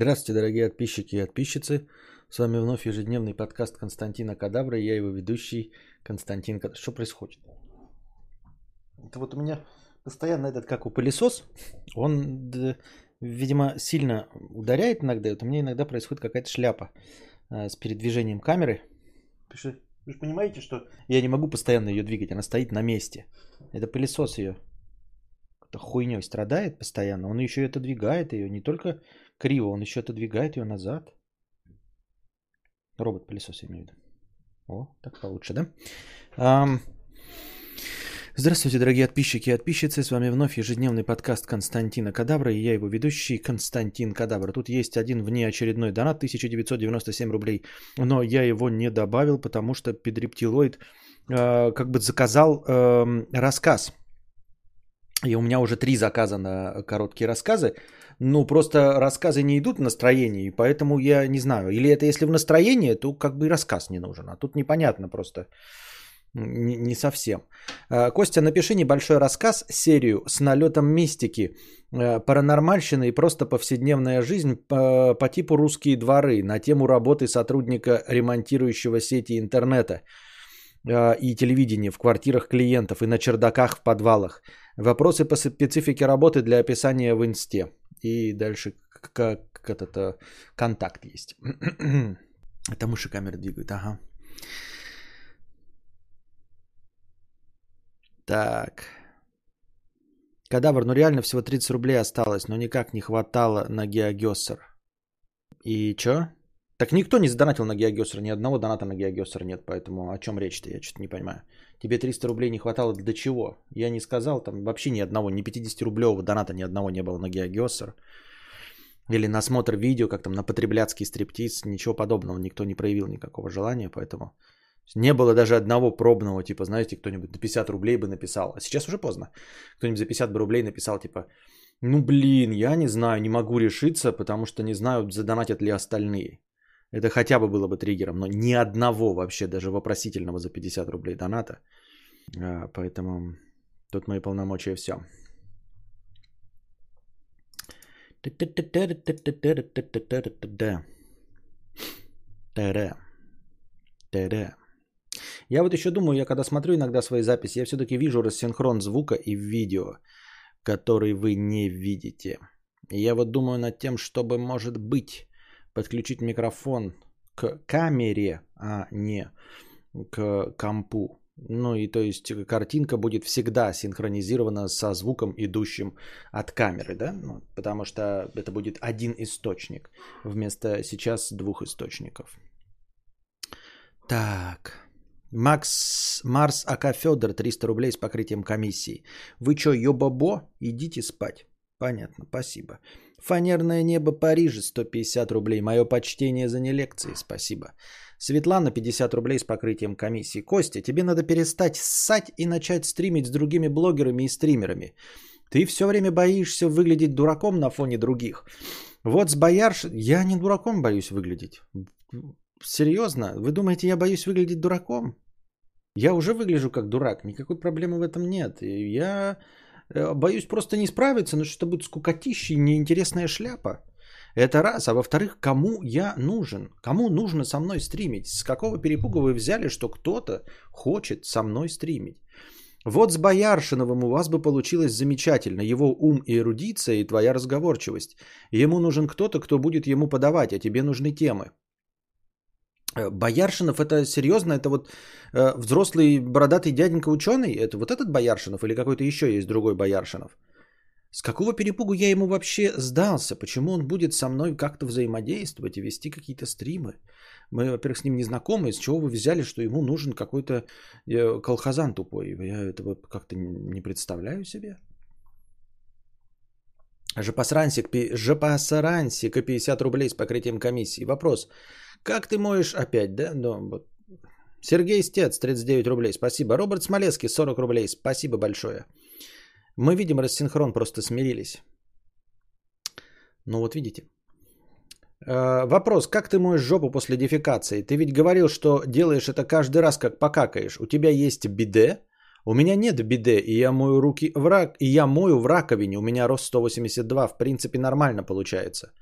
Здравствуйте, дорогие подписчики и подписчицы. С вами вновь ежедневный подкаст Константина Кадавра. И я его ведущий Константин Кадавра. Что происходит? Это вот у меня постоянно этот, как у пылесос, он, видимо, сильно ударяет иногда. Это у меня иногда происходит какая-то шляпа э, с передвижением камеры. Вы же понимаете, что я не могу постоянно ее двигать, она стоит на месте. Это пылесос ее хуйней страдает постоянно. Он еще и отодвигает ее, не только криво, он еще отодвигает ее назад. Робот-пылесос, я имею в виду. О, так получше, да? Um, здравствуйте, дорогие подписчики и подписчицы. С вами вновь ежедневный подкаст Константина Кадабра. И я его ведущий Константин Кадабра. Тут есть один внеочередной донат, 1997 рублей. Но я его не добавил, потому что Педрептилоид э, как бы заказал э, рассказ. И у меня уже три заказа на короткие рассказы. Ну, просто рассказы не идут в настроении, поэтому я не знаю. Или это если в настроении, то как бы и рассказ не нужен. А тут непонятно просто. Не, не совсем. А, Костя, напиши небольшой рассказ, серию с налетом мистики, э, паранормальщины и просто повседневная жизнь по, по типу «Русские дворы» на тему работы сотрудника, ремонтирующего сети интернета э, и телевидения в квартирах клиентов и на чердаках в подвалах. Вопросы по специфике работы для описания в инсте. И дальше как, как это контакт есть. Это мыши камеры двигают, ага. Так. Кадавр, ну реально всего 30 рублей осталось, но никак не хватало на Геогессер. И чё? Так никто не задонатил на Геогессер, ни одного доната на Геогессер нет, поэтому о чем речь-то, я что-то не понимаю. Тебе 300 рублей не хватало для чего? Я не сказал, там вообще ни одного, ни 50-рублевого доната ни одного не было на Геогессер. Или на смотр видео, как там на потребляцкий стриптиз, ничего подобного, никто не проявил никакого желания, поэтому не было даже одного пробного, типа, знаете, кто-нибудь на 50 рублей бы написал, а сейчас уже поздно, кто-нибудь за 50 бы рублей написал, типа, ну блин, я не знаю, не могу решиться, потому что не знаю, задонатят ли остальные. Это хотя бы было бы триггером, но ни одного вообще, даже вопросительного за 50 рублей доната. А, поэтому тут мои полномочия все. Я вот еще думаю, я когда смотрю иногда свои записи, я все-таки вижу рассинхрон звука и видео, который вы не видите. И я вот думаю над тем, чтобы, может быть, подключить микрофон к камере, а не к компу. Ну и то есть картинка будет всегда синхронизирована со звуком, идущим от камеры, да? Ну, потому что это будет один источник вместо сейчас двух источников. Так. Макс Марс АК Федор 300 рублей с покрытием комиссии. Вы чё, ёбабо? Идите спать. Понятно, спасибо. Фанерное небо Парижа 150 рублей. Мое почтение за не лекции. Спасибо. Светлана 50 рублей с покрытием комиссии. Костя, тебе надо перестать ссать и начать стримить с другими блогерами и стримерами. Ты все время боишься выглядеть дураком на фоне других. Вот с боярш... Я не дураком боюсь выглядеть. Серьезно? Вы думаете, я боюсь выглядеть дураком? Я уже выгляжу как дурак. Никакой проблемы в этом нет. Я боюсь просто не справиться, но что будет скукотища неинтересная шляпа. Это раз. А во-вторых, кому я нужен? Кому нужно со мной стримить? С какого перепуга вы взяли, что кто-то хочет со мной стримить? Вот с Бояршиновым у вас бы получилось замечательно. Его ум и эрудиция и твоя разговорчивость. Ему нужен кто-то, кто будет ему подавать, а тебе нужны темы. Э, Бояршинов это серьезно? Это вот э, взрослый бородатый дяденька ученый? Это вот этот Бояршинов или какой-то еще есть другой Бояршинов? С какого перепугу я ему вообще сдался? Почему он будет со мной как-то взаимодействовать и вести какие-то стримы? Мы, во-первых, с ним не знакомы. С чего вы взяли, что ему нужен какой-то э, колхозан тупой? Я этого как-то не представляю себе. Жопосрансик, Жопосрансик 50 рублей с покрытием комиссии. Вопрос. Как ты моешь опять, да? Ну, Сергей Стец, 39 рублей, спасибо. Роберт Смолецкий, 40 рублей, спасибо большое. Мы видим рассинхрон, просто смирились. Ну вот видите. Э, вопрос, как ты моешь жопу после дефекации? Ты ведь говорил, что делаешь это каждый раз, как покакаешь. У тебя есть биде? У меня нет биде, и я мою руки в рак, и я мою в раковине. У меня рост 182, в принципе нормально получается.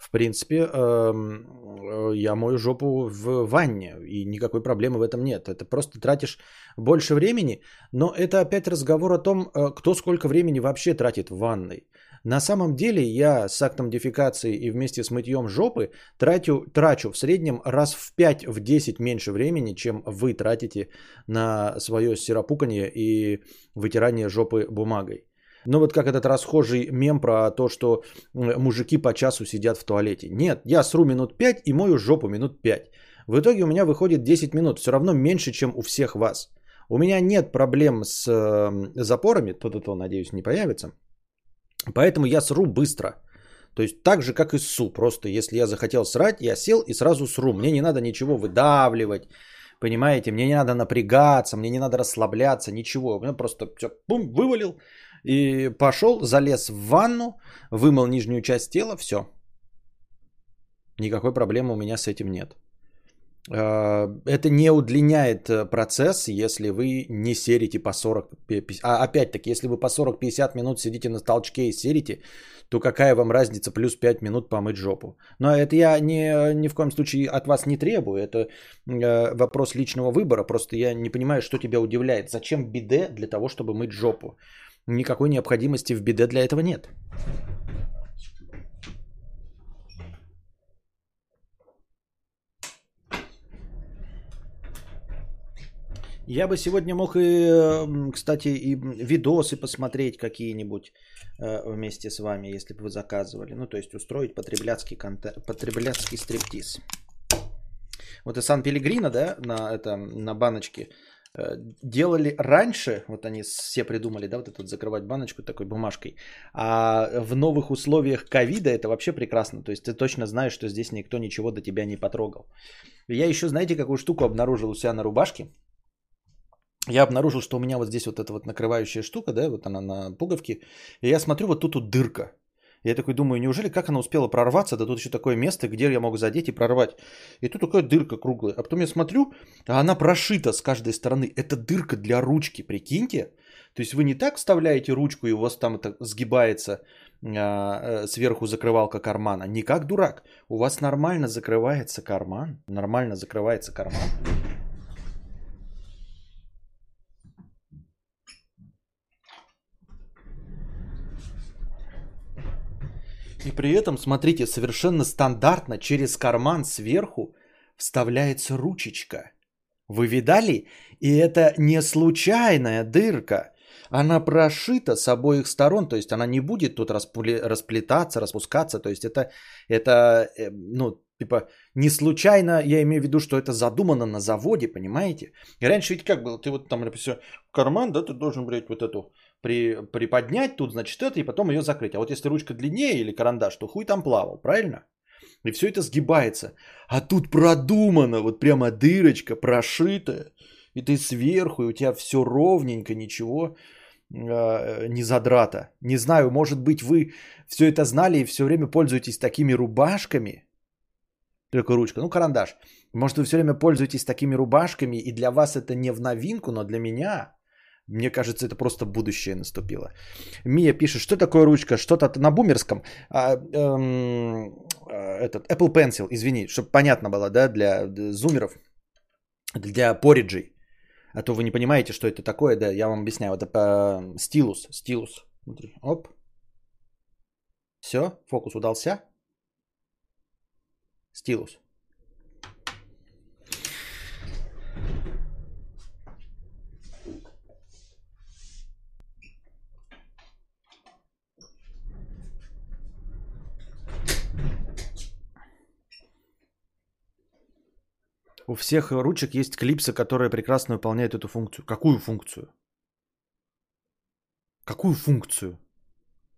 В принципе, эм, э, я мою жопу в ванне, и никакой проблемы в этом нет. Это просто тратишь больше времени, но это опять разговор о том, э, кто сколько времени вообще тратит в ванной. На самом деле я с актом дефекации и вместе с мытьем жопы трачу, трачу в среднем раз в 5-10 меньше времени, чем вы тратите на свое сиропуканье и вытирание жопы бумагой. Ну вот как этот расхожий мем про то, что мужики по часу сидят в туалете. Нет, я сру минут 5 и мою жопу минут 5. В итоге у меня выходит 10 минут, все равно меньше, чем у всех вас. У меня нет проблем с э, запорами, то-то, надеюсь, не появится. Поэтому я сру быстро. То есть так же, как и ссу. Просто если я захотел срать, я сел и сразу сру. Мне не надо ничего выдавливать. Понимаете, мне не надо напрягаться, мне не надо расслабляться, ничего. У меня просто все, бум, вывалил, и пошел, залез в ванну, вымыл нижнюю часть тела, все. Никакой проблемы у меня с этим нет. А, это не удлиняет э, процесс, если вы не серите по 40, а опять-таки, если вы по 40-50 минут сидите на толчке и серите, то какая вам разница плюс 5 минут помыть жопу? Но это я ни, ни в коем случае от вас не требую, это э, вопрос личного выбора, просто я не понимаю, что тебя удивляет. Зачем биде для того, чтобы мыть жопу? Никакой необходимости в биде для этого нет. Я бы сегодня мог и, кстати, и видосы посмотреть какие-нибудь э, вместе с вами, если бы вы заказывали. Ну, то есть устроить потребляцкий, контент, потребляцкий стриптиз. Вот и Сан-Пелегрино, да, на, это, на баночке делали раньше, вот они все придумали, да, вот это вот закрывать баночку такой бумажкой, а в новых условиях ковида это вообще прекрасно, то есть ты точно знаешь, что здесь никто ничего до тебя не потрогал. Я еще, знаете, какую штуку обнаружил у себя на рубашке? Я обнаружил, что у меня вот здесь вот эта вот накрывающая штука, да, вот она на пуговке, и я смотрю, вот тут вот дырка, я такой думаю, неужели как она успела прорваться? Да тут еще такое место, где я мог задеть и прорвать. И тут такая дырка круглая. А потом я смотрю, а она прошита с каждой стороны. Это дырка для ручки, прикиньте. То есть вы не так вставляете ручку, и у вас там это сгибается а, э, сверху закрывалка кармана. Не как дурак. У вас нормально закрывается карман. Нормально закрывается карман. И при этом, смотрите, совершенно стандартно через карман сверху вставляется ручечка. Вы видали? И это не случайная дырка. Она прошита с обоих сторон, то есть она не будет тут расплетаться, распускаться. То есть это, это э, ну, типа, не случайно, я имею в виду, что это задумано на заводе, понимаете? И раньше ведь как было, ты вот там, например, карман, да, ты должен, блядь, вот эту при, приподнять тут, значит, это, и потом ее закрыть. А вот если ручка длиннее или карандаш, то хуй там плавал, правильно? И все это сгибается. А тут продумано, вот прямо дырочка прошитая. И ты сверху, и у тебя все ровненько, ничего э, не задрата. Не знаю, может быть, вы все это знали и все время пользуетесь такими рубашками. Только ручка, ну карандаш. Может, вы все время пользуетесь такими рубашками, и для вас это не в новинку, но для меня мне кажется, это просто будущее наступило. Мия пишет, что такое ручка? Что-то на бумерском. А, эм, а, этот Apple Pencil, извини, чтобы понятно было, да, для зумеров, для пориджей. А то вы не понимаете, что это такое, да, я вам объясняю. Это э, стилус, стилус. Смотри, оп. Все, фокус удался. Стилус. У всех ручек есть клипсы, которые прекрасно выполняют эту функцию. Какую функцию? Какую функцию?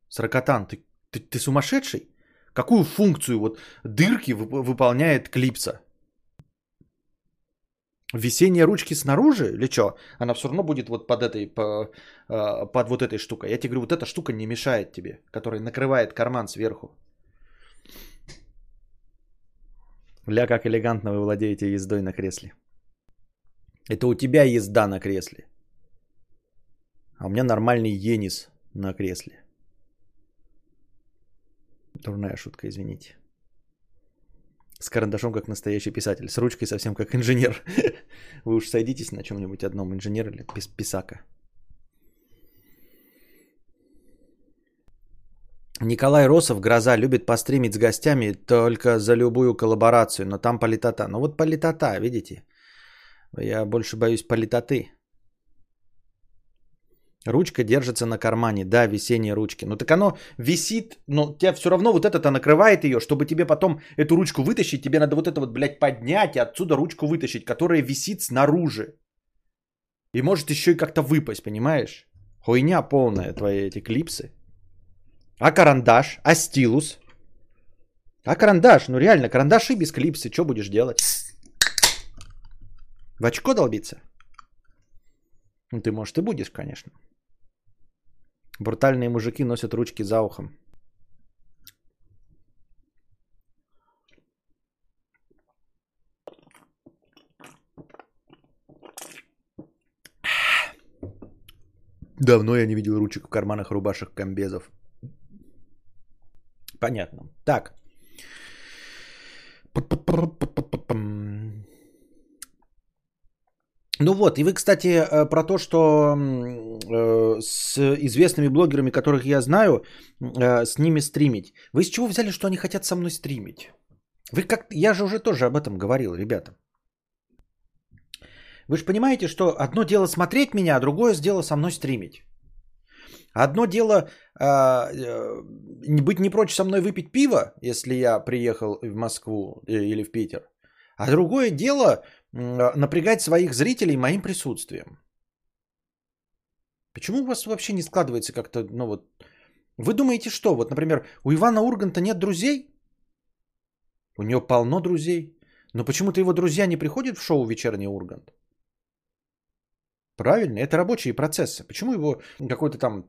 Сракотан, ты, ты, ты сумасшедший? Какую функцию вот дырки выполняет клипса? Весенние ручки снаружи или что? Она все равно будет вот под этой, по, а, под вот этой штукой. Я тебе говорю, вот эта штука не мешает тебе, которая накрывает карман сверху. Ля, как элегантно вы владеете ездой на кресле. Это у тебя езда на кресле. А у меня нормальный енис на кресле. Дурная шутка, извините. С карандашом, как настоящий писатель. С ручкой совсем как инженер. Вы уж сойдитесь на чем-нибудь одном, инженер или пис- писака. Николай Росов, Гроза, любит постримить с гостями только за любую коллаборацию, но там политота. Ну вот политота, видите? Я больше боюсь политоты. Ручка держится на кармане, да, весенние ручки. Ну так оно висит, но тебя все равно вот это-то накрывает ее, чтобы тебе потом эту ручку вытащить, тебе надо вот это вот, блядь, поднять и отсюда ручку вытащить, которая висит снаружи. И может еще и как-то выпасть, понимаешь? Хуйня полная твои эти клипсы. А карандаш? А стилус? А карандаш? Ну реально, карандаши без клипсы, что будешь делать? В очко долбиться? Ну ты, может, и будешь, конечно. Брутальные мужики носят ручки за ухом. Давно я не видел ручек в карманах рубашек комбезов. Понятно. Так. Ну вот, и вы, кстати, э, про то, что э, с известными блогерами, которых я знаю, э, с ними стримить. Вы с чего взяли, что они хотят со мной стримить? Вы как... Я же уже тоже об этом говорил, ребята. Вы же понимаете, что одно дело смотреть меня, а другое дело со мной стримить. Одно дело э, э, быть не прочь со мной выпить пиво, если я приехал в Москву или в Питер. А другое дело напрягать своих зрителей моим присутствием. Почему у вас вообще не складывается как-то, ну вот, вы думаете, что, вот, например, у Ивана Урганта нет друзей? У него полно друзей. Но почему-то его друзья не приходят в шоу «Вечерний Ургант». Правильно, это рабочие процессы. Почему его какой-то там э,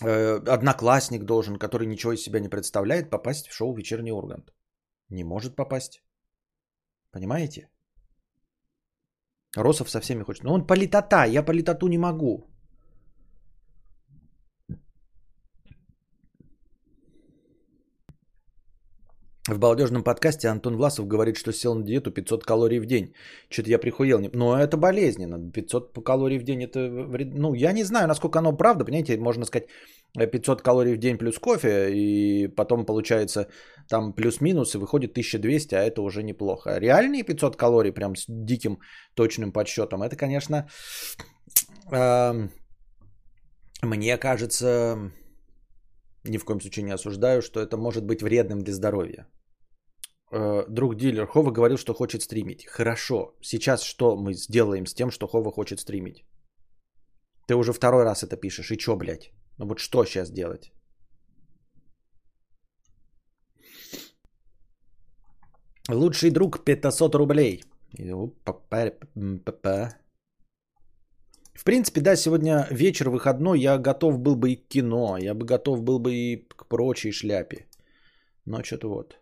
одноклассник должен, который ничего из себя не представляет, попасть в шоу «Вечерний Ургант»? Не может попасть. Понимаете? Росов со всеми хочет. Но он политота, я политоту не могу. В балдежном подкасте Антон Власов говорит, что сел на диету 500 калорий в день. Что-то я прихуел. Но это болезненно. 500 калорий в день это вред... Ну, я не знаю, насколько оно правда. Понимаете, можно сказать 500 калорий в день плюс кофе. И потом получается там плюс-минус и выходит 1200, а это уже неплохо. Реальные 500 калорий прям с диким точным подсчетом. Это, конечно, э, мне кажется, ни в коем случае не осуждаю, что это может быть вредным для здоровья. Э, друг дилер, Хова говорил, что хочет стримить. Хорошо. Сейчас что мы сделаем с тем, что Хова хочет стримить? Ты уже второй раз это пишешь. И чё, блядь? Ну вот что сейчас делать? Лучший друг 500 рублей. В принципе, да, сегодня вечер выходной, я готов был бы и к кино, я бы готов был бы и к прочей шляпе. Но что-то вот.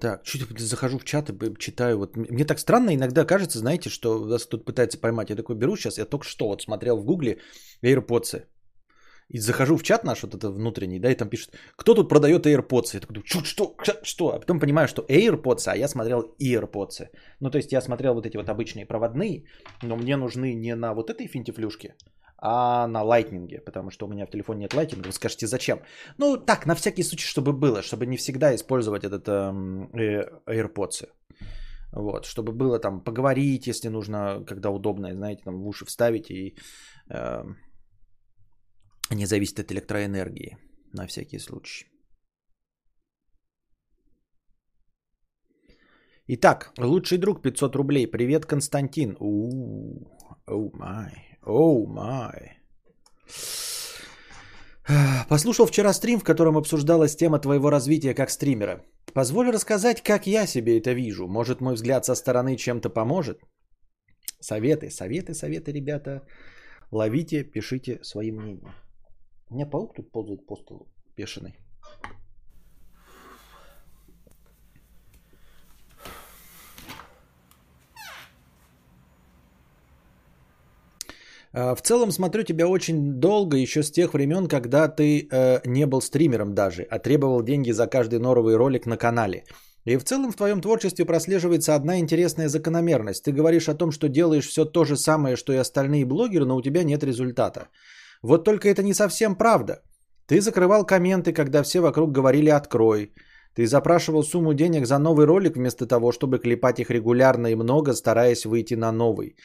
Так, чуть захожу в чат и читаю. Вот мне так странно иногда кажется, знаете, что вас тут пытается поймать. Я такой беру сейчас, я только что вот смотрел в гугле AirPods. И захожу в чат наш, вот это внутренний, да, и там пишут, кто тут продает AirPods? Я такой, что, что, что? А потом понимаю, что AirPods, а я смотрел AirPods. Ну, то есть я смотрел вот эти вот обычные проводные, но мне нужны не на вот этой финтифлюшке, а на лайтнинге, потому что у меня в телефоне нет лайтинга. Вы скажете, зачем? Ну, так, на всякий случай, чтобы было, чтобы не всегда использовать этот э, AirPods. Вот, чтобы было там поговорить, если нужно, когда удобно, знаете, там в уши вставить и э, не зависит от электроэнергии, на всякий случай. Итак, лучший друг 500 рублей. Привет, Константин. Оу май. Оу май. Послушал вчера стрим, в котором обсуждалась тема твоего развития как стримера. Позволь рассказать, как я себе это вижу. Может, мой взгляд со стороны чем-то поможет? Советы, советы, советы, ребята. Ловите, пишите свои мнения. У меня паук тут ползает по столу, бешеный. В целом смотрю тебя очень долго, еще с тех времен, когда ты э, не был стримером даже, а требовал деньги за каждый новый ролик на канале. И в целом в твоем творчестве прослеживается одна интересная закономерность. Ты говоришь о том, что делаешь все то же самое, что и остальные блогеры, но у тебя нет результата. Вот только это не совсем правда. Ты закрывал комменты, когда все вокруг говорили «открой». Ты запрашивал сумму денег за новый ролик вместо того, чтобы клепать их регулярно и много, стараясь выйти на новый.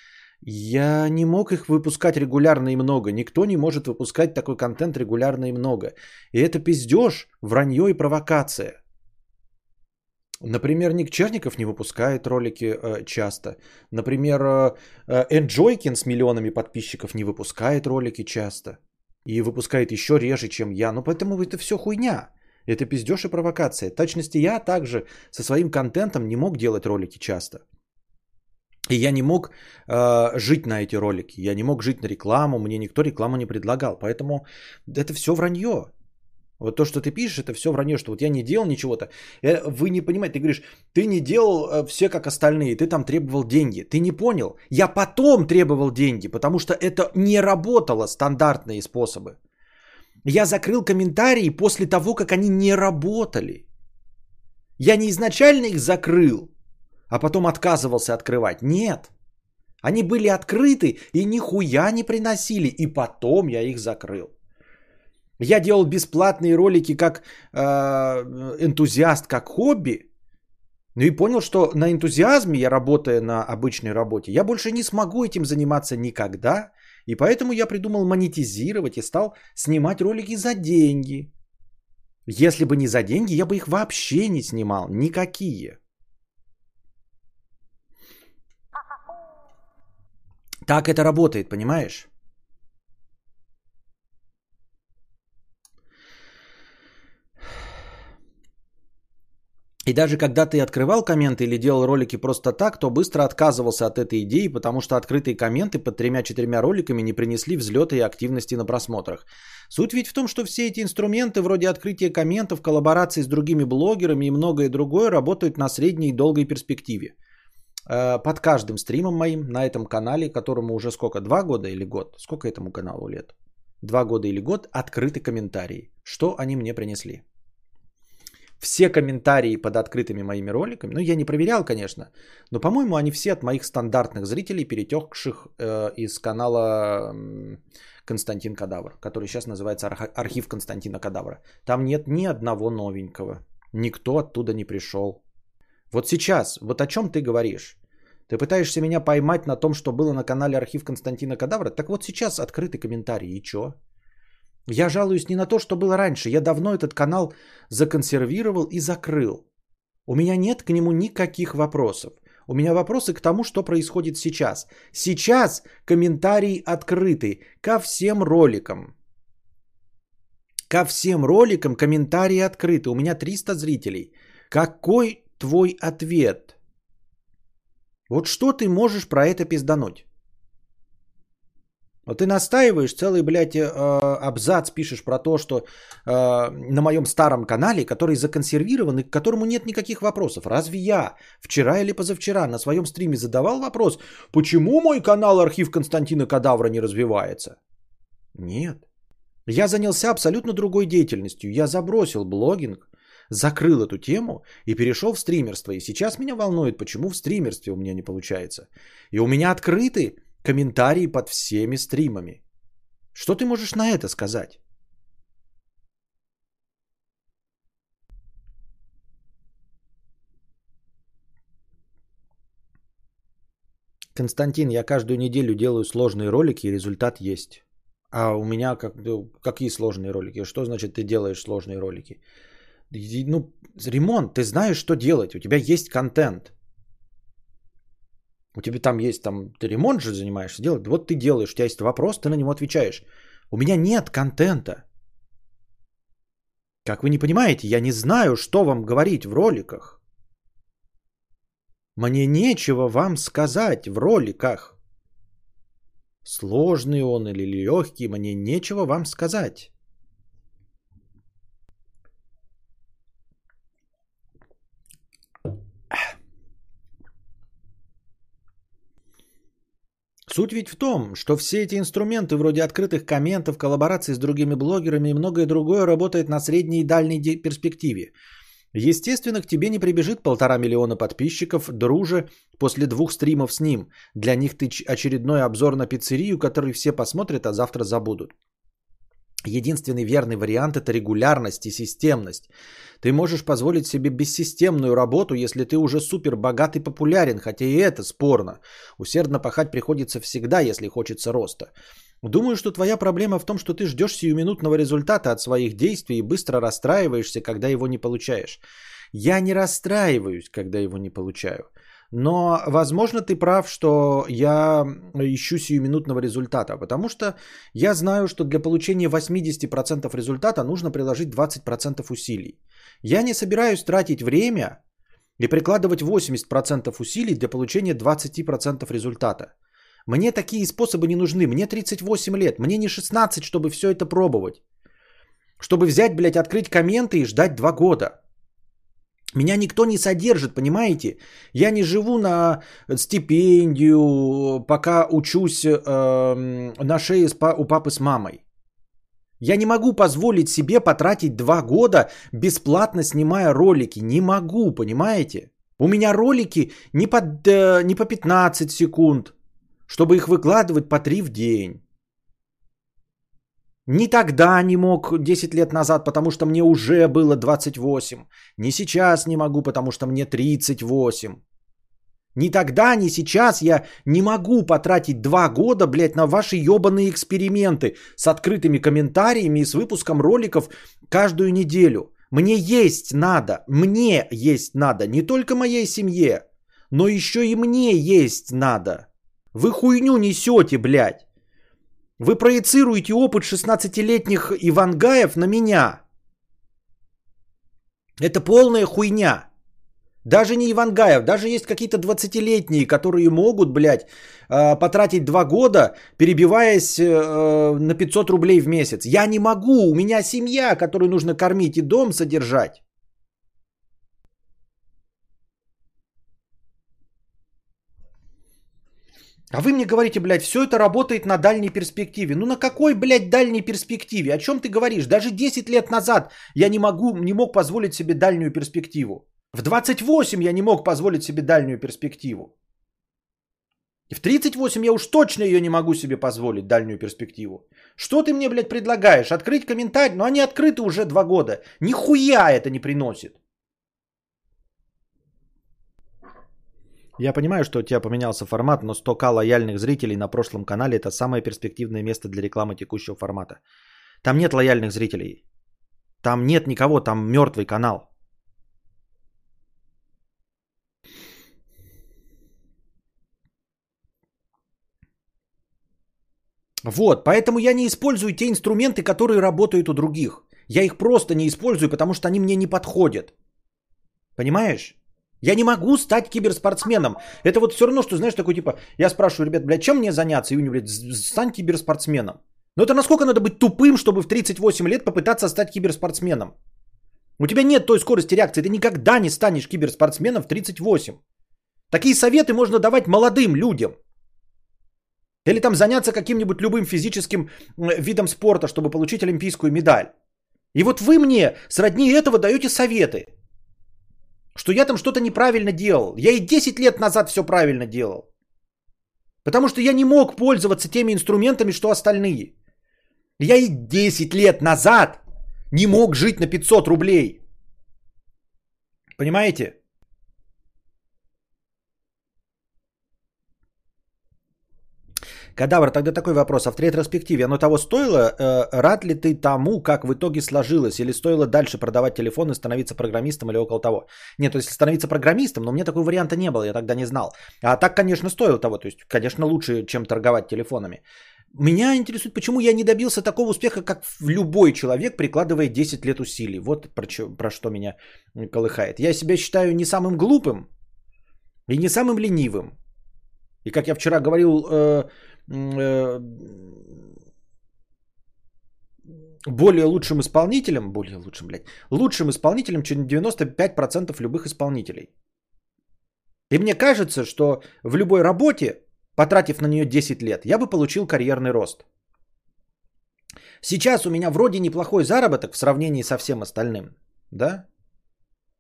Я не мог их выпускать регулярно и много. Никто не может выпускать такой контент регулярно и много. И это пиздеж, вранье и провокация. Например, Ник Черников не выпускает ролики э, часто. Например, э, Энджойкин с миллионами подписчиков не выпускает ролики часто. И выпускает еще реже, чем я. Но поэтому это все хуйня. Это пиздеж и провокация. В точности я также со своим контентом не мог делать ролики часто. И я не мог э, жить на эти ролики. Я не мог жить на рекламу. Мне никто рекламу не предлагал. Поэтому это все вранье. Вот то, что ты пишешь, это все вранье, что вот я не делал ничего-то. Э, вы не понимаете, ты говоришь, ты не делал э, все как остальные, ты там требовал деньги. Ты не понял. Я потом требовал деньги, потому что это не работало стандартные способы. Я закрыл комментарии после того, как они не работали. Я не изначально их закрыл, а потом отказывался открывать. Нет. Они были открыты и нихуя не приносили. И потом я их закрыл. Я делал бесплатные ролики как э, энтузиаст, как хобби. Ну и понял, что на энтузиазме я работая на обычной работе, я больше не смогу этим заниматься никогда. И поэтому я придумал монетизировать и стал снимать ролики за деньги. Если бы не за деньги, я бы их вообще не снимал. Никакие. Так это работает, понимаешь? И даже когда ты открывал комменты или делал ролики просто так, то быстро отказывался от этой идеи, потому что открытые комменты под тремя-четырьмя роликами не принесли взлета и активности на просмотрах. Суть ведь в том, что все эти инструменты, вроде открытия комментов, коллаборации с другими блогерами и многое другое, работают на средней и долгой перспективе. Э, под каждым стримом моим на этом канале, которому уже сколько, два года или год? Сколько этому каналу лет? Два года или год открыты комментарии. Что они мне принесли? все комментарии под открытыми моими роликами, ну я не проверял, конечно, но по-моему они все от моих стандартных зрителей, перетекших э, из канала Константин Кадавр, который сейчас называется Архив Константина Кадавра. Там нет ни одного новенького, никто оттуда не пришел. Вот сейчас, вот о чем ты говоришь? Ты пытаешься меня поймать на том, что было на канале Архив Константина Кадавра? Так вот сейчас открытый комментарий, и чё? Я жалуюсь не на то, что было раньше. Я давно этот канал законсервировал и закрыл. У меня нет к нему никаких вопросов. У меня вопросы к тому, что происходит сейчас. Сейчас комментарии открыты ко всем роликам. Ко всем роликам комментарии открыты. У меня 300 зрителей. Какой твой ответ? Вот что ты можешь про это пиздануть? Вот ты настаиваешь, целый, блядь, э, абзац пишешь про то, что э, на моем старом канале, который законсервирован и к которому нет никаких вопросов. Разве я вчера или позавчера на своем стриме задавал вопрос, почему мой канал архив Константина Кадавра не развивается? Нет. Я занялся абсолютно другой деятельностью. Я забросил блогинг, закрыл эту тему и перешел в стримерство. И сейчас меня волнует, почему в стримерстве у меня не получается. И у меня открыты комментарии под всеми стримами. Что ты можешь на это сказать? Константин, я каждую неделю делаю сложные ролики, и результат есть. А у меня как, ну, какие сложные ролики? Что значит ты делаешь сложные ролики? Ну, ремонт, ты знаешь, что делать, у тебя есть контент. У тебя там есть, там, ты ремонт же занимаешься делать. Вот ты делаешь, у тебя есть вопрос, ты на него отвечаешь. У меня нет контента. Как вы не понимаете, я не знаю, что вам говорить в роликах. Мне нечего вам сказать в роликах. Сложный он или легкий, мне нечего вам сказать. Суть ведь в том, что все эти инструменты вроде открытых комментов, коллабораций с другими блогерами и многое другое работает на средней и дальней перспективе. Естественно, к тебе не прибежит полтора миллиона подписчиков, друже, после двух стримов с ним. Для них ты очередной обзор на пиццерию, который все посмотрят, а завтра забудут. Единственный верный вариант – это регулярность и системность. Ты можешь позволить себе бессистемную работу, если ты уже супер богат и популярен, хотя и это спорно. Усердно пахать приходится всегда, если хочется роста. Думаю, что твоя проблема в том, что ты ждешь сиюминутного результата от своих действий и быстро расстраиваешься, когда его не получаешь. Я не расстраиваюсь, когда его не получаю. Но, возможно, ты прав, что я ищу сиюминутного результата, потому что я знаю, что для получения 80% результата нужно приложить 20% усилий. Я не собираюсь тратить время и прикладывать 80% усилий для получения 20% результата. Мне такие способы не нужны. Мне 38 лет, мне не 16, чтобы все это пробовать. Чтобы взять, блядь, открыть комменты и ждать 2 года. Меня никто не содержит, понимаете? Я не живу на стипендию, пока учусь э, на шее у папы с мамой. Я не могу позволить себе потратить два года бесплатно снимая ролики. Не могу, понимаете? У меня ролики не по, э, не по 15 секунд, чтобы их выкладывать по 3 в день. Ни тогда не мог 10 лет назад, потому что мне уже было 28. Ни сейчас не могу, потому что мне 38. Ни тогда, ни сейчас я не могу потратить два года, блядь, на ваши ебаные эксперименты с открытыми комментариями и с выпуском роликов каждую неделю. Мне есть надо, мне есть надо, не только моей семье, но еще и мне есть надо. Вы хуйню несете, блядь. Вы проецируете опыт 16-летних Ивангаев на меня. Это полная хуйня. Даже не Ивангаев, даже есть какие-то 20-летние, которые могут, блядь, а, потратить 2 года, перебиваясь э, на 500 рублей в месяц. Я не могу, у меня семья, которую нужно кормить и дом содержать. А вы мне говорите, блядь, все это работает на дальней перспективе. Ну на какой, блядь, дальней перспективе? О чем ты говоришь? Даже 10 лет назад я не, могу, не мог позволить себе дальнюю перспективу. В 28 я не мог позволить себе дальнюю перспективу. И в 38 я уж точно ее не могу себе позволить, дальнюю перспективу. Что ты мне, блядь, предлагаешь? Открыть комментарий? Ну они открыты уже два года. Нихуя это не приносит. Я понимаю, что у тебя поменялся формат, но 100к лояльных зрителей на прошлом канале это самое перспективное место для рекламы текущего формата. Там нет лояльных зрителей. Там нет никого, там мертвый канал. Вот, поэтому я не использую те инструменты, которые работают у других. Я их просто не использую, потому что они мне не подходят. Понимаешь? Я не могу стать киберспортсменом. Это вот все равно, что, знаешь, такой типа, я спрашиваю, ребят, блядь, чем мне заняться? И они, блядь, стань киберспортсменом. Но это насколько надо быть тупым, чтобы в 38 лет попытаться стать киберспортсменом? У тебя нет той скорости реакции, ты никогда не станешь киберспортсменом в 38. Такие советы можно давать молодым людям. Или там заняться каким-нибудь любым физическим видом спорта, чтобы получить олимпийскую медаль. И вот вы мне сродни этого даете советы. Что я там что-то неправильно делал. Я и 10 лет назад все правильно делал. Потому что я не мог пользоваться теми инструментами, что остальные. Я и 10 лет назад не мог жить на 500 рублей. Понимаете? Кадавр, тогда такой вопрос. А в ретроспективе оно того стоило? Э, рад ли ты тому, как в итоге сложилось? Или стоило дальше продавать телефон и становиться программистом или около того? Нет, то есть становиться программистом, но мне такого варианта не было, я тогда не знал. А так, конечно, стоило того. То есть, конечно, лучше, чем торговать телефонами. Меня интересует, почему я не добился такого успеха, как любой человек, прикладывая 10 лет усилий. Вот про, что, про что меня колыхает. Я себя считаю не самым глупым и не самым ленивым. И как я вчера говорил, э, Э, более лучшим исполнителем, более лучшим, блядь, лучшим исполнителем, чем 95% любых исполнителей. И мне кажется, что в любой работе потратив на нее 10 лет, я бы получил карьерный рост. Сейчас у меня вроде неплохой заработок в сравнении со всем остальным, да?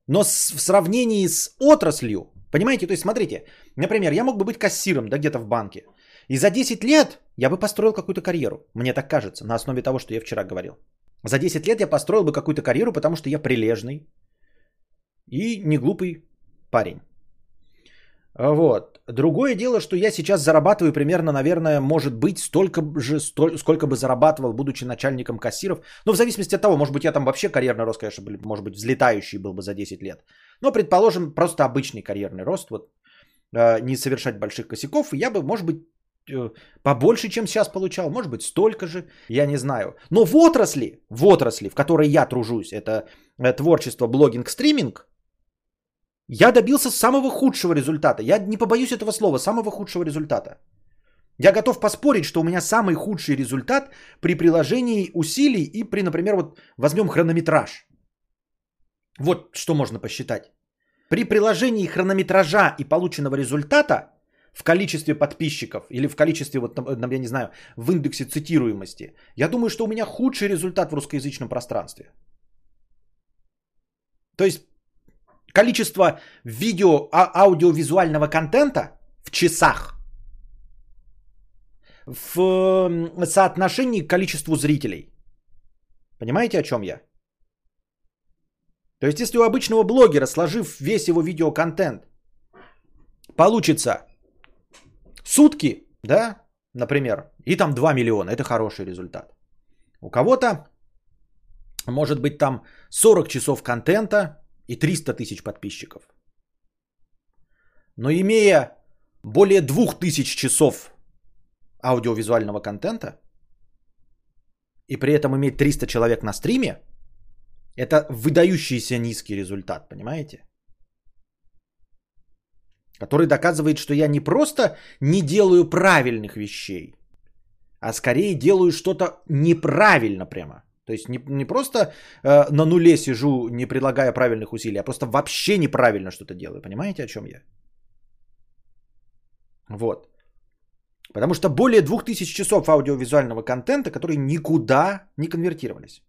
Но с, в сравнении с отраслью, понимаете, то есть смотрите, например, я мог бы быть кассиром, да, где-то в банке. И за 10 лет я бы построил какую-то карьеру. Мне так кажется, на основе того, что я вчера говорил. За 10 лет я построил бы какую-то карьеру, потому что я прилежный и не глупый парень. Вот. Другое дело, что я сейчас зарабатываю примерно, наверное, может быть, столько же, столь, сколько бы зарабатывал, будучи начальником кассиров. Но в зависимости от того, может быть, я там вообще карьерный рост, конечно, был, может быть, взлетающий был бы за 10 лет. Но, предположим, просто обычный карьерный рост, вот, э, не совершать больших косяков, и я бы, может быть, побольше, чем сейчас получал, может быть, столько же, я не знаю. Но в отрасли, в отрасли, в которой я тружусь, это э, творчество, блогинг, стриминг, я добился самого худшего результата. Я не побоюсь этого слова, самого худшего результата. Я готов поспорить, что у меня самый худший результат при приложении усилий и при, например, вот возьмем хронометраж. Вот что можно посчитать. При приложении хронометража и полученного результата в количестве подписчиков или в количестве, вот, я не знаю, в индексе цитируемости, я думаю, что у меня худший результат в русскоязычном пространстве. То есть количество видео, а, аудиовизуального контента в часах в соотношении к количеству зрителей. Понимаете, о чем я? То есть, если у обычного блогера, сложив весь его видеоконтент, получится сутки, да, например, и там 2 миллиона, это хороший результат. У кого-то может быть там 40 часов контента, и 300 тысяч подписчиков. Но имея более 2000 часов аудиовизуального контента и при этом иметь 300 человек на стриме, это выдающийся низкий результат, понимаете? Который доказывает, что я не просто не делаю правильных вещей, а скорее делаю что-то неправильно прямо. То есть не, не просто э, на нуле сижу, не предлагая правильных усилий, а просто вообще неправильно что-то делаю. Понимаете, о чем я? Вот. Потому что более 2000 часов аудиовизуального контента, которые никуда не конвертировались.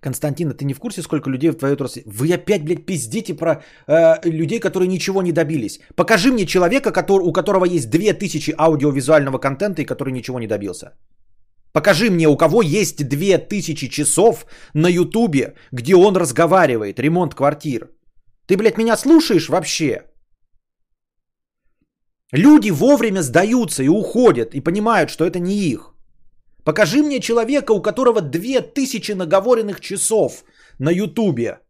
Константин, а ты не в курсе, сколько людей в твоей отрасли? Вы опять, блядь, пиздите про э, людей, которые ничего не добились. Покажи мне человека, который, у которого есть 2000 аудиовизуального контента и который ничего не добился. Покажи мне, у кого есть 2000 часов на ютубе, где он разговаривает, ремонт квартир. Ты, блядь, меня слушаешь вообще? Люди вовремя сдаются и уходят, и понимают, что это не их. Покажи мне человека, у которого 2000 наговоренных часов на ютубе,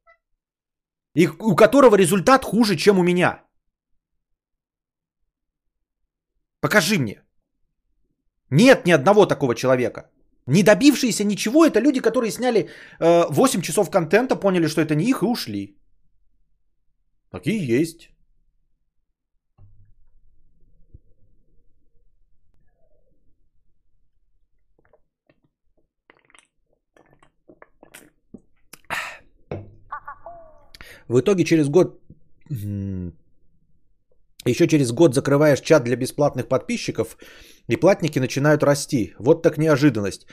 и у которого результат хуже, чем у меня. Покажи мне. Нет ни одного такого человека. Не добившиеся ничего, это люди, которые сняли э, 8 часов контента, поняли, что это не их и ушли. Такие есть. В итоге через год еще через год закрываешь чат для бесплатных подписчиков, и платники начинают расти. Вот так неожиданность.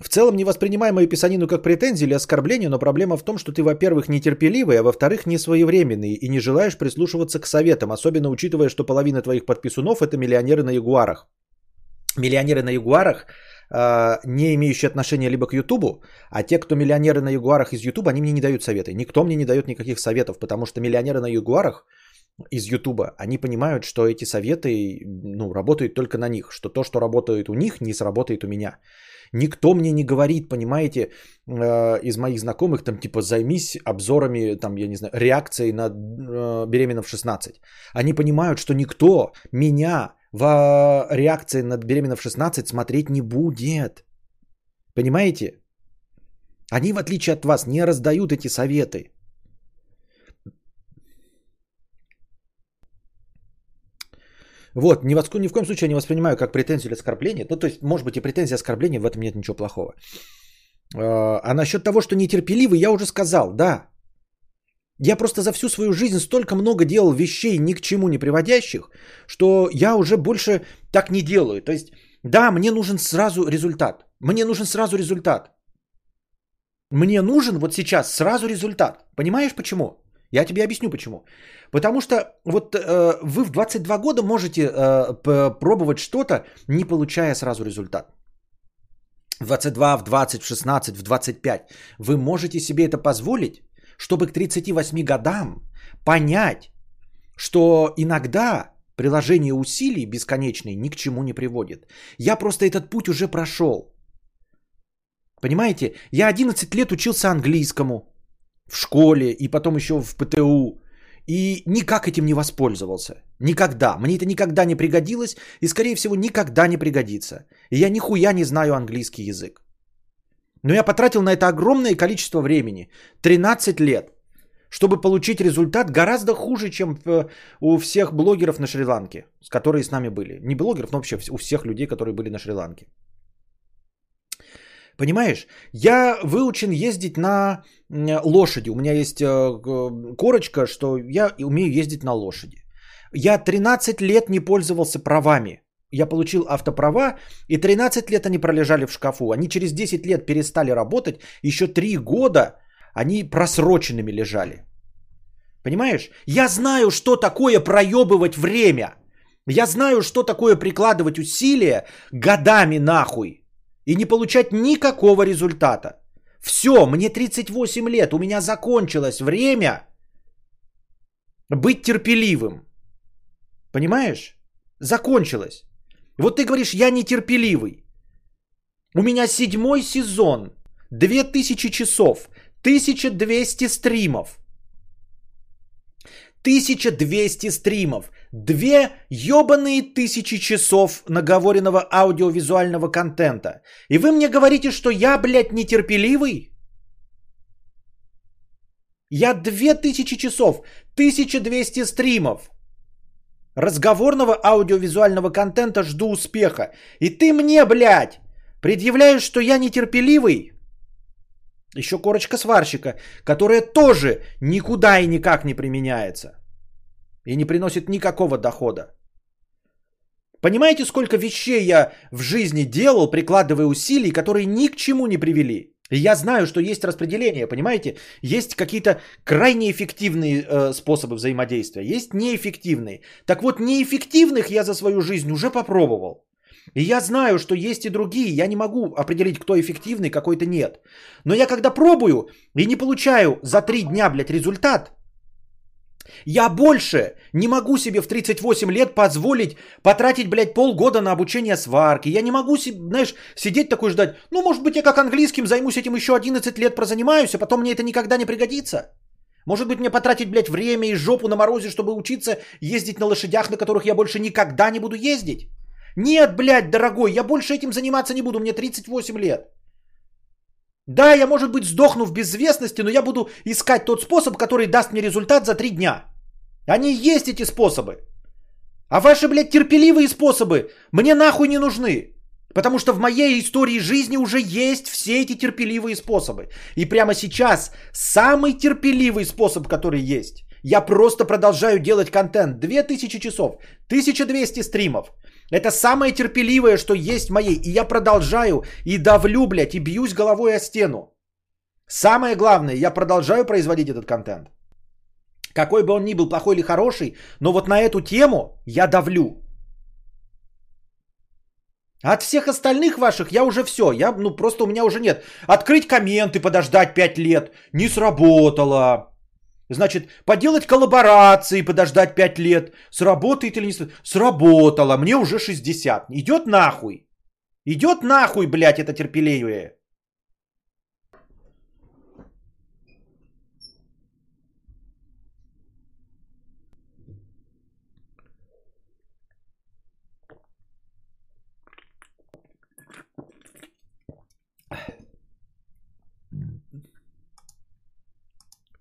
В целом не воспринимай мою писанину как претензию или оскорбление, но проблема в том, что ты, во-первых, нетерпеливый, а во-вторых, не своевременный и не желаешь прислушиваться к советам, особенно учитывая, что половина твоих подписунов – это миллионеры на Ягуарах. Миллионеры на Ягуарах, не имеющие отношения либо к Ютубу, а те, кто миллионеры на Ягуарах из Ютуба, они мне не дают советы. Никто мне не дает никаких советов, потому что миллионеры на Ягуарах – из Ютуба, они понимают, что эти советы ну, работают только на них, что то, что работает у них, не сработает у меня. Никто мне не говорит, понимаете, э, из моих знакомых, там, типа, займись обзорами, там, я не знаю, реакцией на э, беременна в 16. Они понимают, что никто меня в реакции на беременна в 16 смотреть не будет. Понимаете? Они, в отличие от вас, не раздают эти советы. Вот, ни в, ни в коем случае не воспринимаю как претензию или оскорбление. Ну, то есть, может быть, и претензия, оскорбление, в этом нет ничего плохого. А, а насчет того, что нетерпеливый, я уже сказал, да. Я просто за всю свою жизнь столько много делал вещей, ни к чему не приводящих, что я уже больше так не делаю. То есть, да, мне нужен сразу результат. Мне нужен сразу результат. Мне нужен вот сейчас сразу результат. Понимаешь почему? Я тебе объясню почему. Потому что вот э, вы в 22 года можете э, пробовать что-то, не получая сразу результат. В 22, в 20, в 16, в 25. Вы можете себе это позволить, чтобы к 38 годам понять, что иногда приложение усилий бесконечные ни к чему не приводит. Я просто этот путь уже прошел. Понимаете, я 11 лет учился английскому в школе и потом еще в ПТУ. И никак этим не воспользовался. Никогда. Мне это никогда не пригодилось и, скорее всего, никогда не пригодится. И я нихуя не знаю английский язык. Но я потратил на это огромное количество времени. 13 лет. Чтобы получить результат гораздо хуже, чем у всех блогеров на Шри-Ланке, которые с нами были. Не блогеров, но вообще у всех людей, которые были на Шри-Ланке. Понимаешь? Я выучен ездить на лошади. У меня есть э, корочка, что я умею ездить на лошади. Я 13 лет не пользовался правами. Я получил автоправа, и 13 лет они пролежали в шкафу. Они через 10 лет перестали работать. Еще 3 года они просроченными лежали. Понимаешь? Я знаю, что такое проебывать время. Я знаю, что такое прикладывать усилия годами нахуй и не получать никакого результата. Все, мне 38 лет, у меня закончилось время быть терпеливым. Понимаешь? Закончилось. Вот ты говоришь, я нетерпеливый. У меня седьмой сезон, 2000 часов, 1200 стримов. 1200 стримов. Две ебаные тысячи часов наговоренного аудиовизуального контента. И вы мне говорите, что я, блядь, нетерпеливый? Я две тысячи часов, 1200 стримов разговорного аудиовизуального контента жду успеха. И ты мне, блядь, предъявляешь, что я нетерпеливый? Еще корочка сварщика, которая тоже никуда и никак не применяется и не приносит никакого дохода. Понимаете, сколько вещей я в жизни делал, прикладывая усилий, которые ни к чему не привели? И я знаю, что есть распределение, понимаете? Есть какие-то крайне эффективные э, способы взаимодействия, есть неэффективные. Так вот, неэффективных я за свою жизнь уже попробовал. И я знаю, что есть и другие. Я не могу определить, кто эффективный, какой-то нет. Но я когда пробую и не получаю за три дня, блядь, результат, я больше не могу себе в 38 лет позволить потратить, блядь, полгода на обучение сварки. Я не могу, знаешь, сидеть такой ждать. Ну, может быть, я как английским займусь этим еще 11 лет прозанимаюсь, а потом мне это никогда не пригодится. Может быть, мне потратить, блядь, время и жопу на морозе, чтобы учиться ездить на лошадях, на которых я больше никогда не буду ездить? Нет, блядь, дорогой, я больше этим заниматься не буду, мне 38 лет. Да, я, может быть, сдохну в безвестности, но я буду искать тот способ, который даст мне результат за три дня. Они есть эти способы. А ваши, блядь, терпеливые способы мне нахуй не нужны. Потому что в моей истории жизни уже есть все эти терпеливые способы. И прямо сейчас самый терпеливый способ, который есть. Я просто продолжаю делать контент. 2000 часов, 1200 стримов. Это самое терпеливое, что есть моей. И я продолжаю и давлю, блядь, и бьюсь головой о стену. Самое главное, я продолжаю производить этот контент. Какой бы он ни был, плохой или хороший, но вот на эту тему я давлю. От всех остальных ваших я уже все, я, ну просто у меня уже нет. Открыть комменты, подождать 5 лет, не сработало. Значит, поделать коллаборации, подождать 5 лет. Сработает или не сработает? Сработало. Мне уже 60. Идет нахуй. Идет нахуй, блядь, это терпеливее.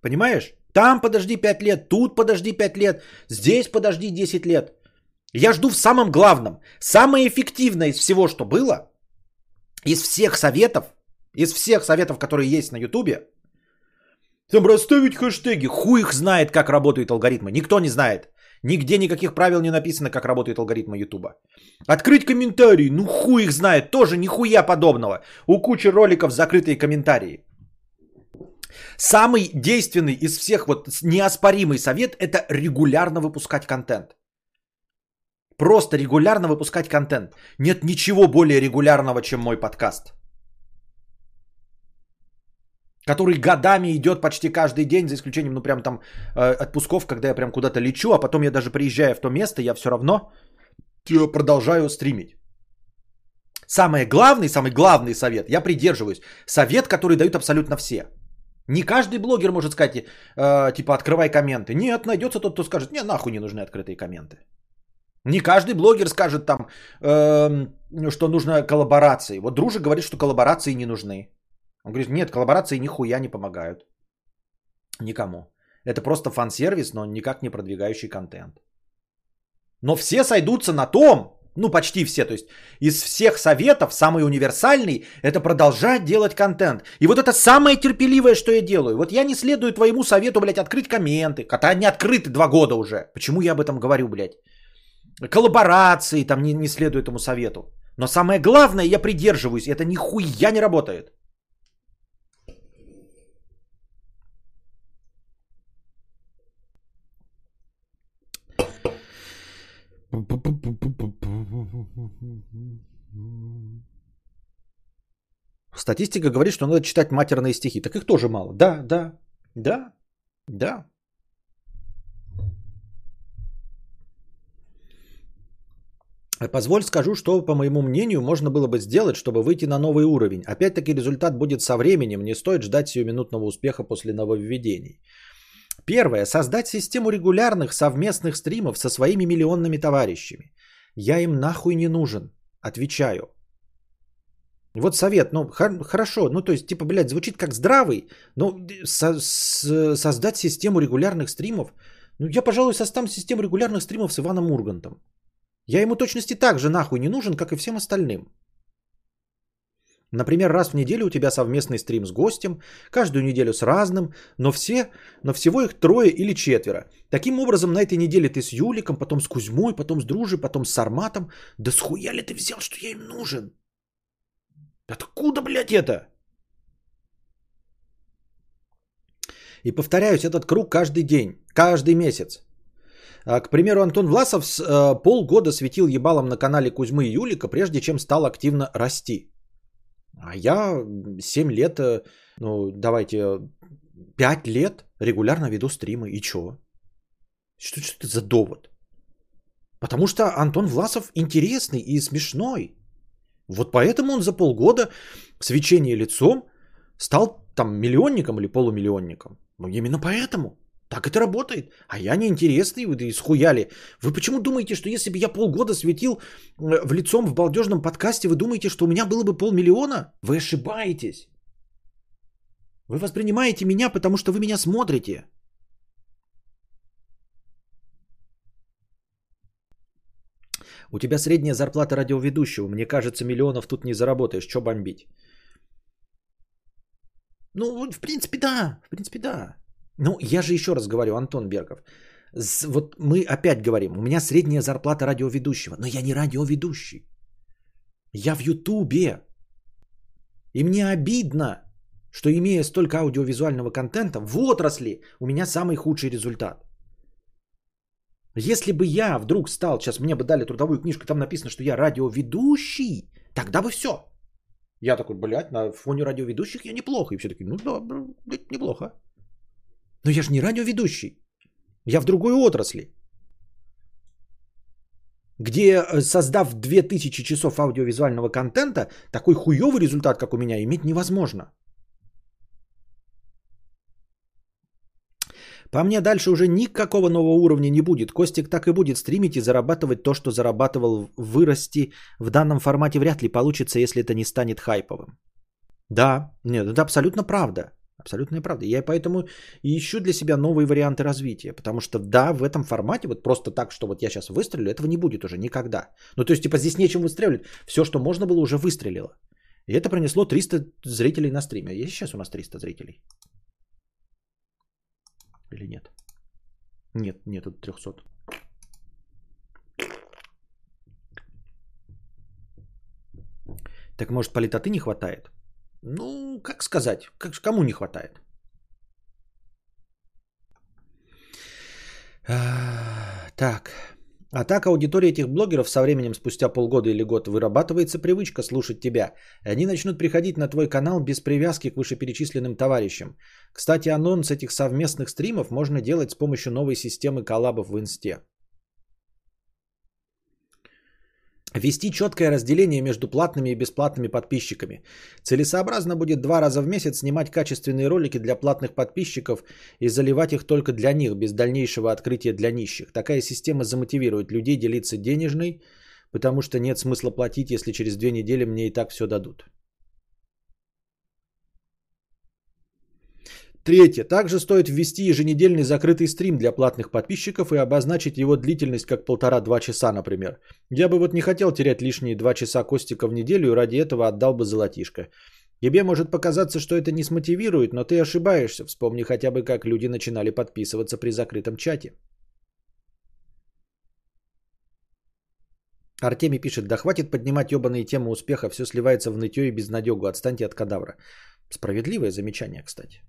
Понимаешь? Там подожди 5 лет, тут подожди 5 лет, здесь подожди 10 лет. Я жду в самом главном. Самое эффективное из всего, что было, из всех советов, из всех советов, которые есть на Ютубе, Там расставить хэштеги. Хуй их знает, как работают алгоритмы. Никто не знает. Нигде никаких правил не написано, как работают алгоритмы Ютуба. Открыть комментарии. Ну хуй их знает. Тоже нихуя подобного. У кучи роликов закрытые комментарии. Самый действенный из всех, вот неоспоримый совет, это регулярно выпускать контент. Просто регулярно выпускать контент. Нет ничего более регулярного, чем мой подкаст. Который годами идет почти каждый день, за исключением, ну, прям там э, отпусков, когда я прям куда-то лечу, а потом я даже приезжая в то место, я все равно продолжаю стримить. Самый главный, самый главный совет, я придерживаюсь. Совет, который дают абсолютно все. Не каждый блогер может сказать, э, типа, открывай комменты. Нет, найдется тот, кто скажет, не, нахуй не нужны открытые комменты. Не каждый блогер скажет там, э, что нужно коллаборации. Вот Дружи говорит, что коллаборации не нужны. Он говорит, нет, коллаборации нихуя не помогают. Никому. Это просто фан-сервис, но никак не продвигающий контент. Но все сойдутся на том, ну почти все, то есть из всех советов самый универсальный это продолжать делать контент. И вот это самое терпеливое, что я делаю. Вот я не следую твоему совету, блядь, открыть комменты. Когда они открыты два года уже. Почему я об этом говорю, блядь? коллаборации, там не, не следует этому совету. Но самое главное, я придерживаюсь, это нихуя не работает. Статистика говорит, что надо читать матерные стихи. Так их тоже мало. Да, да, да, да. Позволь скажу, что, по моему мнению, можно было бы сделать, чтобы выйти на новый уровень. Опять-таки результат будет со временем, не стоит ждать сиюминутного успеха после нововведений. Первое. Создать систему регулярных совместных стримов со своими миллионными товарищами. Я им нахуй не нужен. Отвечаю. Вот совет, ну хорошо, ну то есть типа, блядь, звучит как здравый, но со- с- создать систему регулярных стримов. Ну я, пожалуй, создам систему регулярных стримов с Иваном Ургантом. Я ему точности так же нахуй не нужен, как и всем остальным. Например, раз в неделю у тебя совместный стрим с гостем, каждую неделю с разным, но все, но всего их трое или четверо. Таким образом, на этой неделе ты с Юликом, потом с Кузьмой, потом с Дружей, потом с Сарматом. Да схуя ли ты взял, что я им нужен? Откуда, блядь, это? И повторяюсь, этот круг каждый день, каждый месяц. А, к примеру, Антон Власов э, полгода светил ебалом на канале Кузьмы и Юлика, прежде чем стал активно расти. А я 7 лет, э, ну давайте, 5 лет регулярно веду стримы. И чё? Что, что это за довод? Потому что Антон Власов интересный и смешной. Вот поэтому он за полгода свечение лицом стал там миллионником или полумиллионником. Ну, именно поэтому. Так это работает. А я неинтересный, вы схуяли. Вы почему думаете, что если бы я полгода светил э, в лицом в балдежном подкасте, вы думаете, что у меня было бы полмиллиона? Вы ошибаетесь. Вы воспринимаете меня, потому что вы меня смотрите. У тебя средняя зарплата радиоведущего. Мне кажется, миллионов тут не заработаешь. Что бомбить? Ну, в принципе, да. В принципе, да. Ну, я же еще раз говорю, Антон Берков. Вот мы опять говорим, у меня средняя зарплата радиоведущего, но я не радиоведущий. Я в Ютубе. И мне обидно, что имея столько аудиовизуального контента, в отрасли у меня самый худший результат. Если бы я вдруг стал, сейчас мне бы дали трудовую книжку, там написано, что я радиоведущий, тогда бы все. Я такой, блядь, на фоне радиоведущих я неплохо. И все таки ну да, блядь, неплохо. Но я же не радиоведущий. Я в другой отрасли. Где, э, создав 2000 часов аудиовизуального контента, такой хуёвый результат, как у меня, иметь невозможно. По мне дальше уже никакого нового уровня не будет. Костик так и будет стримить и зарабатывать то, что зарабатывал вырасти. В данном формате вряд ли получится, если это не станет хайповым. Да, нет, это абсолютно правда. Абсолютная правда. Я поэтому ищу для себя новые варианты развития. Потому что да, в этом формате, вот просто так, что вот я сейчас выстрелю, этого не будет уже никогда. Ну то есть типа здесь нечем выстреливать. Все, что можно было, уже выстрелило. И это принесло 300 зрителей на стриме. Есть сейчас у нас 300 зрителей? Или нет? Нет, нет, это 300. Так может политоты не хватает? Ну, как сказать, как, кому не хватает? А, так. А так аудитория этих блогеров со временем, спустя полгода или год, вырабатывается привычка слушать тебя. И они начнут приходить на твой канал без привязки к вышеперечисленным товарищам. Кстати, анонс этих совместных стримов можно делать с помощью новой системы коллабов в инсте. Ввести четкое разделение между платными и бесплатными подписчиками. Целесообразно будет два раза в месяц снимать качественные ролики для платных подписчиков и заливать их только для них, без дальнейшего открытия для нищих. Такая система замотивирует людей делиться денежной, потому что нет смысла платить, если через две недели мне и так все дадут. Третье. Также стоит ввести еженедельный закрытый стрим для платных подписчиков и обозначить его длительность как полтора-два часа, например. Я бы вот не хотел терять лишние два часа Костика в неделю и ради этого отдал бы золотишко. Тебе может показаться, что это не смотивирует, но ты ошибаешься. Вспомни хотя бы, как люди начинали подписываться при закрытом чате. Артемий пишет, да хватит поднимать ебаные темы успеха, все сливается в нытье и безнадегу, отстаньте от кадавра. Справедливое замечание, кстати.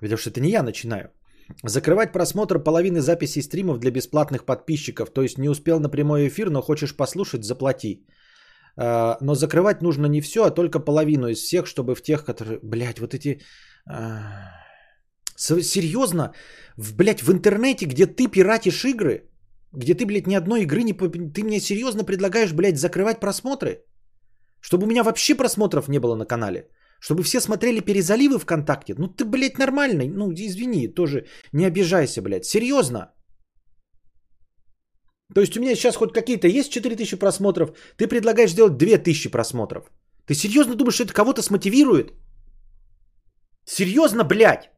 Потому что это не я начинаю. Закрывать просмотр половины записей стримов для бесплатных подписчиков. То есть не успел на прямой эфир, но хочешь послушать, заплати. А, но закрывать нужно не все, а только половину из всех, чтобы в тех, которые... Блять, вот эти... А, серьезно? В, блядь, в интернете, где ты пиратишь игры, где ты, блядь, ни одной игры не... Ты мне серьезно предлагаешь, блядь, закрывать просмотры? Чтобы у меня вообще просмотров не было на канале. Чтобы все смотрели перезаливы ВКонтакте? Ну ты, блядь, нормальный. Ну, извини, тоже не обижайся, блядь. Серьезно? То есть у меня сейчас хоть какие-то есть 4000 просмотров, ты предлагаешь сделать 2000 просмотров. Ты серьезно думаешь, что это кого-то смотивирует? Серьезно, блядь?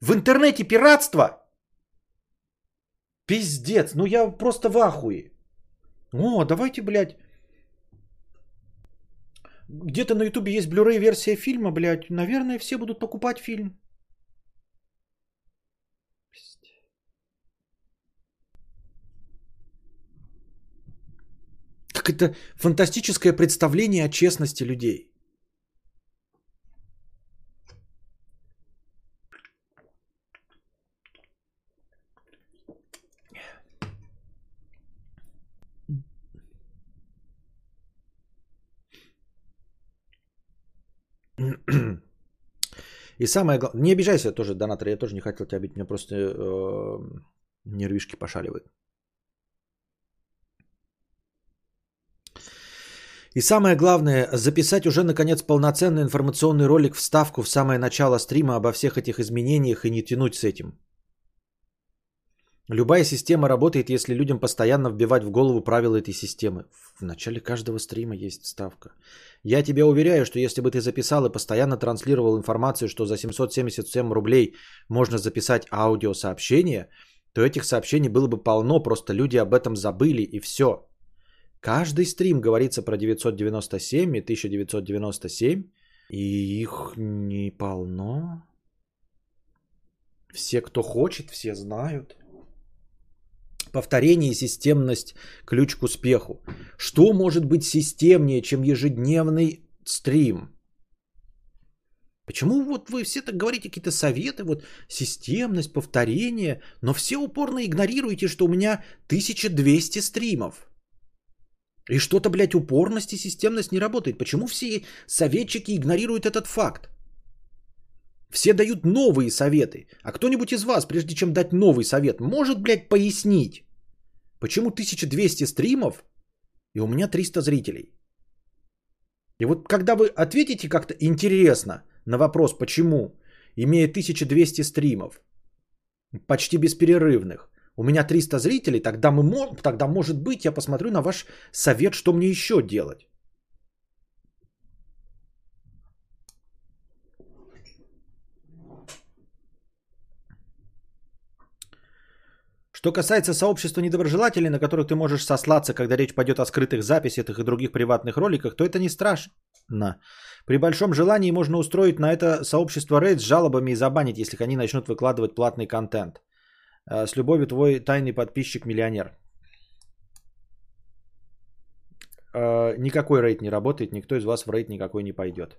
В интернете пиратство? Пиздец, ну я просто в ахуе. О, давайте, блядь, где-то на ютубе есть Blu-ray версия фильма, блядь. Наверное, все будут покупать фильм. Как это фантастическое представление о честности людей. И самое главное, не обижайся тоже, донатор, я тоже не хотел тебя бить, меня просто э, нервишки пошаливают. И самое главное, записать уже наконец полноценный информационный ролик вставку в самое начало стрима обо всех этих изменениях и не тянуть с этим. Любая система работает, если людям постоянно вбивать в голову правила этой системы. В начале каждого стрима есть ставка. Я тебе уверяю, что если бы ты записал и постоянно транслировал информацию, что за 777 рублей можно записать аудиосообщение, то этих сообщений было бы полно, просто люди об этом забыли и все. Каждый стрим говорится про 997 и 1997, и их не полно. Все, кто хочет, все знают. Повторение и системность – ключ к успеху. Что может быть системнее, чем ежедневный стрим? Почему вот вы все так говорите какие-то советы, вот системность, повторение, но все упорно игнорируете, что у меня 1200 стримов? И что-то, блядь, упорность и системность не работает. Почему все советчики игнорируют этот факт? Все дают новые советы. А кто-нибудь из вас, прежде чем дать новый совет, может, блядь, пояснить, почему 1200 стримов и у меня 300 зрителей? И вот когда вы ответите как-то интересно на вопрос, почему, имея 1200 стримов, почти бесперерывных, у меня 300 зрителей, тогда, мы, тогда может быть я посмотрю на ваш совет, что мне еще делать. Что касается сообщества недоброжелателей, на которых ты можешь сослаться, когда речь пойдет о скрытых записях и других приватных роликах, то это не страшно. При большом желании можно устроить на это сообщество рейд с жалобами и забанить, если они начнут выкладывать платный контент. Э, с любовью твой тайный подписчик-миллионер. Э, никакой рейд не работает, никто из вас в рейд никакой не пойдет.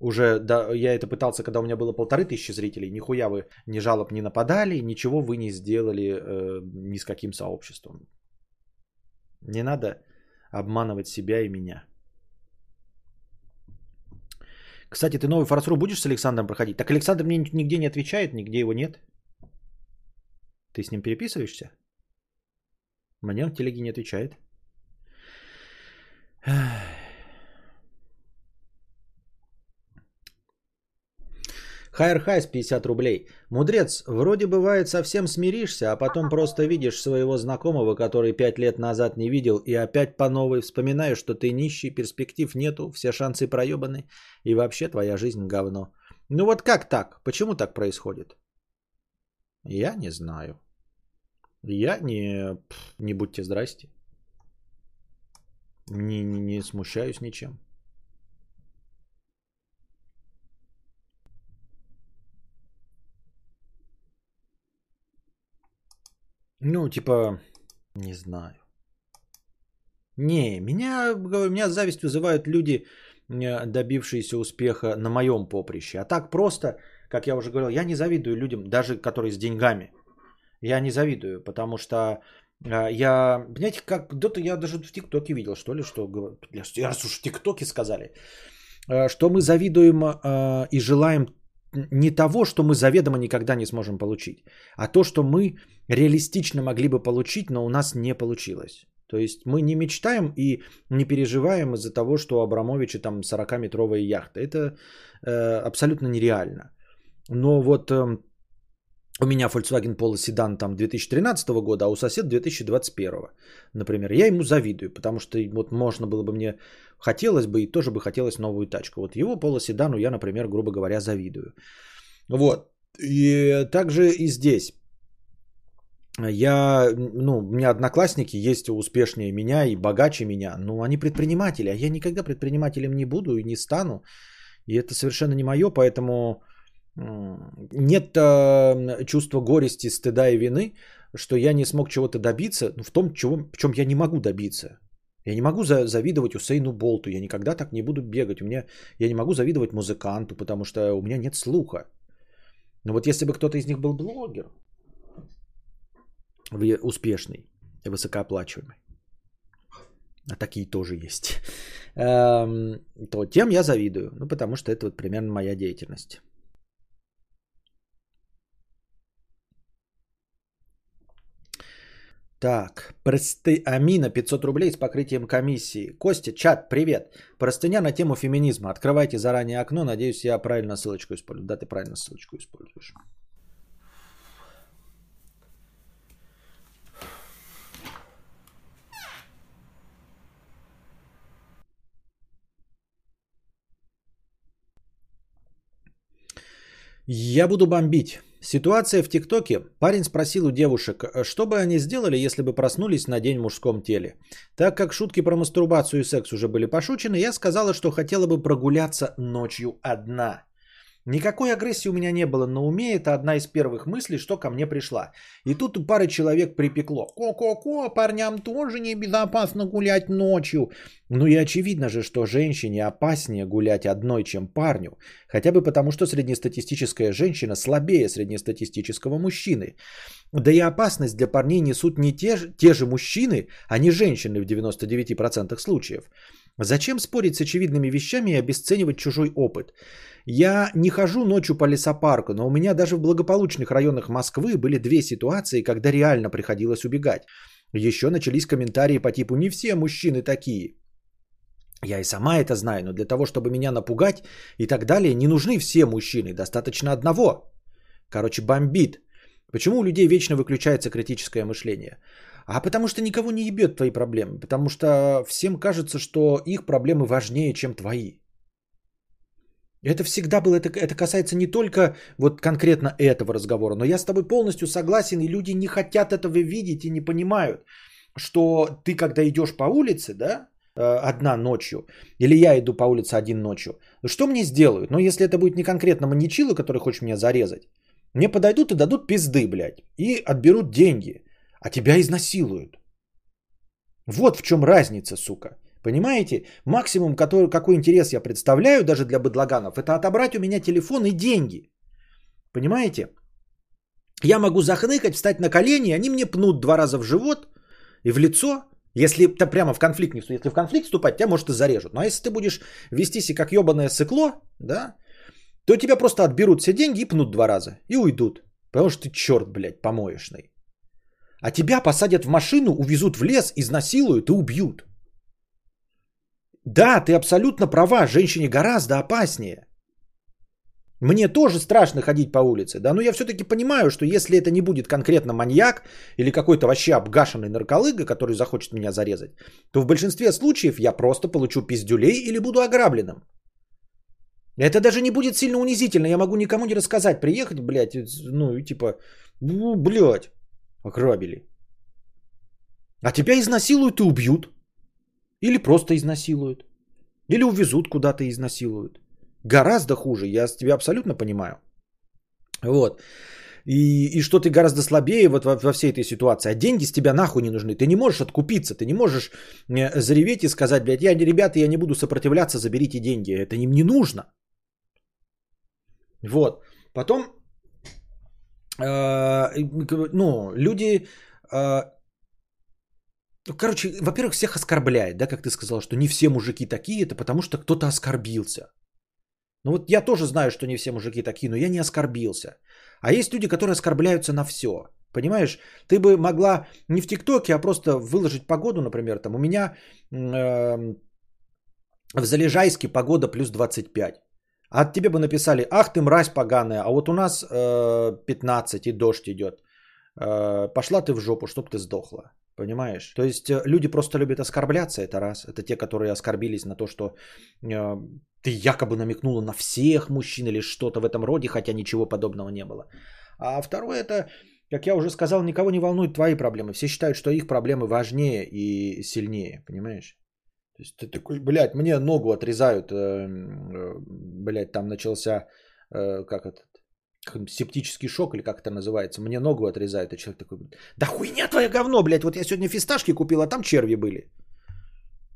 Уже да, я это пытался, когда у меня было полторы тысячи зрителей. Нихуя вы ни жалоб не нападали, ничего вы не сделали э, ни с каким сообществом. Не надо обманывать себя и меня. Кстати, ты новый форсру будешь с Александром проходить? Так Александр мне нигде не отвечает, нигде его нет. Ты с ним переписываешься? Мне он в телеге не отвечает. Хайр Хайс 50 рублей. Мудрец, вроде бывает совсем смиришься, а потом просто видишь своего знакомого, который пять лет назад не видел, и опять по новой вспоминаешь, что ты нищий, перспектив нету, все шансы проебаны, и вообще твоя жизнь говно. Ну вот как так? Почему так происходит? Я не знаю. Я не... Не будьте здрасте. Не, не, не смущаюсь ничем. Ну, типа, не знаю. Не, меня, меня зависть вызывают люди, э, добившиеся успеха на моем поприще. А так просто, как я уже говорил, я не завидую людям, даже которые с деньгами. Я не завидую, потому что э, я, понимаете, как кто-то, я даже в ТикТоке видел, что ли, что, раз уж в ТикТоке сказали, э, что мы завидуем и желаем не того, что мы заведомо никогда не сможем получить, а то, что мы реалистично могли бы получить, но у нас не получилось. То есть мы не мечтаем и не переживаем из-за того, что у Абрамовича там 40-метровая яхта. Это э, абсолютно нереально. Но вот э, у меня Volkswagen Polo седан там 2013 года, а у соседа 2021. Например, я ему завидую, потому что вот можно было бы мне, хотелось бы и тоже бы хотелось новую тачку. Вот его Polo седану я, например, грубо говоря, завидую. Вот. И также и здесь. Я, ну, у меня одноклассники есть успешнее меня и богаче меня, но они предприниматели, а я никогда предпринимателем не буду и не стану. И это совершенно не мое, поэтому нет э, чувства горести, стыда и вины, что я не смог чего-то добиться, ну, в том, чего, в чем я не могу добиться. Я не могу за, завидовать Усейну Болту, я никогда так не буду бегать. У меня, я не могу завидовать музыканту, потому что у меня нет слуха. Но вот если бы кто-то из них был блогер, успешный и высокооплачиваемый, а такие тоже есть, эм, то тем я завидую. Ну, потому что это вот примерно моя деятельность. Так, просты... Амина, 500 рублей с покрытием комиссии. Костя, чат, привет. Простыня на тему феминизма. Открывайте заранее окно. Надеюсь, я правильно ссылочку использую. Да, ты правильно ссылочку используешь. Я буду бомбить. Ситуация в ТикТоке. Парень спросил у девушек, что бы они сделали, если бы проснулись на день в мужском теле. Так как шутки про мастурбацию и секс уже были пошучены, я сказала, что хотела бы прогуляться ночью одна. Никакой агрессии у меня не было на уме, это одна из первых мыслей, что ко мне пришла. И тут у пары человек припекло. Ко-ко-ко, парням тоже небезопасно гулять ночью. Ну и очевидно же, что женщине опаснее гулять одной, чем парню. Хотя бы потому, что среднестатистическая женщина слабее среднестатистического мужчины. Да и опасность для парней несут не те, те же мужчины, а не женщины в 99% случаев. Зачем спорить с очевидными вещами и обесценивать чужой опыт? Я не хожу ночью по лесопарку, но у меня даже в благополучных районах Москвы были две ситуации, когда реально приходилось убегать. Еще начались комментарии по типу «не все мужчины такие». Я и сама это знаю, но для того, чтобы меня напугать и так далее, не нужны все мужчины, достаточно одного. Короче, бомбит. Почему у людей вечно выключается критическое мышление? А потому что никого не ебет твои проблемы. Потому что всем кажется, что их проблемы важнее, чем твои. Это всегда было, это, это касается не только вот конкретно этого разговора, но я с тобой полностью согласен, и люди не хотят этого видеть и не понимают, что ты, когда идешь по улице, да, э, одна ночью, или я иду по улице один ночью, что мне сделают? Ну, если это будет не конкретно маньячила, который хочет меня зарезать, мне подойдут и дадут пизды, блядь, и отберут деньги, а тебя изнасилуют. Вот в чем разница, сука. Понимаете? Максимум, который, какой интерес я представляю даже для быдлаганов, это отобрать у меня телефон и деньги. Понимаете? Я могу захныкать, встать на колени, они мне пнут два раза в живот и в лицо. Если ты прямо в конфликт не Если в конфликт вступать, тебя, может, и зарежут. Но если ты будешь вести себя как ебаное сыкло, да, то тебя просто отберут все деньги и пнут два раза. И уйдут. Потому что ты черт, блядь, помоечный. А тебя посадят в машину, увезут в лес, изнасилуют и убьют. Да, ты абсолютно права, женщине гораздо опаснее. Мне тоже страшно ходить по улице, да, но я все-таки понимаю, что если это не будет конкретно маньяк или какой-то вообще обгашенный нарколыга, который захочет меня зарезать, то в большинстве случаев я просто получу пиздюлей или буду ограбленным. Это даже не будет сильно унизительно, я могу никому не рассказать, приехать, блядь, ну, типа, ну, блядь, ограбили. А тебя изнасилуют и убьют. Или просто изнасилуют. Или увезут куда-то и изнасилуют. Гораздо хуже, я тебя абсолютно понимаю. Вот. И, и что ты гораздо слабее вот во, во всей этой ситуации. А деньги с тебя нахуй не нужны. Ты не можешь откупиться, ты не можешь э, зареветь и сказать, блядь, я, ребята, я не буду сопротивляться, заберите деньги. Это им не нужно. Вот. Потом, ну, люди э, короче, во-первых, всех оскорбляет, да, как ты сказал, что не все мужики такие, это потому что кто-то оскорбился. Ну вот я тоже знаю, что не все мужики такие, но я не оскорбился. А есть люди, которые оскорбляются на все. Понимаешь, ты бы могла не в ТикТоке, а просто выложить погоду, например, там у меня э, в Залежайске погода плюс 25. А тебе бы написали, ах ты мразь поганая, а вот у нас э, 15 и дождь идет. Э, пошла ты в жопу, чтоб ты сдохла. Понимаешь? То есть э, люди просто любят оскорбляться, это раз. Это те, которые оскорбились на то, что э, ты якобы намекнула на всех мужчин или что-то в этом роде, хотя ничего подобного не было. А второе это, как я уже сказал, никого не волнуют твои проблемы. Все считают, что их проблемы важнее и сильнее, понимаешь? То есть ты такой, блядь, мне ногу отрезают, э, э, блядь, там начался, э, как это, септический шок или как это называется, мне ногу отрезают, и человек такой, да хуйня твоя говно, блядь, вот я сегодня фисташки купил, а там черви были.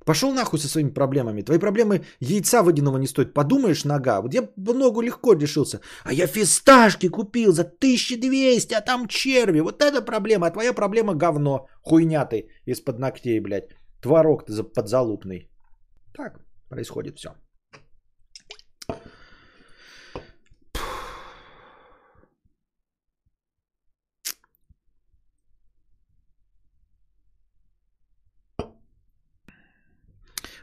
Пошел нахуй со своими проблемами. Твои проблемы яйца водяного не стоят. Подумаешь, нога. Вот я ногу легко решился. А я фисташки купил за 1200, а там черви. Вот это проблема. А твоя проблема говно. Хуйня ты из-под ногтей, блядь. Творог подзалупный. Так происходит все.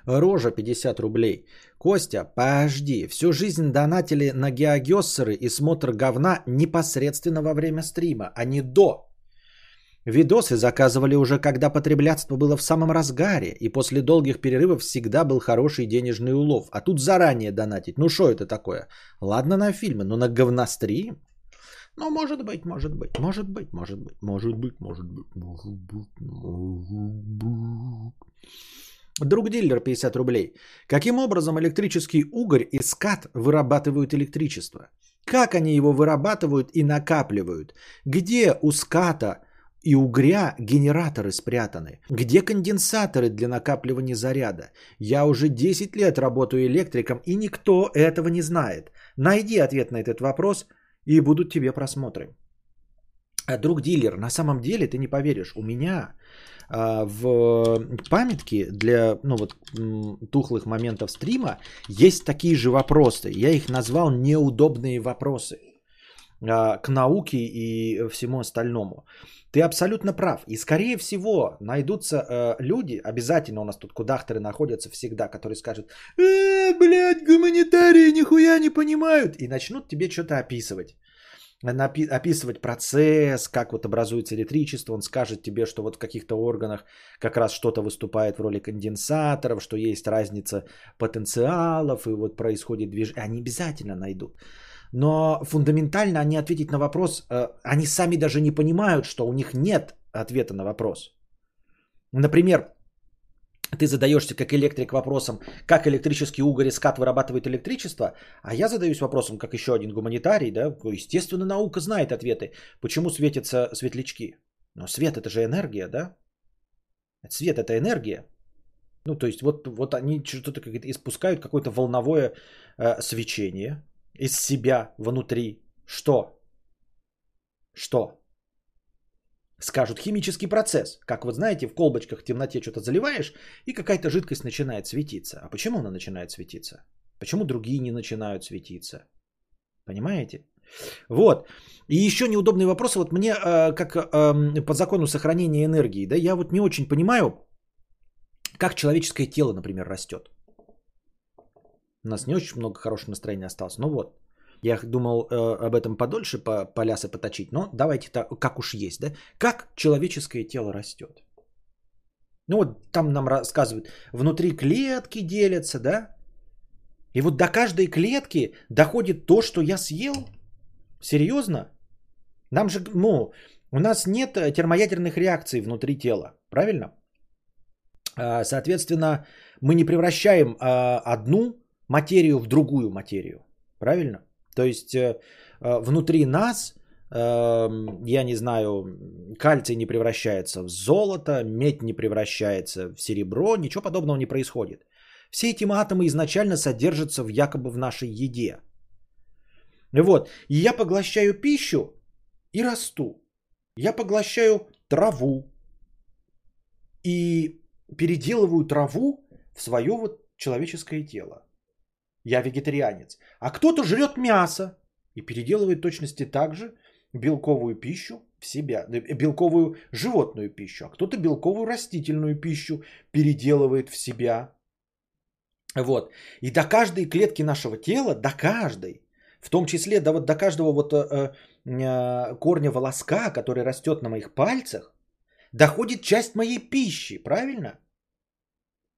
Рожа 50 рублей. Костя, подожди, всю жизнь донатили на геогессеры и смотр говна непосредственно во время стрима, а не до. Видосы заказывали уже, когда потреблятство было в самом разгаре, и после долгих перерывов всегда был хороший денежный улов. А тут заранее донатить. Ну что это такое? Ладно на фильмы, но на говнострим? Ну, может быть, может быть, может быть, может быть, может быть, может быть, может быть, может быть. Друг дилер 50 рублей. Каким образом электрический угорь и скат вырабатывают электричество? Как они его вырабатывают и накапливают? Где у ската и угря генераторы спрятаны? Где конденсаторы для накапливания заряда? Я уже 10 лет работаю электриком, и никто этого не знает. Найди ответ на этот вопрос, и будут тебе просмотры. А друг дилер, на самом деле ты не поверишь, у меня а, в памятке для ну, вот, тухлых моментов стрима есть такие же вопросы. Я их назвал неудобные вопросы а, к науке и всему остальному. Ты абсолютно прав. И скорее всего найдутся э, люди, обязательно у нас тут кудахтеры находятся всегда, которые скажут, э, блядь, гуманитарии нихуя не понимают. И начнут тебе что-то описывать. описывать процесс, как вот образуется электричество, он скажет тебе, что вот в каких-то органах как раз что-то выступает в роли конденсаторов, что есть разница потенциалов, и вот происходит движение. Они обязательно найдут. Но фундаментально они ответить на вопрос, э, они сами даже не понимают, что у них нет ответа на вопрос. Например, ты задаешься как электрик вопросом, как электрический угорь и скат вырабатывает электричество, а я задаюсь вопросом, как еще один гуманитарий, да, естественно, наука знает ответы, почему светятся светлячки. Но свет это же энергия, да? Свет это энергия. Ну, то есть вот, вот они что-то испускают какое-то волновое э, свечение из себя внутри. Что? Что? скажут химический процесс. Как вы знаете, в колбочках в темноте что-то заливаешь, и какая-то жидкость начинает светиться. А почему она начинает светиться? Почему другие не начинают светиться? Понимаете? Вот. И еще неудобный вопрос. Вот мне, э, как э, по закону сохранения энергии, да, я вот не очень понимаю, как человеческое тело, например, растет. У нас не очень много хорошего настроения осталось. Ну вот. Я думал э, об этом подольше, по полясы поточить, но давайте так, как уж есть, да? Как человеческое тело растет? Ну вот там нам рассказывают, внутри клетки делятся, да? И вот до каждой клетки доходит то, что я съел. Серьезно? Нам же, ну, у нас нет термоядерных реакций внутри тела, правильно? А, соответственно, мы не превращаем а, одну материю в другую материю, правильно? То есть э, э, внутри нас, эм, я не знаю, кальций не превращается в золото, медь не превращается в серебро, ничего подобного не происходит. Все эти атомы изначально содержатся в якобы в нашей еде. Вот. И я поглощаю пищу и расту. Я поглощаю траву и переделываю траву в свое вот человеческое тело я вегетарианец. А кто-то жрет мясо и переделывает точности так же белковую пищу в себя, э, белковую животную пищу, а кто-то белковую растительную пищу переделывает в себя. Вот. И до каждой клетки нашего тела, до каждой, в том числе до, вот, до каждого вот э, э, корня волоска, который растет на моих пальцах, доходит часть моей пищи, правильно?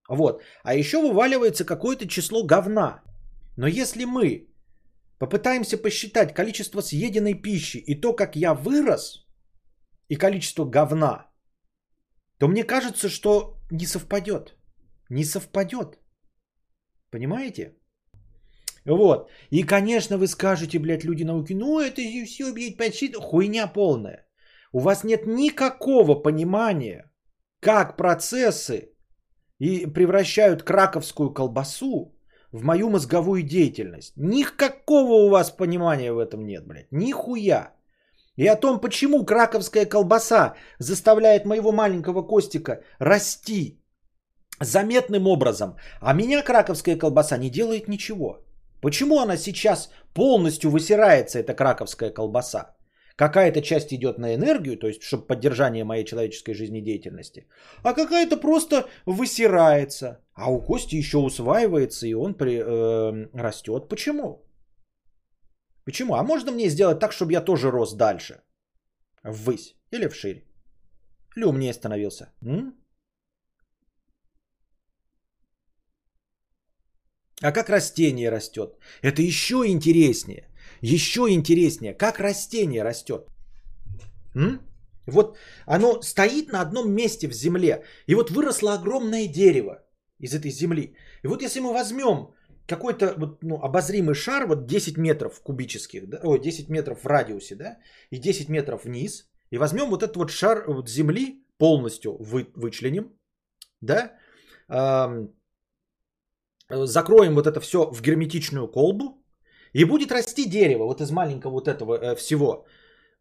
Вот. А еще вываливается какое-то число говна. Но если мы попытаемся посчитать количество съеденной пищи и то, как я вырос, и количество говна, то мне кажется, что не совпадет. Не совпадет. Понимаете? Вот. И, конечно, вы скажете, блядь, люди науки, ну это все, блядь, почти хуйня полная. У вас нет никакого понимания, как процессы и превращают краковскую колбасу в мою мозговую деятельность. Никакого у вас понимания в этом нет, блядь. Нихуя. И о том, почему краковская колбаса заставляет моего маленького Костика расти заметным образом, а меня краковская колбаса не делает ничего. Почему она сейчас полностью высирается, эта краковская колбаса? Какая-то часть идет на энергию, то есть, чтобы поддержание моей человеческой жизнедеятельности, а какая-то просто высирается. А у Кости еще усваивается, и он при, э, растет. Почему? Почему? А можно мне сделать так, чтобы я тоже рос дальше? Ввысь или вширь? Или умнее становился? М? А как растение растет? Это еще интереснее. Еще интереснее, как растение растет. М? Вот оно стоит на одном месте в земле. И вот выросло огромное дерево из этой земли. И вот если мы возьмем какой-то вот, ну, обозримый шар, вот 10 метров кубических, да, ой, 10 метров в радиусе, да, и 10 метров вниз, и возьмем вот этот вот шар вот земли, полностью вы, вычленим, да, эм, закроем вот это все в герметичную колбу, и будет расти дерево вот из маленького вот этого э, всего.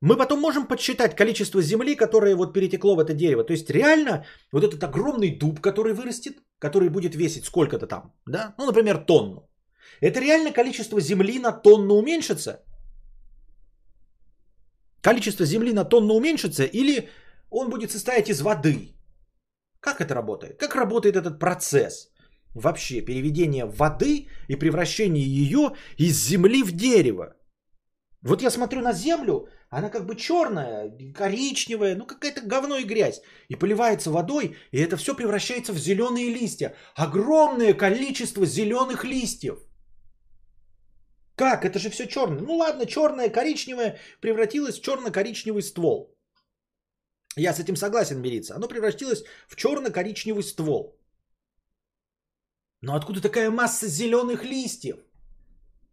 Мы потом можем подсчитать количество земли, которое вот перетекло в это дерево. То есть реально вот этот огромный дуб, который вырастет, который будет весить сколько-то там, да, ну, например, тонну. Это реально количество земли на тонну уменьшится? Количество земли на тонну уменьшится или он будет состоять из воды? Как это работает? Как работает этот процесс? Вообще переведение воды и превращение ее из земли в дерево. Вот я смотрю на землю, она как бы черная, коричневая, ну какая-то говно и грязь. И поливается водой, и это все превращается в зеленые листья. Огромное количество зеленых листьев. Как? Это же все черное. Ну ладно, черное, коричневое превратилось в черно-коричневый ствол. Я с этим согласен мириться. Оно превратилось в черно-коричневый ствол. Но откуда такая масса зеленых листьев?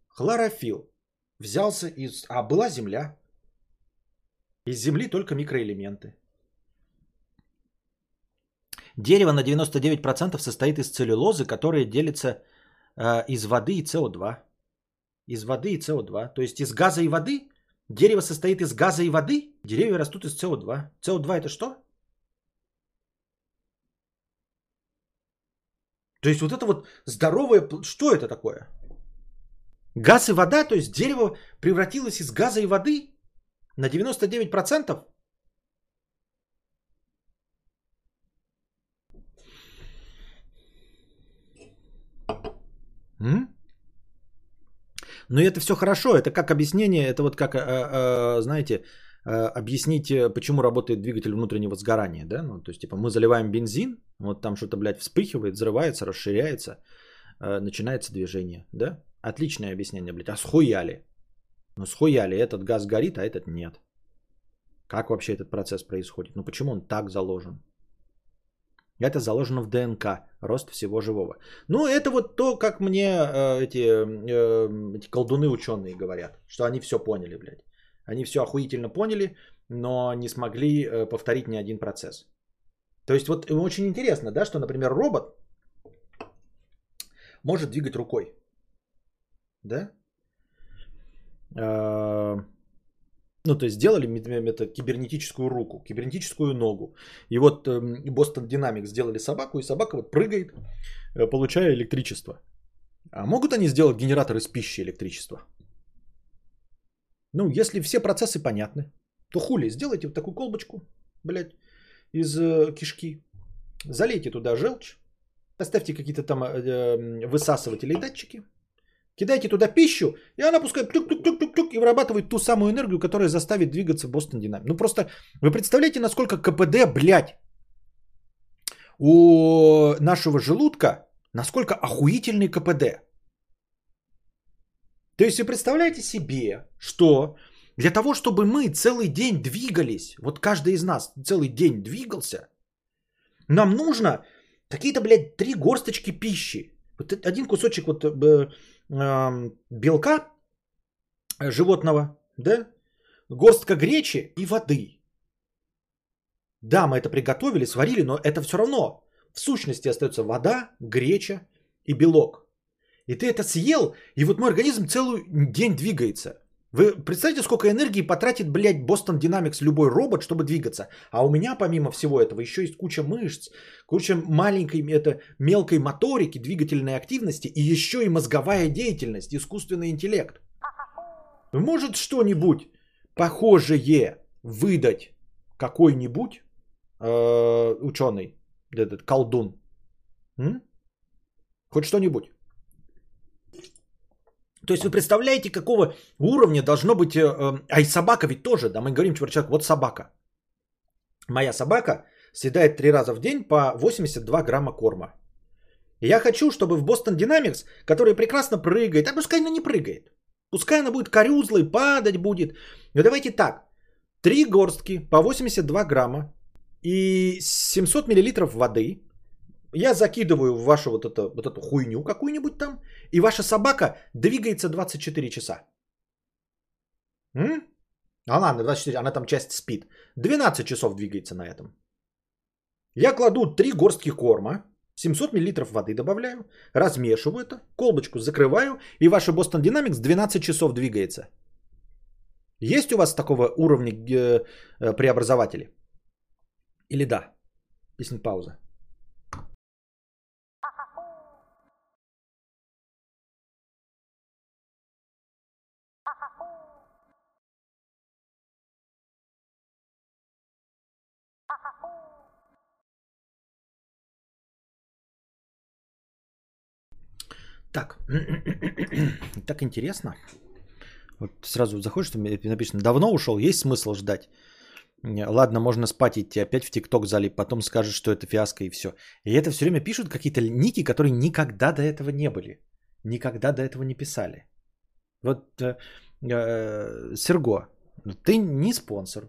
Хлорофилл взялся из... А была земля. Из земли только микроэлементы. Дерево на 99% состоит из целлюлозы, которая делится э, из воды и СО2. Из воды и СО2. То есть из газа и воды. Дерево состоит из газа и воды. Деревья растут из СО2. СО2 это что? То есть вот это вот здоровое... Что это такое? Газ и вода, то есть дерево превратилось из газа и воды на 99%? М? Но это все хорошо, это как объяснение, это вот как, э, э, знаете, э, объяснить, почему работает двигатель внутреннего сгорания, да, ну, то есть, типа, мы заливаем бензин, вот там что-то, блядь, вспыхивает, взрывается, расширяется, начинается движение, да, Отличное объяснение, блядь. А схуяли? Ну схуяли, этот газ горит, а этот нет. Как вообще этот процесс происходит? Ну почему он так заложен? Это заложено в ДНК, рост всего живого. Ну, это вот то, как мне э, эти, э, эти колдуны ученые говорят, что они все поняли, блядь. Они все охуительно поняли, но не смогли э, повторить ни один процесс. То есть вот очень интересно, да, что, например, робот может двигать рукой да? А, ну, то есть сделали это кибернетическую руку, кибернетическую ногу. И вот эм, Dynamics сделали собаку, и собака вот прыгает, э, получая электричество. А могут они сделать генератор из пищи электричества? Ну, если все процессы понятны, то хули, сделайте вот такую колбочку, блядь, из э, кишки, залейте туда желчь, поставьте какие-то там э, э, высасыватели и датчики – Кидайте туда пищу, и она пускай тук-тук-тук-тук и вырабатывает ту самую энергию, которая заставит двигаться Бостон Динамик. Ну просто вы представляете, насколько КПД, блядь, у нашего желудка, насколько охуительный КПД. То есть вы представляете себе, что для того, чтобы мы целый день двигались, вот каждый из нас целый день двигался, нам нужно какие-то, блядь, три горсточки пищи. Вот один кусочек вот э, белка животного, да, горстка гречи и воды. Да, мы это приготовили, сварили, но это все равно в сущности остается вода, греча и белок. И ты это съел, и вот мой организм целый день двигается. Вы представляете, сколько энергии потратит, блядь, Boston Dynamics любой робот, чтобы двигаться? А у меня, помимо всего этого, еще есть куча мышц, куча маленькой, это, мелкой моторики, двигательной активности и еще и мозговая деятельность, искусственный интеллект. Может что-нибудь похожее выдать какой-нибудь э, ученый, этот колдун? М? Хоть что-нибудь. То есть вы представляете, какого уровня должно быть... Э, э, а и собака ведь тоже, да, мы говорим, человек, вот собака. Моя собака съедает три раза в день по 82 грамма корма. Я хочу, чтобы в Boston Dynamics, который прекрасно прыгает, а пускай она не прыгает, пускай она будет корюзлой, падать будет. Но давайте так, три горстки по 82 грамма и 700 миллилитров воды – я закидываю в вашу вот, это, вот эту хуйню какую-нибудь там, и ваша собака двигается 24 часа. М? А ладно, 24, она там часть спит. 12 часов двигается на этом. Я кладу 3 горстки корма, 700 мл воды добавляю, размешиваю это, колбочку закрываю, и ваша Boston Dynamics 12 часов двигается. Есть у вас такого уровня э, э, преобразователи? Или да? Песня пауза. Так, так интересно. Вот сразу заходишь, там написано, давно ушел, есть смысл ждать? Ладно, можно спать идти, опять в ТикТок залип, потом скажешь, что это фиаско и все. И это все время пишут какие-то ники, которые никогда до этого не были. Никогда до этого не писали. Вот э, э, Серго, ты не спонсор.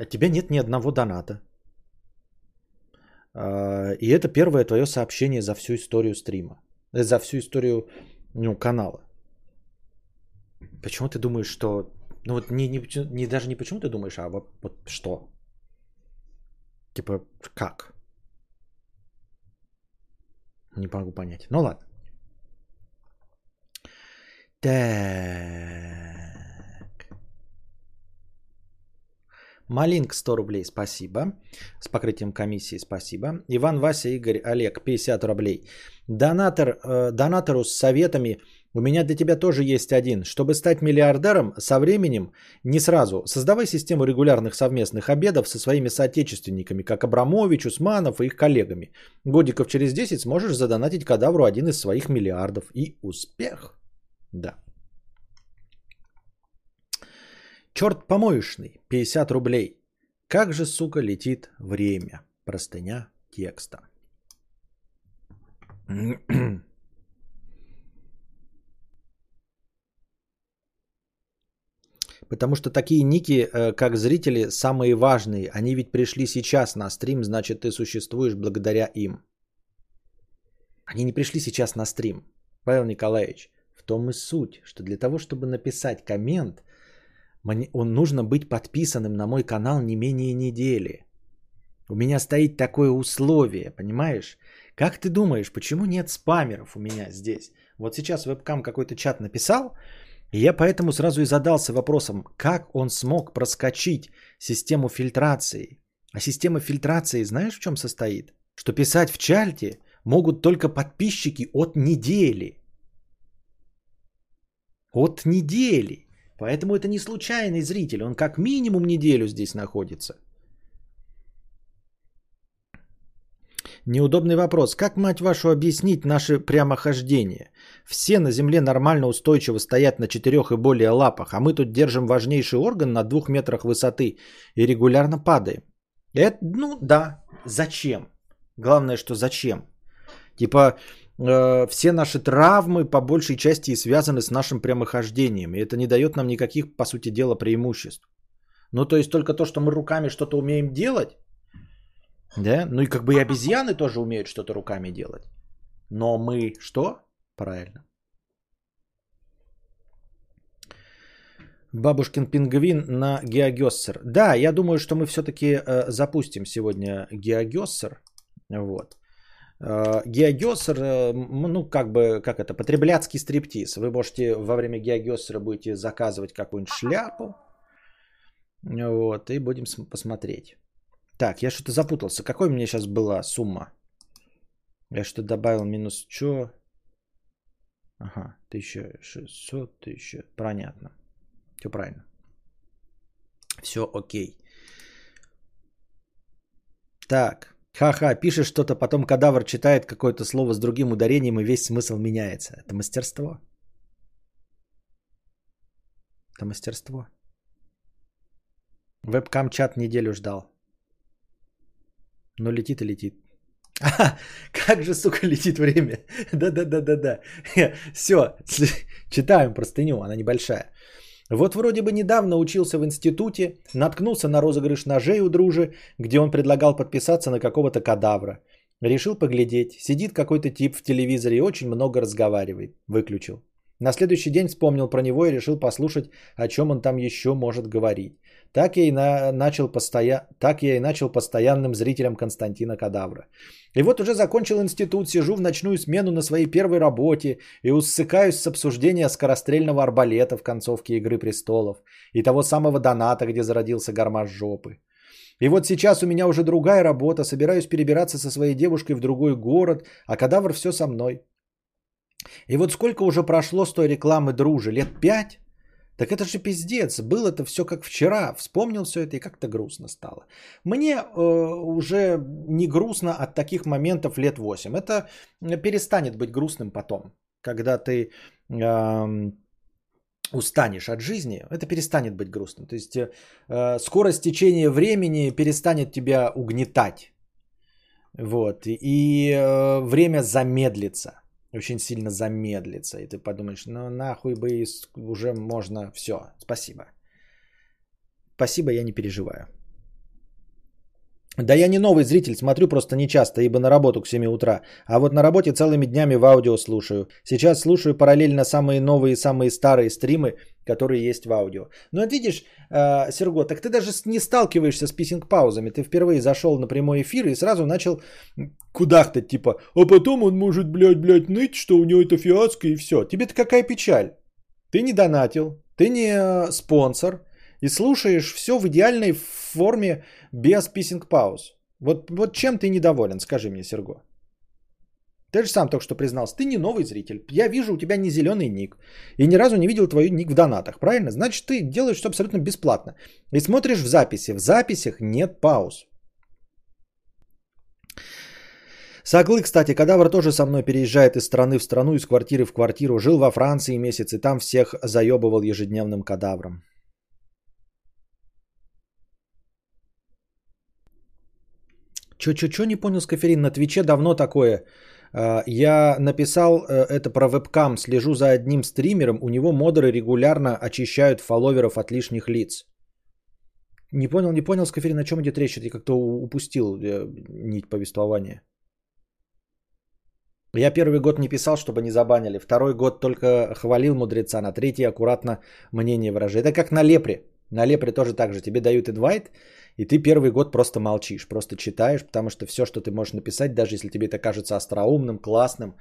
От тебя нет ни одного доната. Э, и это первое твое сообщение за всю историю стрима. За всю историю ну, канала. Почему ты думаешь, что... Ну вот не, не, не даже не почему ты думаешь, а вот, вот что? Типа как? Не могу понять. Ну ладно. Так. Малинк 100 рублей, спасибо. С покрытием комиссии, спасибо. Иван, Вася, Игорь, Олег, 50 рублей. Донатор, э, донатору с советами у меня для тебя тоже есть один. Чтобы стать миллиардером, со временем, не сразу, создавай систему регулярных совместных обедов со своими соотечественниками, как Абрамович, Усманов и их коллегами. Годиков через 10 сможешь задонатить кадавру один из своих миллиардов. И успех! Да. Черт помоечный, 50 рублей. Как же, сука, летит время? Простыня текста. Потому что такие ники, э, как зрители, самые важные. Они ведь пришли сейчас на стрим, значит, ты существуешь благодаря им. Они не пришли сейчас на стрим. Павел Николаевич, в том и суть, что для того, чтобы написать коммент, он нужно быть подписанным на мой канал не менее недели. У меня стоит такое условие, понимаешь? Как ты думаешь, почему нет спамеров у меня здесь? Вот сейчас вебкам какой-то чат написал, и я поэтому сразу и задался вопросом, как он смог проскочить систему фильтрации. А система фильтрации знаешь в чем состоит? Что писать в чате могут только подписчики от недели. От недели. Поэтому это не случайный зритель. Он как минимум неделю здесь находится. Неудобный вопрос. Как, мать вашу, объяснить наше прямохождение? Все на Земле нормально устойчиво стоят на четырех и более лапах, а мы тут держим важнейший орган на двух метрах высоты и регулярно падаем. Это, ну да, зачем? Главное, что зачем? Типа, все наши травмы по большей части связаны с нашим прямохождением, и это не дает нам никаких, по сути дела, преимуществ. Ну, то есть только то, что мы руками что-то умеем делать, да? Ну и как бы и обезьяны тоже умеют что-то руками делать. Но мы что? Правильно. Бабушкин пингвин на Геогессер. Да, я думаю, что мы все-таки э, запустим сегодня Геогессер. Вот. Э, Геогессер, э, ну как бы, как это, потребляцкий стриптиз. Вы можете во время Геогессера будете заказывать какую-нибудь шляпу. Вот, и будем посмотреть. Так, я что-то запутался. Какой у меня сейчас была сумма? Я что добавил минус что? Ага, 1600, 1000. Понятно. Все правильно. Все окей. Так. Ха-ха, пишешь что-то, потом кадавр читает какое-то слово с другим ударением, и весь смысл меняется. Это мастерство. Это мастерство. Вебкам-чат неделю ждал. Но летит и летит. А, как же, сука, летит время. Да-да-да-да-да. Все, читаем простыню, она небольшая. Вот вроде бы недавно учился в институте, наткнулся на розыгрыш ножей у дружи, где он предлагал подписаться на какого-то кадавра. Решил поглядеть. Сидит какой-то тип в телевизоре и очень много разговаривает. Выключил. На следующий день вспомнил про него и решил послушать, о чем он там еще может говорить. Так я и, на, начал, постоя... так я и начал постоянным зрителем Константина Кадавра. И вот уже закончил институт, сижу в ночную смену на своей первой работе и усыкаюсь с обсуждения скорострельного арбалета в концовке «Игры престолов» и того самого доната, где зародился гармаш жопы. И вот сейчас у меня уже другая работа, собираюсь перебираться со своей девушкой в другой город, а кадавр все со мной. И вот сколько уже прошло с той рекламы дружи? Лет пять? Так это же пиздец. Было это все как вчера. Вспомнил все это и как-то грустно стало. Мне э, уже не грустно от таких моментов лет 8. Это перестанет быть грустным потом. Когда ты э, устанешь от жизни, это перестанет быть грустным. То есть э, скорость течения времени перестанет тебя угнетать. Вот. И э, время замедлится. Очень сильно замедлится. И ты подумаешь, ну нахуй бы уже можно все. Спасибо. Спасибо, я не переживаю. Да я не новый зритель, смотрю просто не часто, ибо на работу к 7 утра. А вот на работе целыми днями в аудио слушаю. Сейчас слушаю параллельно самые новые самые старые стримы, которые есть в аудио. Но видишь, э, Серго, так ты даже не сталкиваешься с писинг-паузами. Ты впервые зашел на прямой эфир и сразу начал кудахтать, типа, а потом он может, блядь, блядь, ныть, что у него это фиаско и все. Тебе-то какая печаль? Ты не донатил, ты не э, спонсор, и слушаешь все в идеальной форме без писинг-пауз. Вот, вот чем ты недоволен, скажи мне, Серго. Ты же сам только что признался, ты не новый зритель. Я вижу у тебя не зеленый ник. И ни разу не видел твой ник в донатах, правильно? Значит, ты делаешь все абсолютно бесплатно. И смотришь в записи. В записях нет пауз. Саглы, кстати, кадавр тоже со мной переезжает из страны в страну, из квартиры в квартиру. Жил во Франции месяц и там всех заебывал ежедневным кадавром. Чё-чё-чё не понял, Скаферин? На Твиче давно такое. А, я написал э, это про вебкам, слежу за одним стримером, у него модеры регулярно очищают фолловеров от лишних лиц. Не понял, не понял, Скаферин, о чем идет речь? Я как-то упустил э, нить повествования. Я первый год не писал, чтобы не забанили. Второй год только хвалил мудреца. На третий аккуратно мнение выражаю. Это как на лепре. На лепре тоже так же. Тебе дают инвайт, и ты первый год просто молчишь, просто читаешь, потому что все, что ты можешь написать, даже если тебе это кажется остроумным, классным,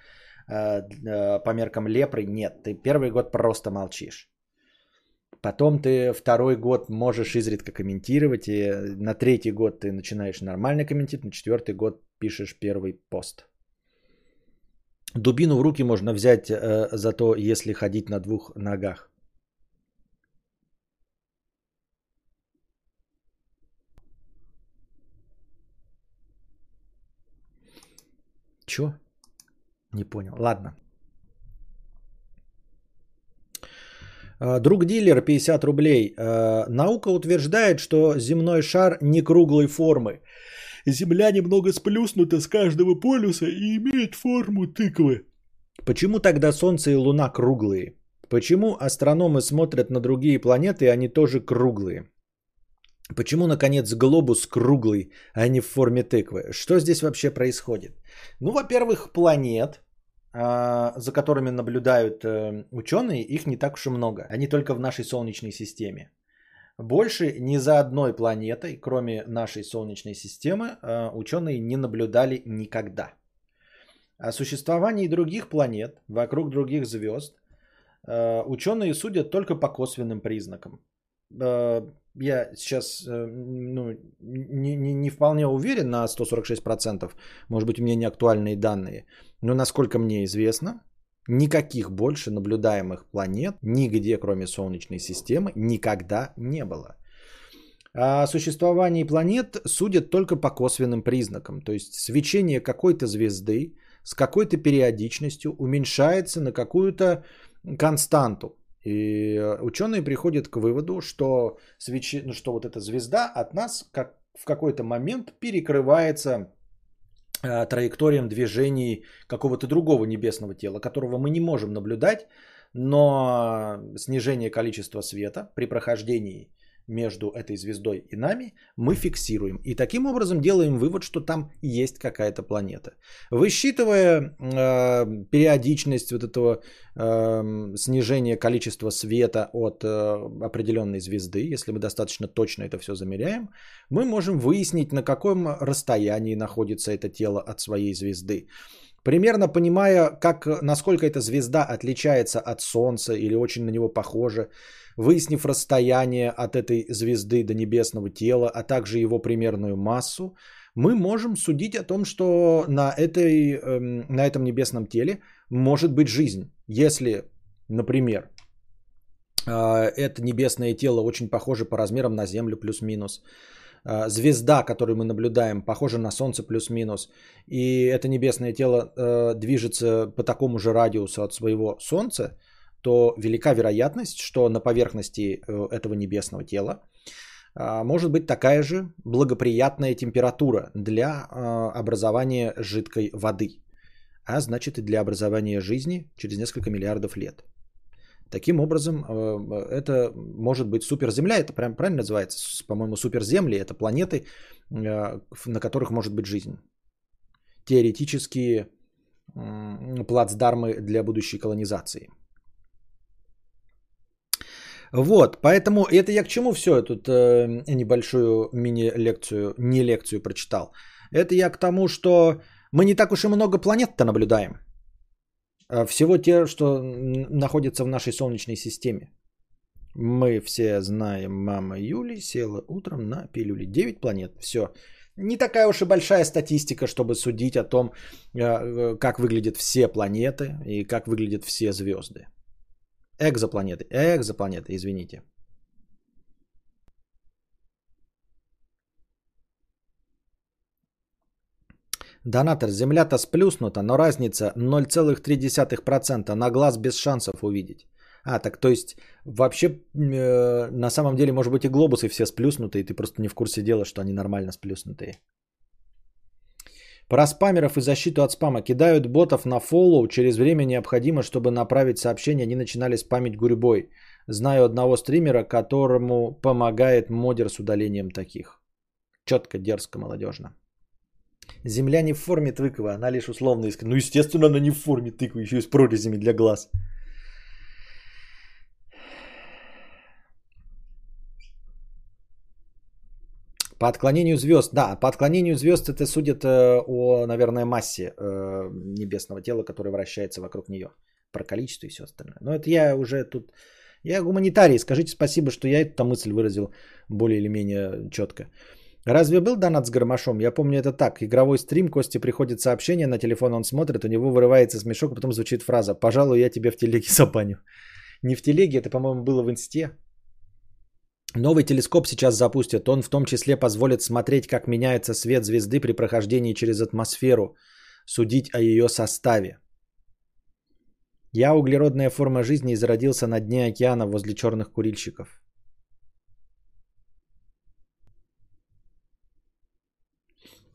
э, э, по меркам лепры, нет. Ты первый год просто молчишь. Потом ты второй год можешь изредка комментировать, и на третий год ты начинаешь нормально комментировать, на четвертый год пишешь первый пост. Дубину в руки можно взять э, за то, если ходить на двух ногах. Чё? Не понял. Ладно. А, друг дилер 50 рублей. А, наука утверждает, что земной шар не круглой формы. Земля немного сплюснута с каждого полюса и имеет форму тыквы. Почему тогда Солнце и Луна круглые? Почему астрономы смотрят на другие планеты, и они тоже круглые? Почему, наконец, глобус круглый, а не в форме тыквы? Что здесь вообще происходит? Ну, во-первых, планет, а, за которыми наблюдают э, ученые, их не так уж и много. Они только в нашей Солнечной системе. Больше ни за одной планетой, кроме нашей Солнечной системы, а, ученые не наблюдали никогда. О существовании других планет вокруг других звезд а, ученые судят только по косвенным признакам я сейчас э, ну, не, не, не вполне уверен на 146%, может быть, у меня не актуальные данные, но насколько мне известно, никаких больше наблюдаемых планет нигде, кроме Солнечной системы, никогда не было. О существовании планет судят только по косвенным признакам, то есть свечение какой-то звезды с какой-то периодичностью уменьшается на какую-то константу. И э, ученые приходят к выводу, что, свечи, ну, что вот эта звезда от нас как в какой-то момент перекрывается э, траекториям движений какого-то другого небесного тела, которого мы не можем наблюдать, но снижение количества света при прохождении между этой звездой и нами мы фиксируем. И таким образом делаем вывод, что там есть какая-то планета. Высчитывая э, периодичность вот этого э, снижения количества света от э, определенной звезды, если мы достаточно точно это все замеряем, мы можем выяснить, на каком расстоянии находится это тело от своей звезды. Примерно понимая, как, насколько эта звезда отличается от Солнца или очень на него похожа, выяснив расстояние от этой звезды до небесного тела, а также его примерную массу, мы можем судить о том, что на, этой, эм, на этом небесном теле может быть жизнь. Если, например, а, это небесное тело очень похоже по размерам на Землю плюс-минус, звезда, которую мы наблюдаем, похожа на Солнце плюс-минус, и это небесное тело э, движется по такому же радиусу от своего Солнца, то велика вероятность, что на поверхности э, этого небесного тела может быть такая же благоприятная температура для образования жидкой воды, а значит и для образования жизни через несколько миллиардов лет. Таким образом, э, это может быть суперземля, это прям правильно называется, по-моему, суперземли, это планеты, э, на которых может быть жизнь. Теоретические плацдармы для будущей колонизации. Вот, поэтому это я к чему все тут э, небольшую мини-лекцию, не лекцию прочитал. Это я к тому, что мы не так уж и много планет-то наблюдаем. А всего те, что находятся в нашей Солнечной системе. Мы все знаем, мама Юли села утром на пилюли. 9 планет, все. Не такая уж и большая статистика, чтобы судить о том, э, э, как выглядят все планеты и как выглядят все звезды. Экзопланеты. Экзопланеты, извините. Донатор, земля-то сплюснута, но разница 0,3%. На глаз без шансов увидеть. А, так то есть вообще э, на самом деле, может быть, и глобусы все сплюснутые, ты просто не в курсе дела, что они нормально сплюснутые. Про спамеров и защиту от спама. Кидают ботов на фоллоу. Через время необходимо, чтобы направить сообщение. Они начинали спамить гурьбой. Знаю одного стримера, которому помогает модер с удалением таких. Четко, дерзко, молодежно. Земля не в форме тыквы, она лишь условно иск. Ну, естественно, она не в форме тыквы, еще и с прорезями для глаз. По отклонению звезд, да, по отклонению звезд это судят э, о, наверное, массе э, небесного тела, которое вращается вокруг нее. Про количество и все остальное. Но это я уже тут... Я гуманитарий, скажите спасибо, что я эту мысль выразил более или менее четко. Разве был донат с гармошом? Я помню это так. Игровой стрим, Кости приходит сообщение, на телефон он смотрит, у него вырывается смешок, а потом звучит фраза «Пожалуй, я тебе в телеге забаню». Не в телеге, это, по-моему, было в инсте. Новый телескоп сейчас запустят. Он в том числе позволит смотреть, как меняется свет звезды при прохождении через атмосферу, судить о ее составе. Я, углеродная форма жизни, изродился на дне океана возле черных курильщиков.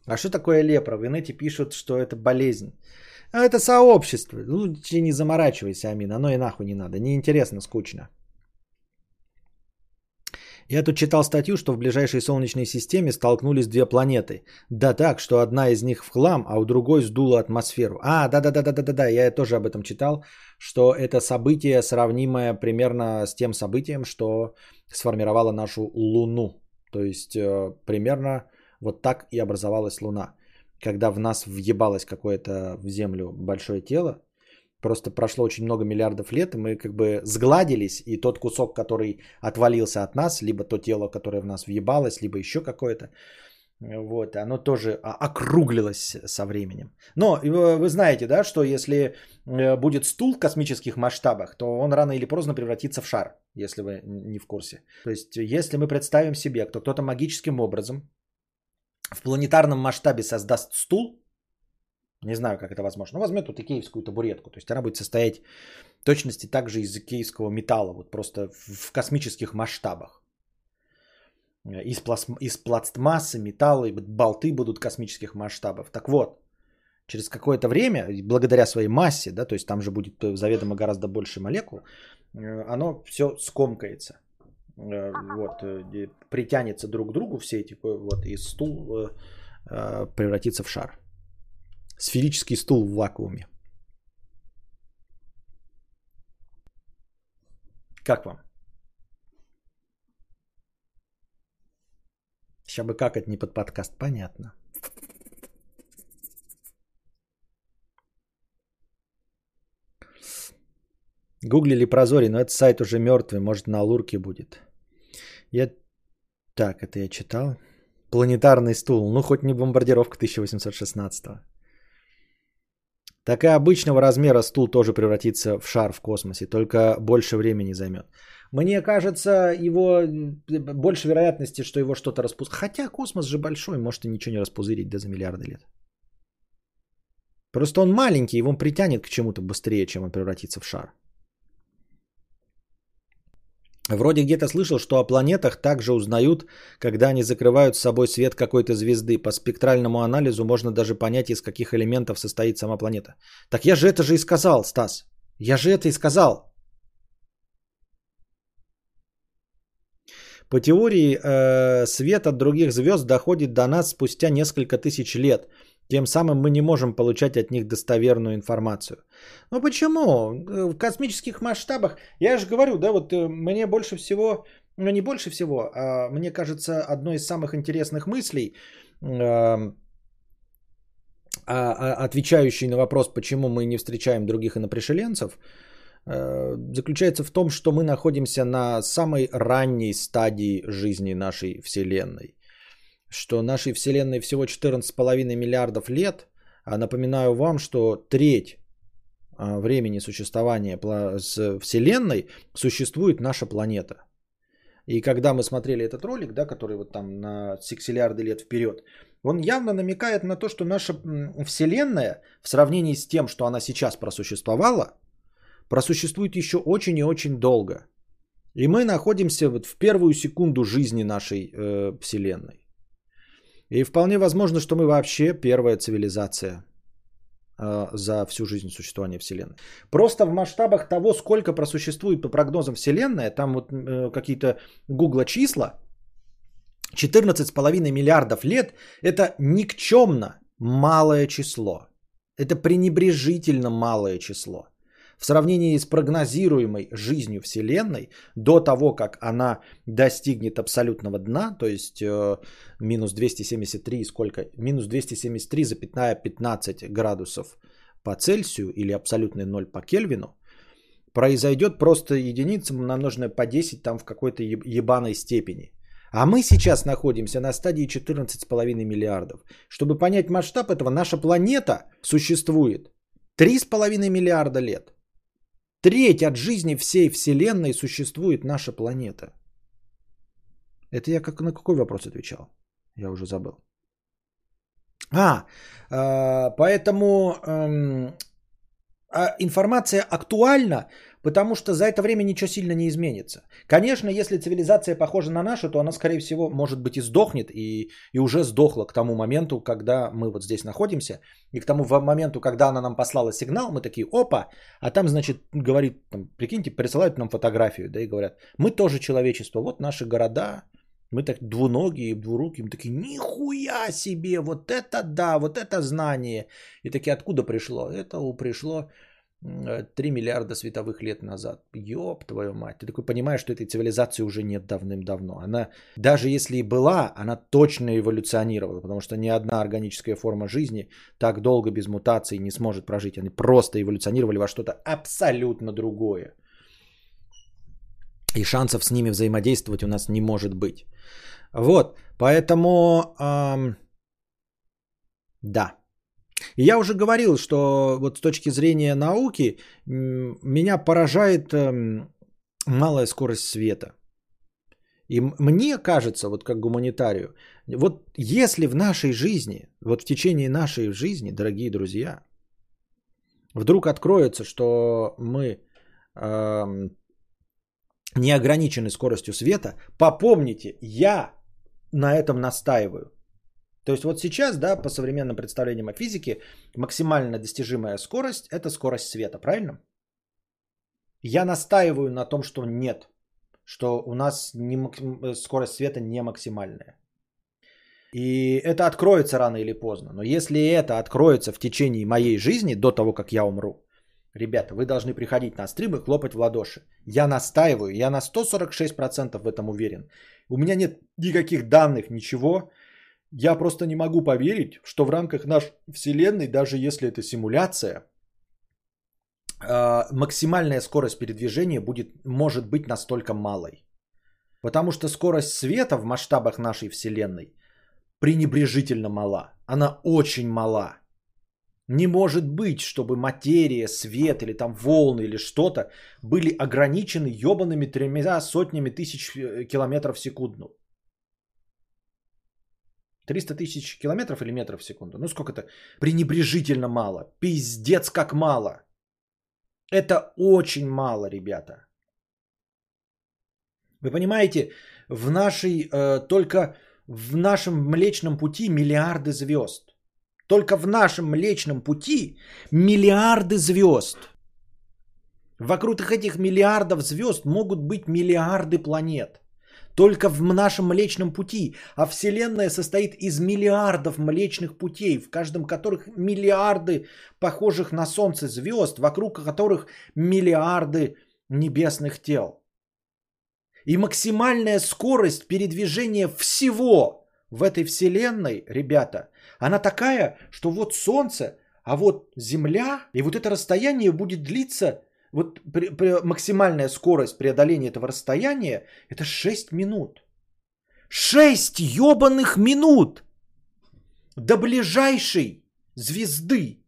А что такое лепра? В инете пишут, что это болезнь. А это сообщество. Ну, не заморачивайся, Амин. Оно и нахуй не надо. Неинтересно, скучно. Я тут читал статью, что в ближайшей Солнечной системе столкнулись две планеты. Да так, что одна из них в хлам, а у другой сдула атмосферу. А, да-да-да-да-да-да, я тоже об этом читал, что это событие сравнимое примерно с тем событием, что сформировало нашу Луну. То есть э, примерно вот так и образовалась Луна. Когда в нас въебалось какое-то в Землю большое тело, просто прошло очень много миллиардов лет, и мы как бы сгладились, и тот кусок, который отвалился от нас, либо то тело, которое в нас въебалось, либо еще какое-то, вот, оно тоже округлилось со временем. Но вы знаете, да, что если э, будет стул в космических масштабах, то он рано или поздно превратится в шар, если вы не в курсе. То есть, если мы представим себе, кто кто-то магическим образом в планетарном масштабе создаст стул, не знаю, как это возможно, но возьмет вот икеевскую табуретку, то есть она будет состоять в точности также из икеевского металла, вот просто в космических масштабах. Из, пластм... из пластмассы, металла, и болты будут космических масштабов. Так вот, через какое-то время, благодаря своей массе, да, то есть там же будет заведомо гораздо больше молекул, э, оно все скомкается. Э, вот, э, притянется друг к другу все эти, вот, и стул превратится в шар. Сферический стул в вакууме. Как вам? Сейчас бы какать не под подкаст, понятно. Гуглили Прозори, но этот сайт уже мертвый, может на Лурке будет. Я... Так, это я читал. Планетарный стул. Ну, хоть не бомбардировка 1816 Так и обычного размера стул тоже превратится в шар в космосе, только больше времени займет. Мне кажется, его больше вероятности, что его что-то распускает. Хотя космос же большой, может и ничего не распузырить да за миллиарды лет. Просто он маленький, его притянет к чему-то быстрее, чем он превратится в шар. Вроде где-то слышал, что о планетах также узнают, когда они закрывают с собой свет какой-то звезды. По спектральному анализу можно даже понять, из каких элементов состоит сама планета. Так я же это же и сказал, Стас. Я же это и сказал. По теории, э, свет от других звезд доходит до нас спустя несколько тысяч лет. Тем самым мы не можем получать от них достоверную информацию. Ну почему? Э, в космических масштабах, я же говорю, да, вот э, мне больше всего, ну не больше всего, а мне кажется, одной из самых интересных мыслей, э, отвечающей на вопрос, почему мы не встречаем других инопришеленцев, заключается в том, что мы находимся на самой ранней стадии жизни нашей Вселенной что нашей Вселенной всего 14,5 миллиардов лет. А напоминаю вам, что треть а, времени существования Вселенной существует наша планета. И когда мы смотрели этот ролик, да, который вот там на сексиллиарды лет вперед, он явно намекает на то, что наша Вселенная в сравнении с тем, что она сейчас просуществовала, просуществует еще очень и очень долго. И мы находимся вот в первую секунду жизни нашей э, Вселенной. И вполне возможно, что мы вообще первая цивилизация э, за всю жизнь существования Вселенной. Просто в масштабах того, сколько просуществует по прогнозам Вселенная, там вот э, какие-то гугла числа, 14,5 миллиардов лет – это никчемно малое число. Это пренебрежительно малое число в сравнении с прогнозируемой жизнью Вселенной до того, как она достигнет абсолютного дна, то есть э, минус 273, сколько? Минус 273,15 градусов по Цельсию или абсолютный ноль по Кельвину, произойдет просто единица, намноженная по 10 там в какой-то ебаной степени. А мы сейчас находимся на стадии 14,5 миллиардов. Чтобы понять масштаб этого, наша планета существует 3,5 миллиарда лет. Треть от жизни всей Вселенной существует наша планета. Это я как на какой вопрос отвечал? Я уже забыл. А, э, поэтому э, информация актуальна Потому что за это время ничего сильно не изменится. Конечно, если цивилизация похожа на нашу, то она, скорее всего, может быть и сдохнет, и, и уже сдохла к тому моменту, когда мы вот здесь находимся. И к тому моменту, когда она нам послала сигнал, мы такие, опа, а там, значит, говорит, там, прикиньте, присылают нам фотографию, да, и говорят, мы тоже человечество, вот наши города, мы так двуногие, двурукие, мы такие, нихуя себе, вот это да, вот это знание. И такие, откуда пришло? Это пришло 3 миллиарда световых лет назад. Ёб твою мать. Ты такой понимаешь, что этой цивилизации уже нет давным-давно. Она, даже если и была, она точно эволюционировала, потому что ни одна органическая форма жизни так долго без мутаций не сможет прожить. Они просто эволюционировали во что-то абсолютно другое. И шансов с ними взаимодействовать у нас не может быть. Вот, поэтому, эм, да, я уже говорил, что вот с точки зрения науки меня поражает эм, малая скорость света. И мне кажется, вот как гуманитарию, вот если в нашей жизни, вот в течение нашей жизни, дорогие друзья, вдруг откроется, что мы не ограничены скоростью света, попомните, я на этом настаиваю. То есть вот сейчас, да, по современным представлениям о физике, максимально достижимая скорость – это скорость света, правильно? Я настаиваю на том, что нет, что у нас не, э, скорость света не максимальная. И это откроется рано или поздно. Но если это откроется в течение моей жизни, до того, как я умру, ребята, вы должны приходить на стримы и хлопать в ладоши. Я настаиваю, я на 146% в этом уверен. У меня нет никаких данных, ничего. Я просто не могу поверить, что в рамках нашей Вселенной, даже если это симуляция, а, максимальная скорость передвижения будет, может быть настолько малой. Потому что скорость света в масштабах нашей Вселенной пренебрежительно мала. Она очень мала. Не может быть, чтобы материя, свет или там волны или что-то были ограничены ебаными тремя сотнями тысяч э, километров в секунду. 300 тысяч километров или метров в секунду. Ну сколько это? Пренебрежительно мало. Пиздец как мало. Это очень мало, ребята. Вы понимаете, в нашей, э, только в нашем Млечном Пути миллиарды звезд. Только в нашем Млечном Пути миллиарды звезд. Вокруг этих миллиардов звезд могут быть миллиарды планет. Только в нашем Млечном Пути. А Вселенная состоит из миллиардов Млечных Путей, в каждом которых миллиарды похожих на Солнце звезд, вокруг которых миллиарды небесных тел. И максимальная скорость передвижения всего в этой Вселенной, ребята, она такая, что вот Солнце, а вот Земля, и вот это расстояние будет длиться, вот при, при, максимальная скорость преодоления этого расстояния, это 6 минут. 6 ебаных минут до ближайшей звезды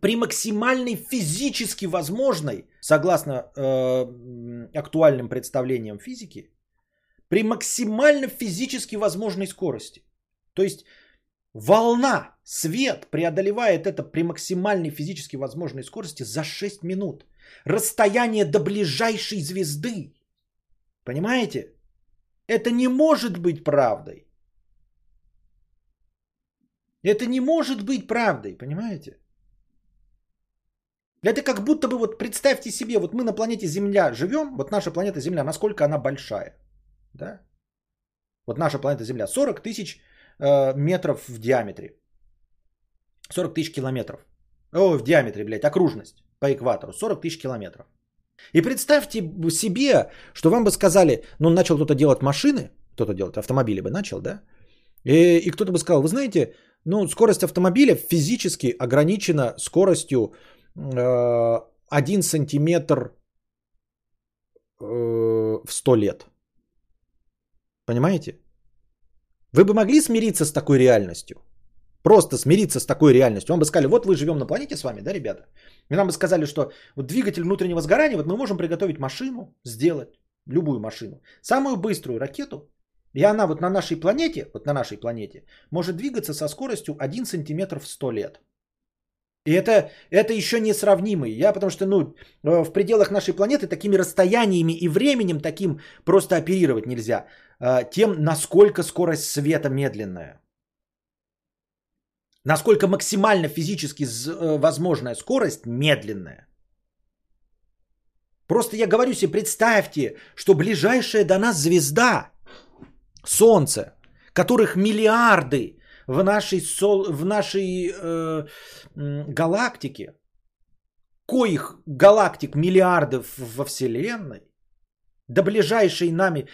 при максимальной физически возможной, согласно э, актуальным представлениям физики, при максимально физически возможной скорости. То есть волна, свет преодолевает это при максимальной физически возможной скорости за 6 минут. Расстояние до ближайшей звезды. Понимаете? Это не может быть правдой. Это не может быть правдой, понимаете? Это как будто бы, вот представьте себе, вот мы на планете Земля живем, вот наша планета Земля, насколько она большая. Да? Вот наша планета Земля 40 тысяч метров в диаметре. 40 тысяч километров. О, в диаметре, блядь, окружность по экватору. 40 тысяч километров. И представьте себе, что вам бы сказали, ну, начал кто-то делать машины, кто-то делать автомобили бы начал, да? И, и кто-то бы сказал, вы знаете, ну, скорость автомобиля физически ограничена скоростью 1 э, сантиметр э, в 100 лет. Понимаете? Вы бы могли смириться с такой реальностью? Просто смириться с такой реальностью. Вам бы сказали, вот мы живем на планете с вами, да, ребята? И нам бы сказали, что вот двигатель внутреннего сгорания, вот мы можем приготовить машину, сделать любую машину. Самую быструю ракету, и она вот на нашей планете, вот на нашей планете, может двигаться со скоростью 1 сантиметр в 100 лет. И это, это еще не сравнимый. Я потому что ну, э, в пределах нашей планеты такими расстояниями и временем таким просто оперировать нельзя. Э, тем, насколько скорость света медленная. Насколько максимально физически э, возможная скорость медленная. Просто я говорю себе, представьте, что ближайшая до нас звезда, Солнце, которых миллиарды в нашей, сол, в нашей э, галактике, коих галактик миллиардов во Вселенной, до ближайшей нами.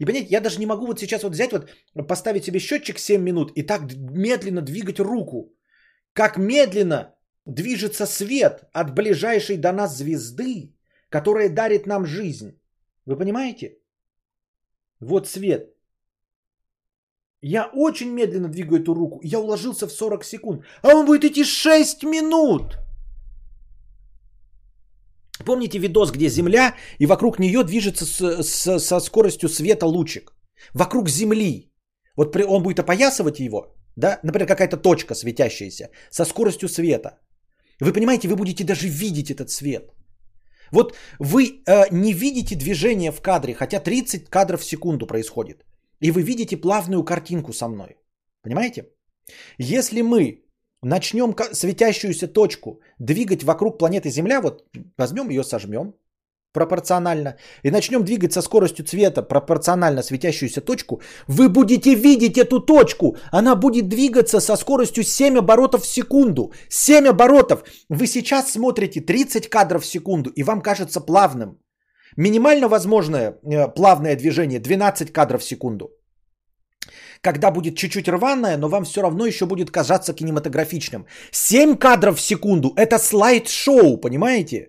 И понимаете, я даже не могу вот сейчас вот взять вот, поставить себе счетчик 7 минут и так медленно двигать руку. Как медленно движется свет от ближайшей до нас звезды, которая дарит нам жизнь. Вы понимаете? Вот свет. Я очень медленно двигаю эту руку. Я уложился в 40 секунд. А он будет идти 6 минут. Помните видос, где Земля и вокруг нее движется с, с, со скоростью света лучик? Вокруг Земли. Вот при, он будет опоясывать его, да, например, какая-то точка светящаяся со скоростью света. Вы понимаете, вы будете даже видеть этот свет. Вот вы э, не видите движение в кадре, хотя 30 кадров в секунду происходит. И вы видите плавную картинку со мной. Понимаете? Если мы начнем светящуюся точку двигать вокруг планеты Земля, вот возьмем ее, сожмем пропорционально, и начнем двигать со скоростью цвета пропорционально светящуюся точку, вы будете видеть эту точку. Она будет двигаться со скоростью 7 оборотов в секунду. 7 оборотов. Вы сейчас смотрите 30 кадров в секунду, и вам кажется плавным. Минимально возможное э, плавное движение 12 кадров в секунду когда будет чуть-чуть рваная, но вам все равно еще будет казаться кинематографичным. 7 кадров в секунду – это слайд-шоу, понимаете?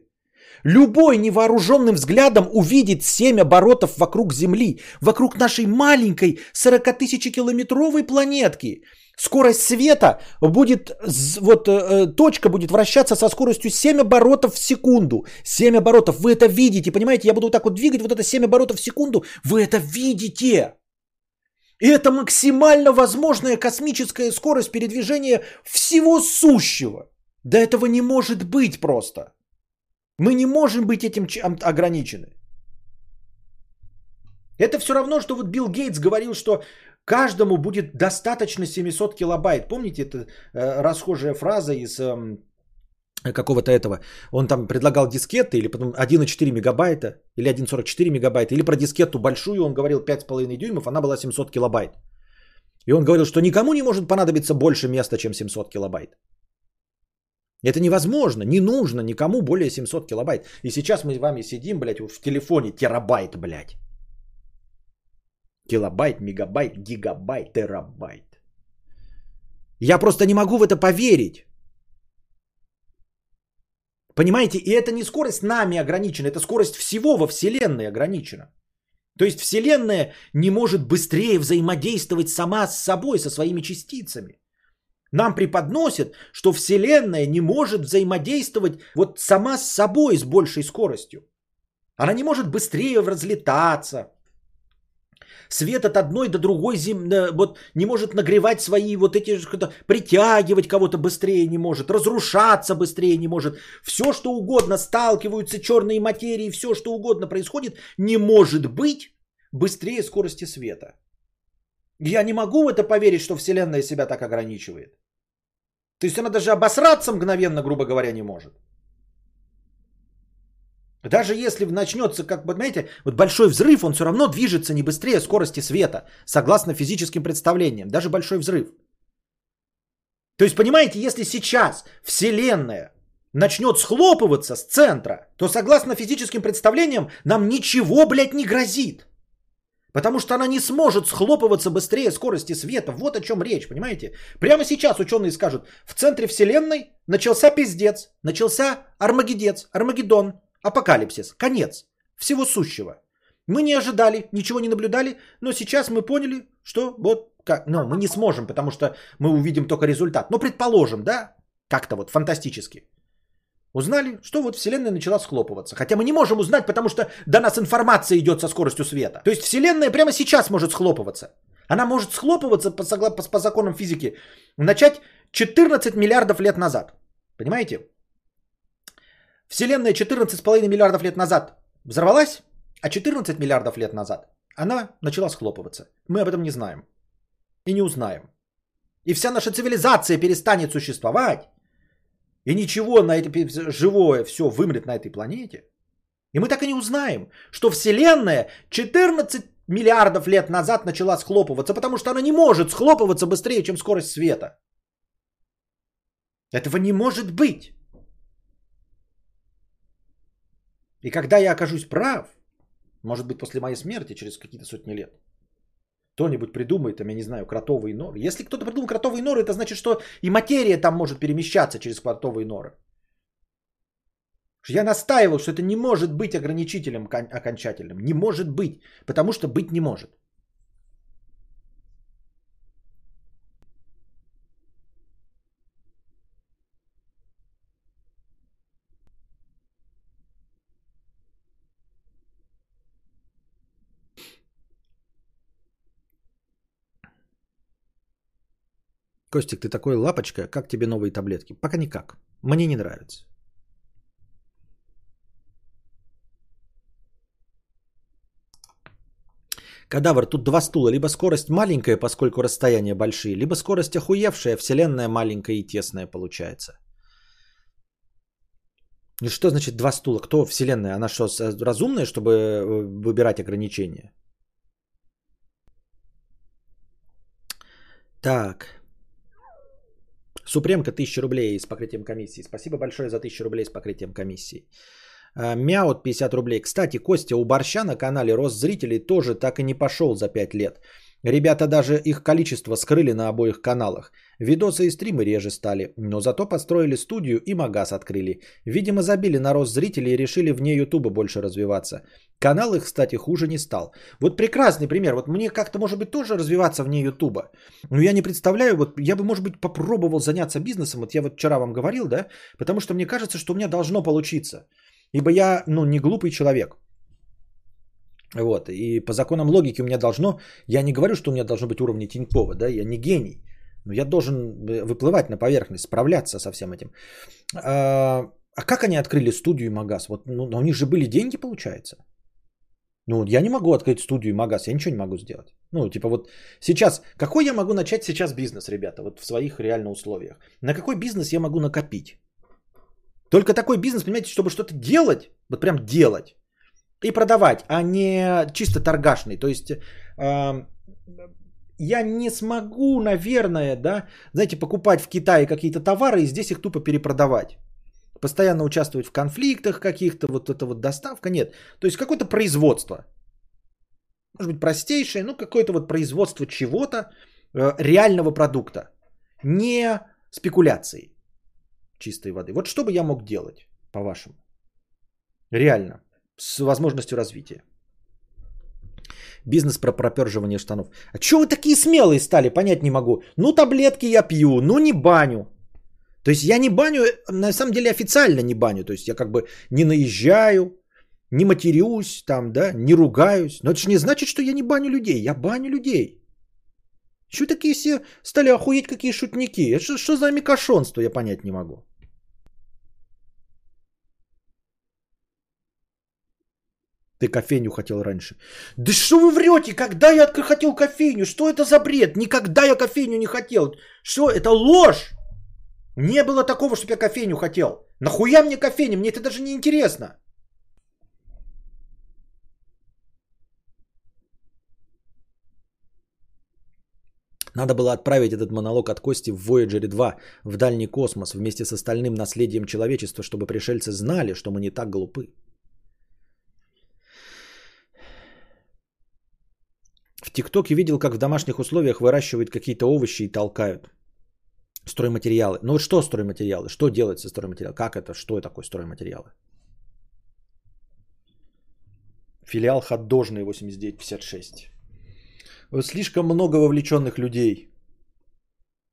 Любой невооруженным взглядом увидит 7 оборотов вокруг Земли, вокруг нашей маленькой 40 тысячи километровой планетки. Скорость света будет, вот э, э, точка будет вращаться со скоростью 7 оборотов в секунду. 7 оборотов, вы это видите, понимаете? Я буду вот так вот двигать вот это 7 оборотов в секунду, вы это видите. И это максимально возможная космическая скорость передвижения всего сущего. Да этого не может быть просто. Мы не можем быть этим ограничены. Это все равно, что вот Билл Гейтс говорил, что каждому будет достаточно 700 килобайт. Помните, это э, расхожая фраза из э, какого-то этого. Он там предлагал дискеты или потом 1,4 мегабайта или 1,44 мегабайта. Или про дискету большую он говорил 5,5 дюймов, она была 700 килобайт. И он говорил, что никому не может понадобиться больше места, чем 700 килобайт. Это невозможно, не нужно никому более 700 килобайт. И сейчас мы с вами сидим, блядь, в телефоне терабайт, блядь. Килобайт, мегабайт, гигабайт, терабайт. Я просто не могу в это поверить. Понимаете, и это не скорость нами ограничена, это скорость всего во Вселенной ограничена. То есть Вселенная не может быстрее взаимодействовать сама с собой, со своими частицами. Нам преподносят, что Вселенная не может взаимодействовать вот сама с собой с большей скоростью. Она не может быстрее разлетаться. Свет от одной до другой зем... вот не может нагревать свои вот эти, притягивать кого-то быстрее не может, разрушаться быстрее не может. Все, что угодно, сталкиваются черные материи, все, что угодно происходит, не может быть быстрее скорости света. Я не могу в это поверить, что Вселенная себя так ограничивает. То есть она даже обосраться мгновенно, грубо говоря, не может. Даже если начнется, как бы, знаете, вот большой взрыв, он все равно движется не быстрее скорости света, согласно физическим представлениям, даже большой взрыв. То есть, понимаете, если сейчас Вселенная начнет схлопываться с центра, то согласно физическим представлениям нам ничего, блядь, не грозит. Потому что она не сможет схлопываться быстрее скорости света. Вот о чем речь, понимаете? Прямо сейчас ученые скажут, в центре Вселенной начался пиздец, начался Армагедец, Армагеддон, апокалипсис, конец всего сущего. Мы не ожидали, ничего не наблюдали, но сейчас мы поняли, что вот как, ну, мы не сможем, потому что мы увидим только результат. Но предположим, да, как-то вот фантастически. Узнали, что вот Вселенная начала схлопываться. Хотя мы не можем узнать, потому что до нас информация идет со скоростью света. То есть Вселенная прямо сейчас может схлопываться. Она может схлопываться по, по, по законам физики, начать 14 миллиардов лет назад. Понимаете? Вселенная 14,5 миллиардов лет назад взорвалась, а 14 миллиардов лет назад она начала схлопываться. Мы об этом не знаем. И не узнаем. И вся наша цивилизация перестанет существовать, и ничего на это живое все вымрет на этой планете, и мы так и не узнаем, что Вселенная 14 миллиардов лет назад начала схлопываться, потому что она не может схлопываться быстрее, чем скорость света. Этого не может быть. И когда я окажусь прав, может быть после моей смерти, через какие-то сотни лет, кто-нибудь придумает, там, я не знаю, кротовые норы. Если кто-то придумал кротовые норы, это значит, что и материя там может перемещаться через кротовые норы. Я настаивал, что это не может быть ограничителем окончательным. Не может быть, потому что быть не может. Костик, ты такой лапочка, как тебе новые таблетки? Пока никак. Мне не нравится. Кадавр, тут два стула. Либо скорость маленькая, поскольку расстояния большие, либо скорость охуевшая, вселенная маленькая и тесная получается. И что значит два стула? Кто вселенная? Она что, разумная, чтобы э, выбирать ограничения? Так. Супремка 1000 рублей с покрытием комиссии. Спасибо большое за 1000 рублей с покрытием комиссии. А, Мяут 50 рублей. Кстати, Костя, у Борща на канале рост зрителей тоже так и не пошел за 5 лет. Ребята даже их количество скрыли на обоих каналах. Видосы и стримы реже стали, но зато построили студию и магаз открыли. Видимо, забили на рост зрителей и решили вне Ютуба больше развиваться. Канал их, кстати, хуже не стал. Вот прекрасный пример. Вот мне как-то, может быть, тоже развиваться вне Ютуба. Но я не представляю, вот я бы, может быть, попробовал заняться бизнесом. Вот я вот вчера вам говорил, да? Потому что мне кажется, что у меня должно получиться. Ибо я, ну, не глупый человек. Вот, и по законам логики у меня должно, я не говорю, что у меня должно быть уровни Тинькова, да, я не гений, но я должен выплывать на поверхность, справляться со всем этим. А, а как они открыли студию и магаз? Вот, ну, у них же были деньги, получается. Ну, я не могу открыть студию и магаз, я ничего не могу сделать. Ну, типа вот сейчас, какой я могу начать сейчас бизнес, ребята, вот в своих реально условиях? На какой бизнес я могу накопить? Только такой бизнес, понимаете, чтобы что-то делать, вот прям делать и продавать, а не чисто торгашный. То есть э, я не смогу, наверное, да, знаете, покупать в Китае какие-то товары и здесь их тупо перепродавать. Постоянно участвовать в конфликтах каких-то, вот это вот доставка, нет. То есть какое-то производство. Может быть простейшее, но какое-то вот производство чего-то, э, реального продукта. Не спекуляции чистой воды. Вот что бы я мог делать, по-вашему? Реально, с возможностью развития. Бизнес про проперживание штанов. А чего вы такие смелые стали, понять не могу. Ну, таблетки я пью, ну, не баню. То есть я не баню, на самом деле официально не баню. То есть я как бы не наезжаю, не матерюсь там, да, не ругаюсь. Но это же не значит, что я не баню людей. Я баню людей. Что такие все стали охуеть, какие шутники? Это что, что за микошонство, я понять не могу. Ты кофейню хотел раньше. Да что вы врете? Когда я хотел кофейню? Что это за бред? Никогда я кофейню не хотел. Что? Это ложь. Не было такого, чтобы я кофейню хотел. Нахуя мне кофейня? Мне это даже не интересно. Надо было отправить этот монолог от Кости в Voyager 2 в дальний космос вместе с остальным наследием человечества, чтобы пришельцы знали, что мы не так глупы. ТикТоке видел, как в домашних условиях выращивают какие-то овощи и толкают. Стройматериалы. Ну вот что стройматериалы? Что делать со стройматериалом? Как это? Что такое стройматериалы? Филиал Ходдожный 8956. Слишком много вовлеченных людей.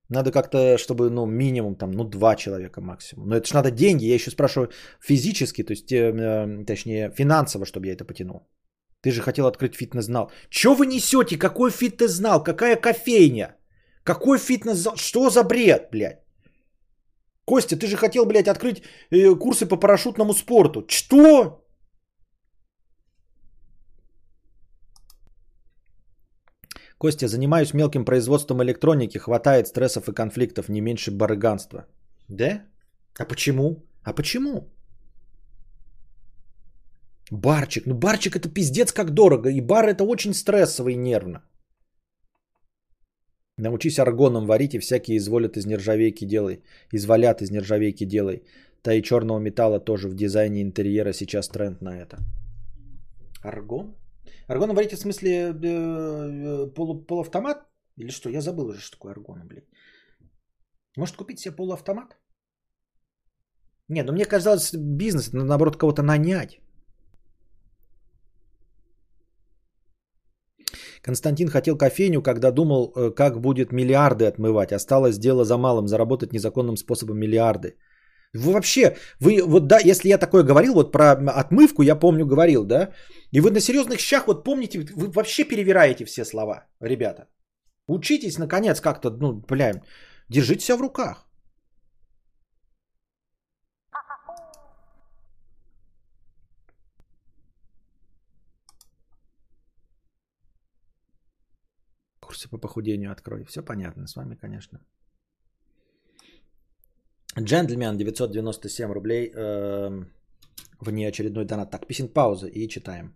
Надо как-то, чтобы, ну, минимум, там, ну, два человека максимум. Но это же надо деньги. Я еще спрашиваю физически, то есть, э, э точнее, финансово, чтобы я это потянул. Ты же хотел открыть фитнес-зал. Че вы несете? Какой фитнес-зал? Какая кофейня? Какой фитнес-зал? Что за бред, блядь? Костя, ты же хотел, блядь, открыть э, курсы по парашютному спорту. Что? Костя, занимаюсь мелким производством электроники, хватает стрессов и конфликтов, не меньше барыганства. Да? А почему? А почему? Барчик. Ну, барчик это пиздец как дорого. И бар это очень стрессово и нервно. Научись аргоном варить и всякие изволят из нержавейки делай. Извалят из нержавейки делай. Та и черного металла тоже в дизайне интерьера сейчас тренд на это. Аргон? Аргоном варить в смысле э, э, полу, полуавтомат? Или что? Я забыл уже, что такое аргоном, блядь. Может купить себе полуавтомат? Нет, ну мне казалось, бизнес, наоборот, кого-то нанять. Константин хотел кофейню, когда думал, э, как будет миллиарды отмывать. Осталось дело за малым, заработать незаконным способом миллиарды. Вы вообще, вы вот да, если я такое говорил, вот про отмывку я помню говорил, да, и вы на серьезных щах вот помните, вы вообще перевираете все слова, ребята. Учитесь, наконец, как-то, ну, бля, держите себя в руках. Курсы по похудению открой. Все понятно с вами, конечно. Джентльмен 997 рублей э, очередной донат. Так, писем пауза и читаем.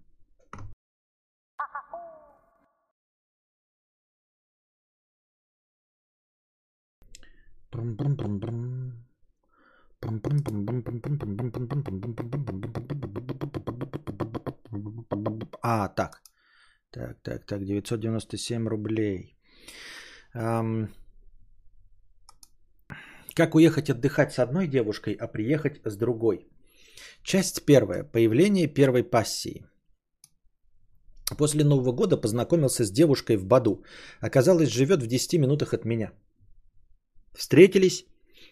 А, так. Так, так, так, 997 рублей. Эм, как уехать отдыхать с одной девушкой, а приехать с другой? Часть первая. Появление первой пассии. После Нового года познакомился с девушкой в Баду. Оказалось, живет в 10 минутах от меня. Встретились,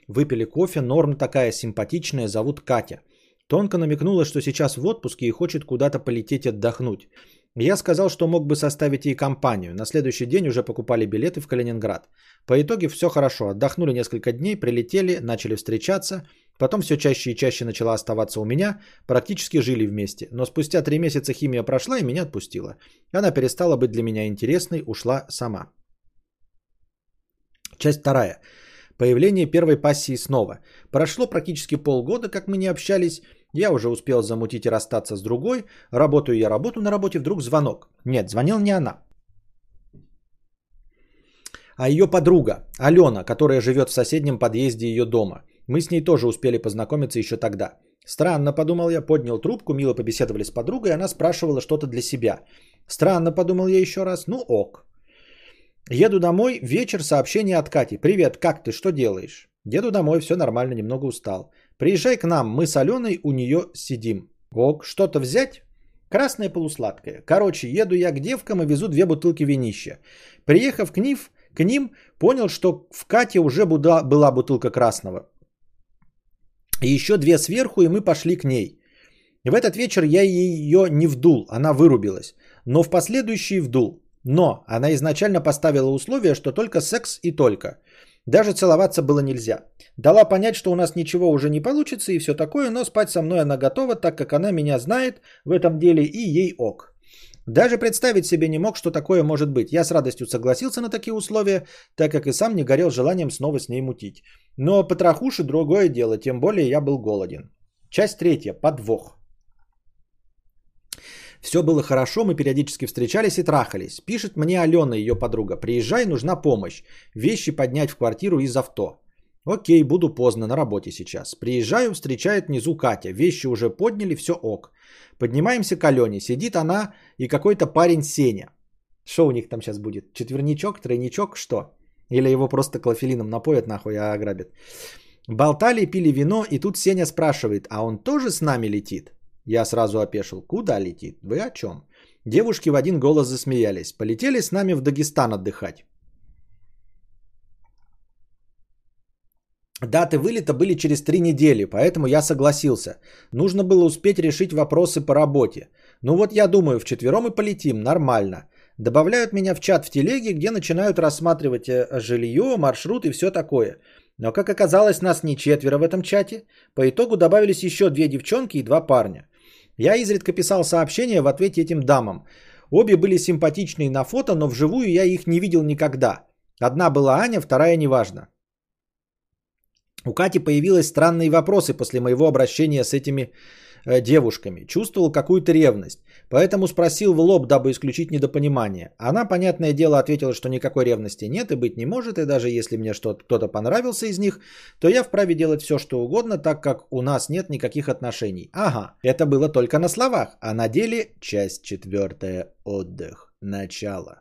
выпили кофе, норм такая симпатичная, зовут Катя. Тонко намекнула, что сейчас в отпуске и хочет куда-то полететь отдохнуть. Я сказал, что мог бы составить ей компанию. На следующий день уже покупали билеты в Калининград. По итоге все хорошо. Отдохнули несколько дней, прилетели, начали встречаться. Потом все чаще и чаще начала оставаться у меня, практически жили вместе. Но спустя три месяца химия прошла и меня отпустила. Она перестала быть для меня интересной, ушла сама. Часть вторая. Появление первой пассии снова. Прошло практически полгода, как мы не общались. Я уже успел замутить и расстаться с другой. Работаю я работу на работе, вдруг звонок. Нет, звонил не она. А ее подруга, Алена, которая живет в соседнем подъезде ее дома. Мы с ней тоже успели познакомиться еще тогда. Странно, подумал я, поднял трубку, мило побеседовали с подругой, она спрашивала что-то для себя. Странно, подумал я еще раз, ну ок. Еду домой, вечер, сообщение от Кати. Привет, как ты, что делаешь? Еду домой, все нормально, немного устал. Приезжай к нам, мы с Аленой у нее сидим. Ок, что-то взять? Красное полусладкое. Короче, еду я к девкам и везу две бутылки винища. Приехав к, ним, к ним, понял, что в Кате уже была бутылка красного. И еще две сверху, и мы пошли к ней. В этот вечер я ее не вдул, она вырубилась. Но в последующий вдул. Но она изначально поставила условие, что только секс и только. Даже целоваться было нельзя. Дала понять, что у нас ничего уже не получится и все такое, но спать со мной она готова, так как она меня знает в этом деле и ей ок. Даже представить себе не мог, что такое может быть. Я с радостью согласился на такие условия, так как и сам не горел желанием снова с ней мутить. Но потрохуши другое дело, тем более я был голоден. Часть третья. Подвох. Все было хорошо, мы периодически встречались и трахались. Пишет мне Алена, ее подруга. Приезжай, нужна помощь. Вещи поднять в квартиру из авто. Окей, буду поздно, на работе сейчас. Приезжаю, встречает внизу Катя. Вещи уже подняли, все ок. Поднимаемся к Алене. Сидит она и какой-то парень Сеня. Что у них там сейчас будет? Четверничок, тройничок, что? Или его просто клофелином напоят нахуй, а ограбят. Болтали, пили вино, и тут Сеня спрашивает, а он тоже с нами летит? Я сразу опешил. Куда летит? Вы о чем? Девушки в один голос засмеялись. Полетели с нами в Дагестан отдыхать. Даты вылета были через три недели, поэтому я согласился. Нужно было успеть решить вопросы по работе. Ну вот я думаю, вчетвером и полетим, нормально. Добавляют меня в чат в телеге, где начинают рассматривать э, жилье, маршрут и все такое. Но как оказалось, нас не четверо в этом чате. По итогу добавились еще две девчонки и два парня. Я изредка писал сообщения в ответе этим дамам. Обе были симпатичные на фото, но вживую я их не видел никогда. Одна была Аня, вторая неважно. У Кати появились странные вопросы после моего обращения с этими э, девушками. Чувствовал какую-то ревность. Поэтому спросил в лоб, дабы исключить недопонимание. Она, понятное дело, ответила, что никакой ревности нет и быть не может, и даже если мне что-то кто-то понравился из них, то я вправе делать все, что угодно, так как у нас нет никаких отношений. Ага, это было только на словах, а на деле часть четвертая – отдых, начало.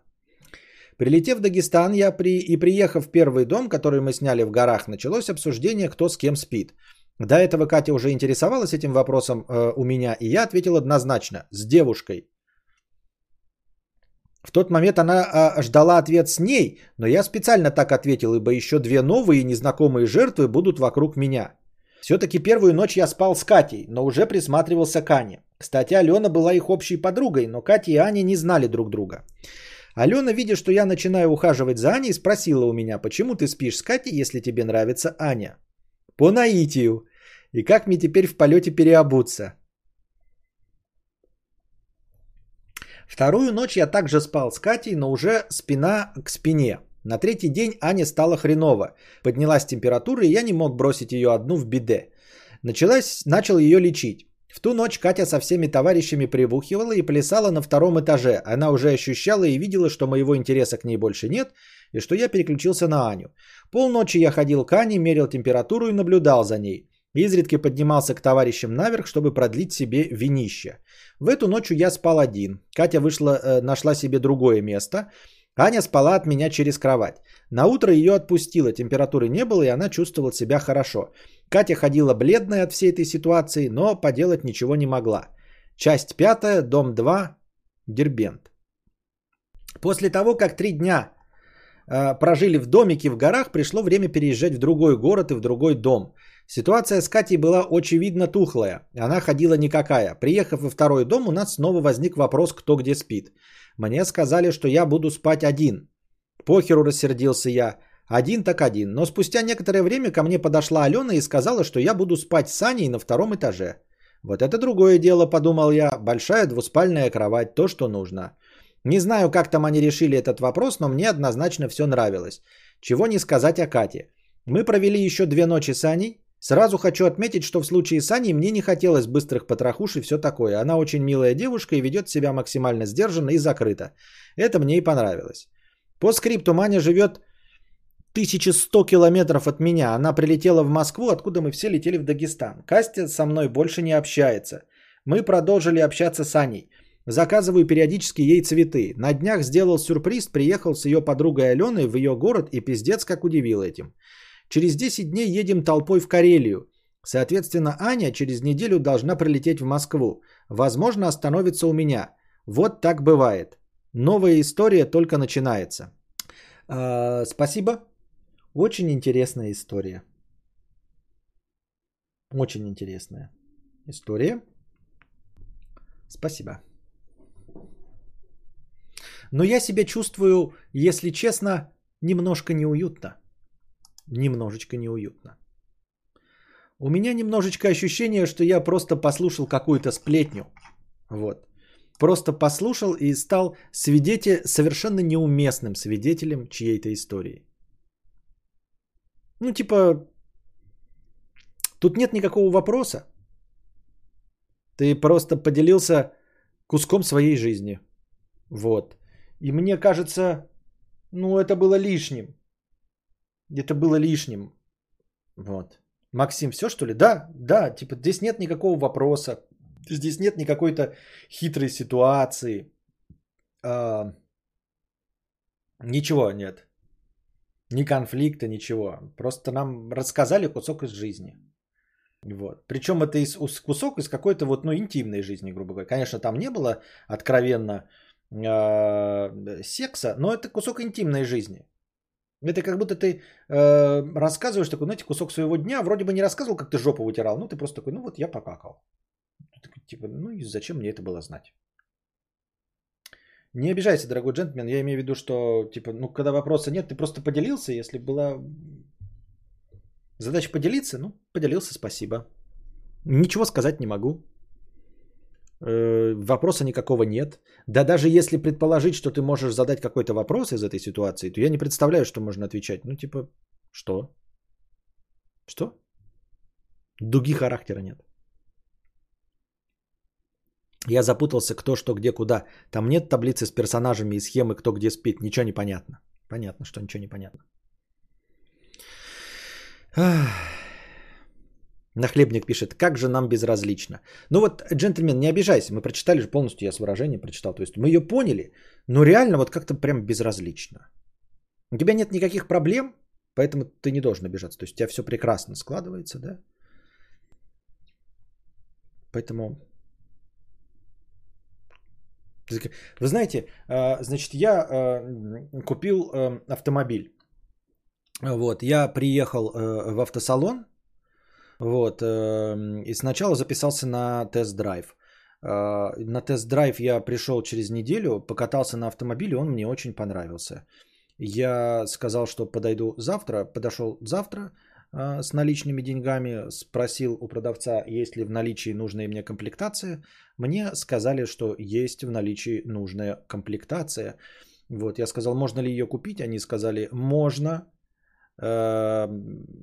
Прилетев в Дагестан я при... и приехав в первый дом, который мы сняли в горах, началось обсуждение, кто с кем спит. До этого Катя уже интересовалась этим вопросом э, у меня, и я ответил однозначно, с девушкой. В тот момент она э, ждала ответ с ней, но я специально так ответил, ибо еще две новые незнакомые жертвы будут вокруг меня. Все-таки первую ночь я спал с Катей, но уже присматривался к Ане. Кстати, Алена была их общей подругой, но Катя и Аня не знали друг друга. Алена, видя, что я начинаю ухаживать за Аней, спросила у меня, почему ты спишь с Катей, если тебе нравится Аня? По наитию. И как мне теперь в полете переобуться? Вторую ночь я также спал с Катей, но уже спина к спине. На третий день Аня стала хреново. Поднялась температура, и я не мог бросить ее одну в биде. Началась, начал ее лечить. В ту ночь Катя со всеми товарищами прибухивала и плясала на втором этаже. Она уже ощущала и видела, что моего интереса к ней больше нет, и что я переключился на Аню. Полночи я ходил к Ане, мерил температуру и наблюдал за ней. Изредка поднимался к товарищам наверх, чтобы продлить себе винище. В эту ночь я спал один. Катя вышла, э, нашла себе другое место. Аня спала от меня через кровать. На утро ее отпустила, температуры не было, и она чувствовала себя хорошо. Катя ходила бледная от всей этой ситуации, но поделать ничего не могла. Часть пятая, дом 2, Дербент. После того, как три дня прожили в домике в горах, пришло время переезжать в другой город и в другой дом. Ситуация с Катей была очевидно тухлая. Она ходила никакая. Приехав во второй дом, у нас снова возник вопрос, кто где спит. Мне сказали, что я буду спать один. Похеру рассердился я. Один так один. Но спустя некоторое время ко мне подошла Алена и сказала, что я буду спать с Аней на втором этаже. Вот это другое дело, подумал я. Большая двуспальная кровать, то, что нужно. Не знаю, как там они решили этот вопрос, но мне однозначно все нравилось. Чего не сказать о Кате. Мы провели еще две ночи с Аней. Сразу хочу отметить, что в случае с Аней мне не хотелось быстрых потрохуш и все такое. Она очень милая девушка и ведет себя максимально сдержанно и закрыто. Это мне и понравилось. По скрипту Маня живет 1100 километров от меня. Она прилетела в Москву, откуда мы все летели в Дагестан. Кастя со мной больше не общается. Мы продолжили общаться с Аней. Заказываю периодически ей цветы. На днях сделал сюрприз, приехал с ее подругой Аленой в ее город и пиздец как удивил этим. Через 10 дней едем толпой в Карелию. Соответственно, Аня через неделю должна прилететь в Москву. Возможно, остановится у меня. Вот так бывает. Новая история только начинается. А, спасибо. Очень интересная история. Очень интересная история. Спасибо. Но я себя чувствую, если честно, немножко неуютно. Немножечко неуютно. У меня немножечко ощущение, что я просто послушал какую-то сплетню. Вот. Просто послушал и стал свидетель, совершенно неуместным свидетелем чьей-то истории. Ну, типа, тут нет никакого вопроса. Ты просто поделился куском своей жизни. Вот. И мне кажется, ну, это было лишним. Это было лишним. Вот. Максим, все что ли? Да, да, типа здесь нет никакого вопроса. Здесь нет никакой-то хитрой ситуации. А, ничего нет. Ни конфликта, ничего. Просто нам рассказали кусок из жизни. Вот. Причем это из, кусок из какой-то вот, ну, интимной жизни, грубо говоря. Конечно, там не было откровенно э, секса, но это кусок интимной жизни. Это как будто ты э, рассказываешь такой, знаете, кусок своего дня, вроде бы не рассказывал, как ты жопу вытирал, ну ты просто такой, ну вот я покакал. Типа, ну и зачем мне это было знать? Не обижайся, дорогой джентльмен, я имею в виду, что, типа, ну, когда вопроса нет, ты просто поделился, если была задача поделиться, ну, поделился, спасибо. Ничего сказать не могу. Э, вопроса никакого нет. Да даже если предположить, что ты можешь задать какой-то вопрос из этой ситуации, то я не представляю, что можно отвечать. Ну, типа, что? Что? Дуги характера нет. Я запутался, кто, что, где, куда. Там нет таблицы с персонажами и схемы, кто где спит. Ничего не понятно. Понятно, что ничего не понятно. Нахлебник пишет, как же нам безразлично. Ну вот, джентльмен, не обижайся, мы прочитали же полностью, я с выражением прочитал. То есть мы ее поняли, но реально вот как-то прям безразлично. У тебя нет никаких проблем, поэтому ты не должен обижаться. То есть у тебя все прекрасно складывается, да? Поэтому вы знаете, а, значит, я а, купил а, автомобиль. Вот, я приехал в автосалон, вот, и сначала записался на тест-драйв. На тест-драйв я пришел через неделю, покатался на автомобиле, он мне очень понравился. Я сказал, что подойду завтра, подошел завтра, а, с наличными деньгами, спросил у продавца, есть ли в наличии нужная мне комплектация. Мне сказали, что есть в наличии нужная комплектация. Вот, я сказал, можно ли ее купить? Они сказали, можно. Э,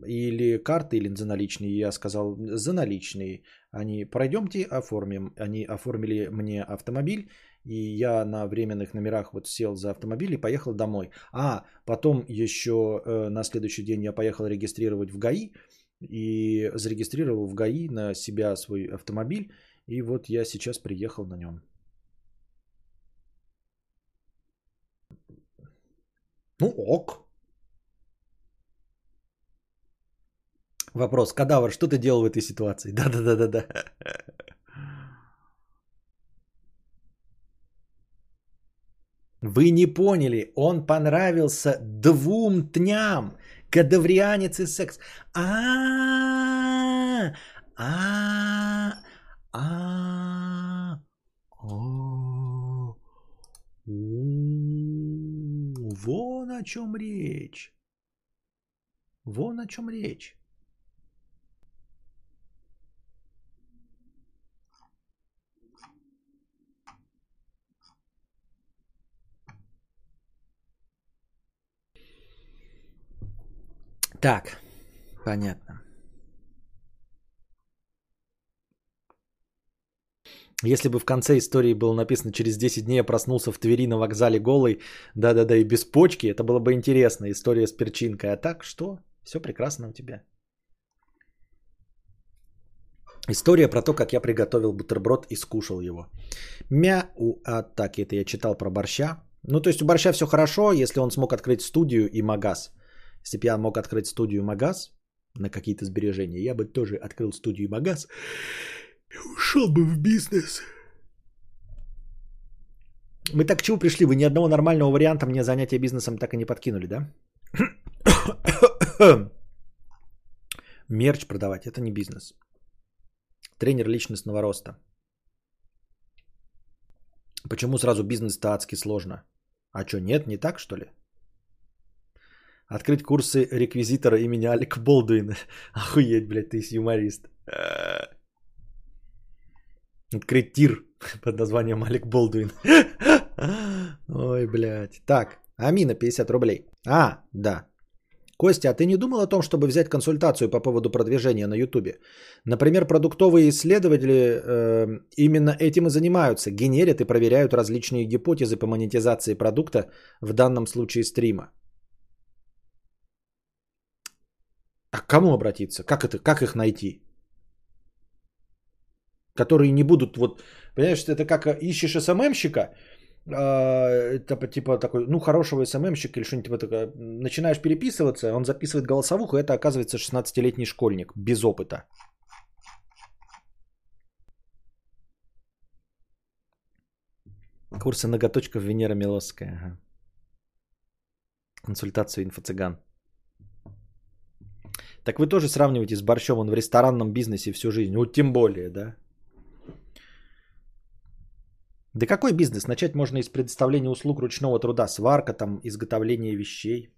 или карты, или за наличные. Я сказал, за наличные. Они, пройдемте, оформим. Они оформили мне автомобиль. И я на временных номерах вот сел за автомобиль и поехал домой. А потом еще э, на следующий день я поехал регистрировать в ГАИ. И зарегистрировал в ГАИ на себя свой автомобиль. И вот я сейчас приехал на нем. Ну ок. Вопрос. Кадавр, что ты делал в этой ситуации? Да-да-да-да-да. Вы не поняли, он понравился двум тням. Кадаврианец и секс. А, а, а, Вон о чем речь. Вон о чем речь. Так, понятно. Если бы в конце истории было написано «Через 10 дней я проснулся в Твери на вокзале голый», да-да-да, и без почки, это было бы интересно, история с перчинкой. А так, что? Все прекрасно у тебя. История про то, как я приготовил бутерброд и скушал его. Мяу, а так, это я читал про борща. Ну, то есть у борща все хорошо, если он смог открыть студию и магаз. Если бы я мог открыть студию магаз на какие-то сбережения, я бы тоже открыл студию магаз и ушел бы в бизнес. Мы так к чему пришли? Вы ни одного нормального варианта мне занятия бизнесом так и не подкинули, да? Мерч продавать – это не бизнес. Тренер личностного роста. Почему сразу бизнес-то адски сложно? А что, нет, не так, что ли? Открыть курсы реквизитора имени Алек Болдуина. Охуеть, блядь, ты юморист. Открыть тир под названием Алек Болдуин. Ой, блядь. Так, Амина, 50 рублей. А, да. Костя, а ты не думал о том, чтобы взять консультацию по поводу продвижения на Ютубе? Например, продуктовые исследователи э, именно этим и занимаются. Генерят и проверяют различные гипотезы по монетизации продукта, в данном случае стрима. А к кому обратиться? Как, это, как их найти? Которые не будут вот... Понимаешь, это как э, ищешь СММщика, а, это типа такой, ну, хорошего СММщика или что-нибудь такое. Начинаешь переписываться, он записывает голосовуху, это оказывается 16-летний школьник без опыта. Курсы ноготочков Венера Милосская. Ага. Консультацию инфо-цыган. Так вы тоже сравниваете с Борщом, он в ресторанном бизнесе всю жизнь. Вот тем более, да? Да какой бизнес? Начать можно из предоставления услуг ручного труда, сварка, там, изготовление вещей.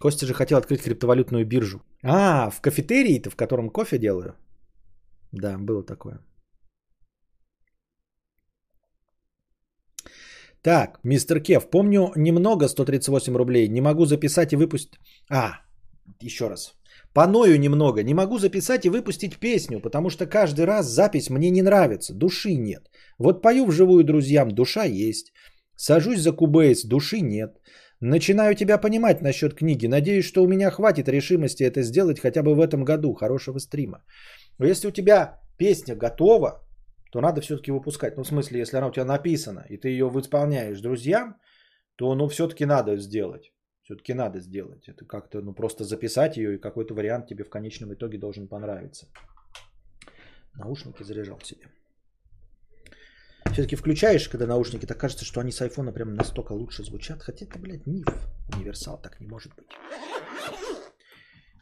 Костя же хотел открыть криптовалютную биржу. А, в кафетерии-то, в котором кофе делаю? Да, было такое. Так, мистер Кев, помню немного 138 рублей. Не могу записать и выпустить... А, еще раз. Поною немного. Не могу записать и выпустить песню, потому что каждый раз запись мне не нравится. Души нет. Вот пою вживую друзьям, душа есть. Сажусь за кубейс, души нет. Начинаю тебя понимать насчет книги. Надеюсь, что у меня хватит решимости это сделать хотя бы в этом году. Хорошего стрима. Но если у тебя песня готова, то надо все-таки выпускать. Ну, в смысле, если она у тебя написана, и ты ее исполняешь друзьям, то ну все-таки надо сделать. Все-таки надо сделать. Это как-то, ну, просто записать ее, и какой-то вариант тебе в конечном итоге должен понравиться. Наушники заряжал себе. Все-таки включаешь, когда наушники, так кажется, что они с айфона прям настолько лучше звучат. Хотя это, блядь, миф. Универсал так не может быть.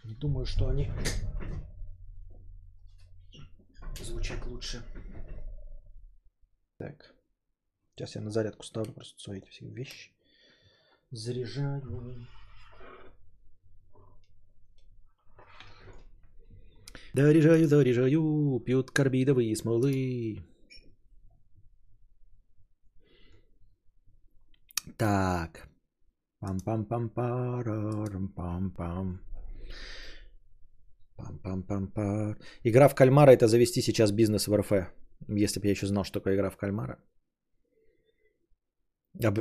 Не думаю, что они звучат лучше. Так. Сейчас я на зарядку ставлю просто свои эти все вещи. Заряжаю. Заряжаю, заряжаю, пьют карбидовые смолы. Так. Пам-пам-пам-парам-пам-пам. Пам-пам-пам-пар. Игра в кальмара это завести сейчас бизнес в РФ. Если бы я еще знал, что такое игра в кальмара.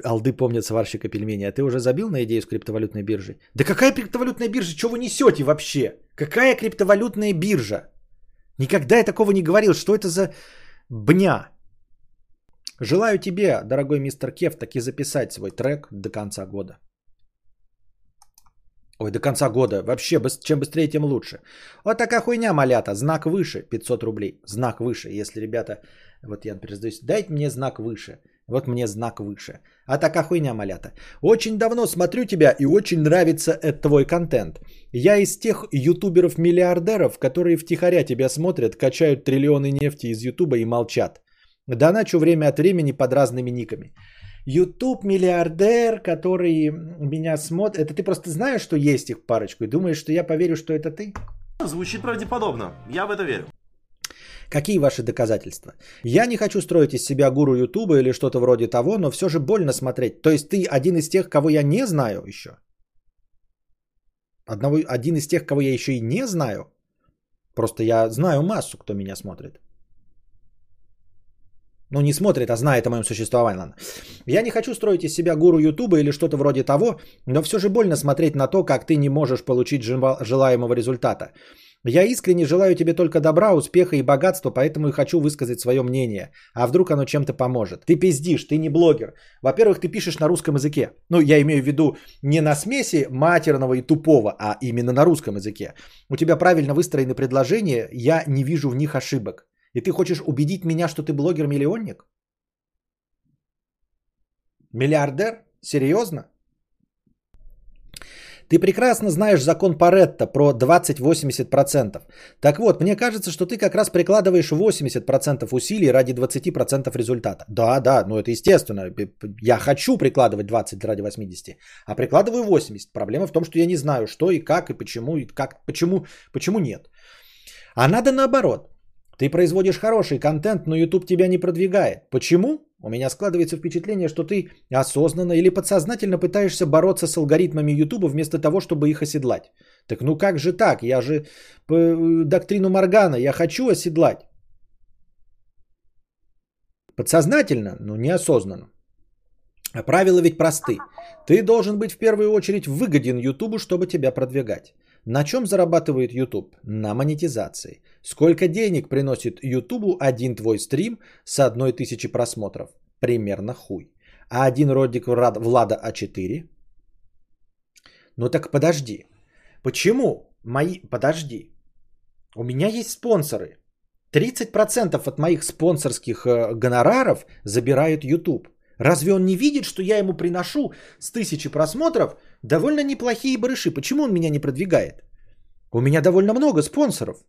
Алды помнят сварщика пельмени. А ты уже забил на идею с криптовалютной биржей? Да какая криптовалютная биржа? Что вы несете вообще? Какая криптовалютная биржа? Никогда я такого не говорил. Что это за бня? Желаю тебе, дорогой мистер Кев, таки записать свой трек до конца года. Ой, до конца года. Вообще, чем быстрее, тем лучше. Вот такая хуйня, малята. Знак выше, 500 рублей. Знак выше. Если, ребята, вот я, например, сдаюсь, дайте мне знак выше. Вот мне знак выше. А такая хуйня, малята. Очень давно смотрю тебя и очень нравится этот твой контент. Я из тех ютуберов-миллиардеров, которые втихаря тебя смотрят, качают триллионы нефти из ютуба и молчат. Доначу время от времени под разными никами. YouTube миллиардер, который меня смотрит. Это ты просто знаешь, что есть их парочку, и думаешь, что я поверю, что это ты? Звучит правдеподобно. Я в это верю. Какие ваши доказательства? Я не хочу строить из себя гуру Ютуба или что-то вроде того, но все же больно смотреть. То есть ты один из тех, кого я не знаю еще? Одного, один из тех, кого я еще и не знаю? Просто я знаю массу, кто меня смотрит. Ну, не смотрит, а знает о моем существовании. Ладно. Я не хочу строить из себя гуру Ютуба или что-то вроде того, но все же больно смотреть на то, как ты не можешь получить желаемого результата. Я искренне желаю тебе только добра, успеха и богатства, поэтому и хочу высказать свое мнение. А вдруг оно чем-то поможет? Ты пиздишь, ты не блогер. Во-первых, ты пишешь на русском языке. Ну, я имею в виду не на смеси матерного и тупого, а именно на русском языке. У тебя правильно выстроены предложения, я не вижу в них ошибок. И ты хочешь убедить меня, что ты блогер-миллионник? Миллиардер? Серьезно? Ты прекрасно знаешь закон Паретта про 20-80%. Так вот, мне кажется, что ты как раз прикладываешь 80% усилий ради 20% результата. Да, да, ну это естественно. Я хочу прикладывать 20 ради 80, а прикладываю 80. Проблема в том, что я не знаю, что и как, и почему, и как, почему, почему нет. А надо наоборот. Ты производишь хороший контент, но YouTube тебя не продвигает. Почему? У меня складывается впечатление, что ты осознанно или подсознательно пытаешься бороться с алгоритмами YouTube вместо того, чтобы их оседлать. Так ну как же так? Я же э, доктрину Моргана, я хочу оседлать. Подсознательно, но неосознанно. А правила ведь просты. Ты должен быть в первую очередь выгоден YouTube, чтобы тебя продвигать. На чем зарабатывает YouTube? На монетизации. Сколько денег приносит YouTube один твой стрим с одной тысячи просмотров? Примерно хуй. А один ролик Влада А4? Ну так подожди. Почему мои... Подожди. У меня есть спонсоры. 30% от моих спонсорских э, гонораров забирает YouTube. Разве он не видит, что я ему приношу с тысячи просмотров довольно неплохие барыши? Почему он меня не продвигает? У меня довольно много спонсоров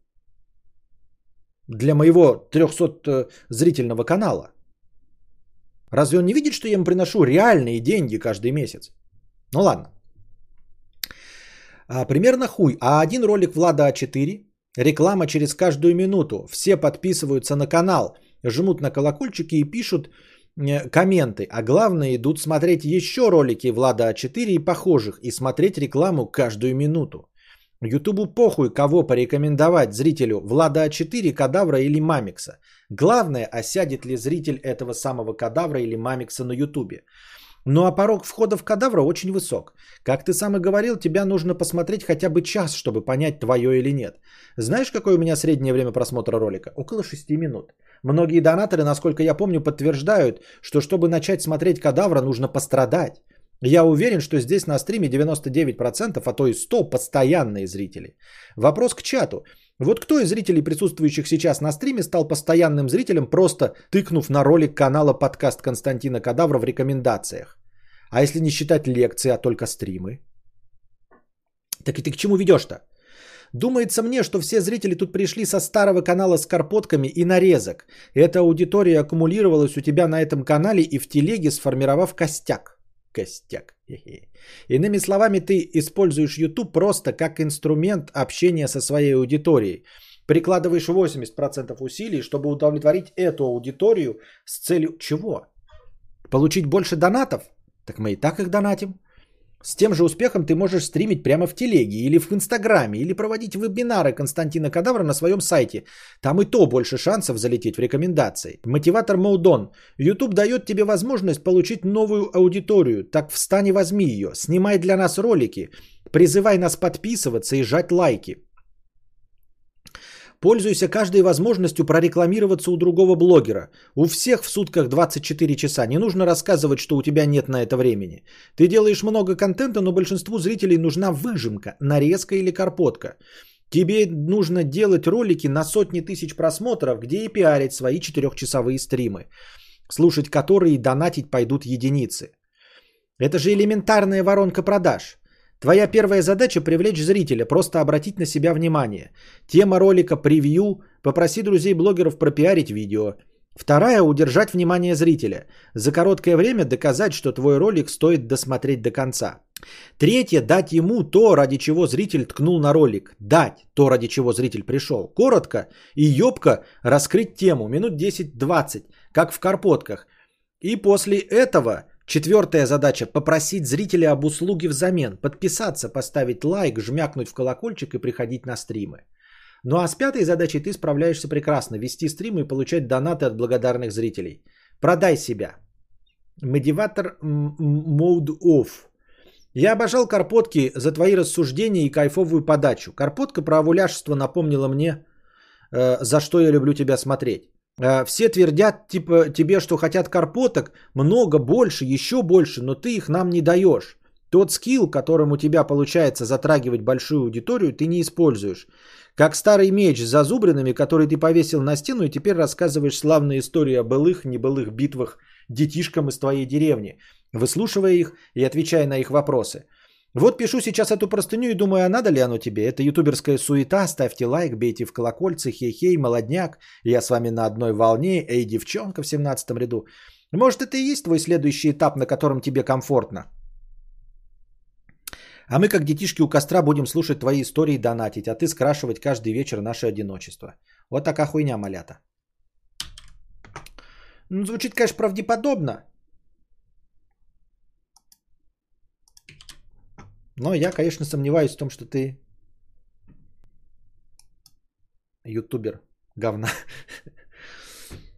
для моего 300 зрительного канала. Разве он не видит, что я ему приношу реальные деньги каждый месяц? Ну ладно. А, примерно хуй. А один ролик Влада А4, реклама через каждую минуту. Все подписываются на канал, жмут на колокольчики и пишут Э, комменты, а главное идут смотреть еще ролики Влада А4 и похожих и смотреть рекламу каждую минуту. Ютубу похуй, кого порекомендовать зрителю Влада А4, Кадавра или Мамикса. Главное, осядет ли зритель этого самого Кадавра или Мамикса на Ютубе. Ну а порог входа в Кадавра очень высок. Как ты сам и говорил, тебя нужно посмотреть хотя бы час, чтобы понять, твое или нет. Знаешь, какое у меня среднее время просмотра ролика? Около 6 минут. Многие донаторы, насколько я помню, подтверждают, что чтобы начать смотреть кадавра, нужно пострадать. Я уверен, что здесь на стриме 99%, а то и 100 постоянные зрители. Вопрос к чату. Вот кто из зрителей, присутствующих сейчас на стриме, стал постоянным зрителем, просто тыкнув на ролик канала подкаст Константина Кадавра в рекомендациях? А если не считать лекции, а только стримы? Так и ты к чему ведешь-то? Думается мне, что все зрители тут пришли со старого канала с карпотками и нарезок. Эта аудитория аккумулировалась у тебя на этом канале и в телеге, сформировав костяк. Костяк. Иными словами, ты используешь YouTube просто как инструмент общения со своей аудиторией. Прикладываешь 80% усилий, чтобы удовлетворить эту аудиторию с целью чего? Получить больше донатов? Так мы и так их донатим. С тем же успехом ты можешь стримить прямо в телеге или в инстаграме, или проводить вебинары Константина Кадавра на своем сайте. Там и то больше шансов залететь в рекомендации. Мотиватор Моудон. YouTube дает тебе возможность получить новую аудиторию. Так встань и возьми ее. Снимай для нас ролики. Призывай нас подписываться и жать лайки. Пользуйся каждой возможностью прорекламироваться у другого блогера. У всех в сутках 24 часа. Не нужно рассказывать, что у тебя нет на это времени. Ты делаешь много контента, но большинству зрителей нужна выжимка, нарезка или карпотка. Тебе нужно делать ролики на сотни тысяч просмотров, где и пиарить свои четырехчасовые стримы, слушать которые и донатить пойдут единицы. Это же элементарная воронка продаж. Твоя первая задача привлечь зрителя, просто обратить на себя внимание. Тема ролика превью, попроси друзей-блогеров пропиарить видео. Вторая – удержать внимание зрителя. За короткое время доказать, что твой ролик стоит досмотреть до конца. Третье – дать ему то, ради чего зритель ткнул на ролик. Дать то, ради чего зритель пришел. Коротко и ёбко раскрыть тему. Минут 10-20, как в карпотках. И после этого четвертая задача – попросить зрителя об услуге взамен. Подписаться, поставить лайк, жмякнуть в колокольчик и приходить на стримы. Ну а с пятой задачей ты справляешься прекрасно. Вести стримы и получать донаты от благодарных зрителей. Продай себя. Мотиватор Mode Off. Я обожал Карпотки за твои рассуждения и кайфовую подачу. Карпотка про овуляшество напомнила мне, э, за что я люблю тебя смотреть. Э, все твердят типа тебе, что хотят карпоток много, больше, еще больше, но ты их нам не даешь. Тот скилл, которым у тебя получается затрагивать большую аудиторию, ты не используешь. Как старый меч с зазубринами, который ты повесил на стену и теперь рассказываешь славные истории о былых, небылых битвах детишкам из твоей деревни, выслушивая их и отвечая на их вопросы. Вот пишу сейчас эту простыню и думаю, а надо ли оно тебе? Это ютуберская суета, ставьте лайк, бейте в колокольцы, хей-хей, молодняк, я с вами на одной волне, эй, девчонка в 17 ряду. Может, это и есть твой следующий этап, на котором тебе комфортно? А мы, как детишки у костра, будем слушать твои истории и донатить, а ты скрашивать каждый вечер наше одиночество. Вот такая хуйня, малята. Ну, звучит, конечно, правдеподобно. Но я, конечно, сомневаюсь в том, что ты ютубер говна.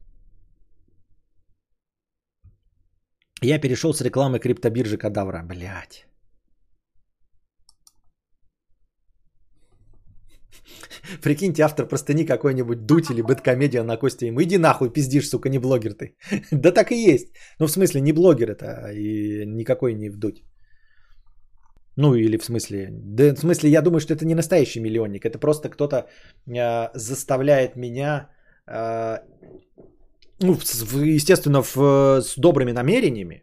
Я перешел с рекламы криптобиржи Кадавра. Блять. Прикиньте, автор простыни какой-нибудь дуть или бэткомедиан на Косте ему. Иди нахуй, пиздишь, сука, не блогер ты. да так и есть. Ну, в смысле, не блогер это, а и никакой не вдуть. Ну, или в смысле, да, в смысле, я думаю, что это не настоящий миллионник, это просто кто-то э, заставляет меня, э, ну, естественно, в, с добрыми намерениями,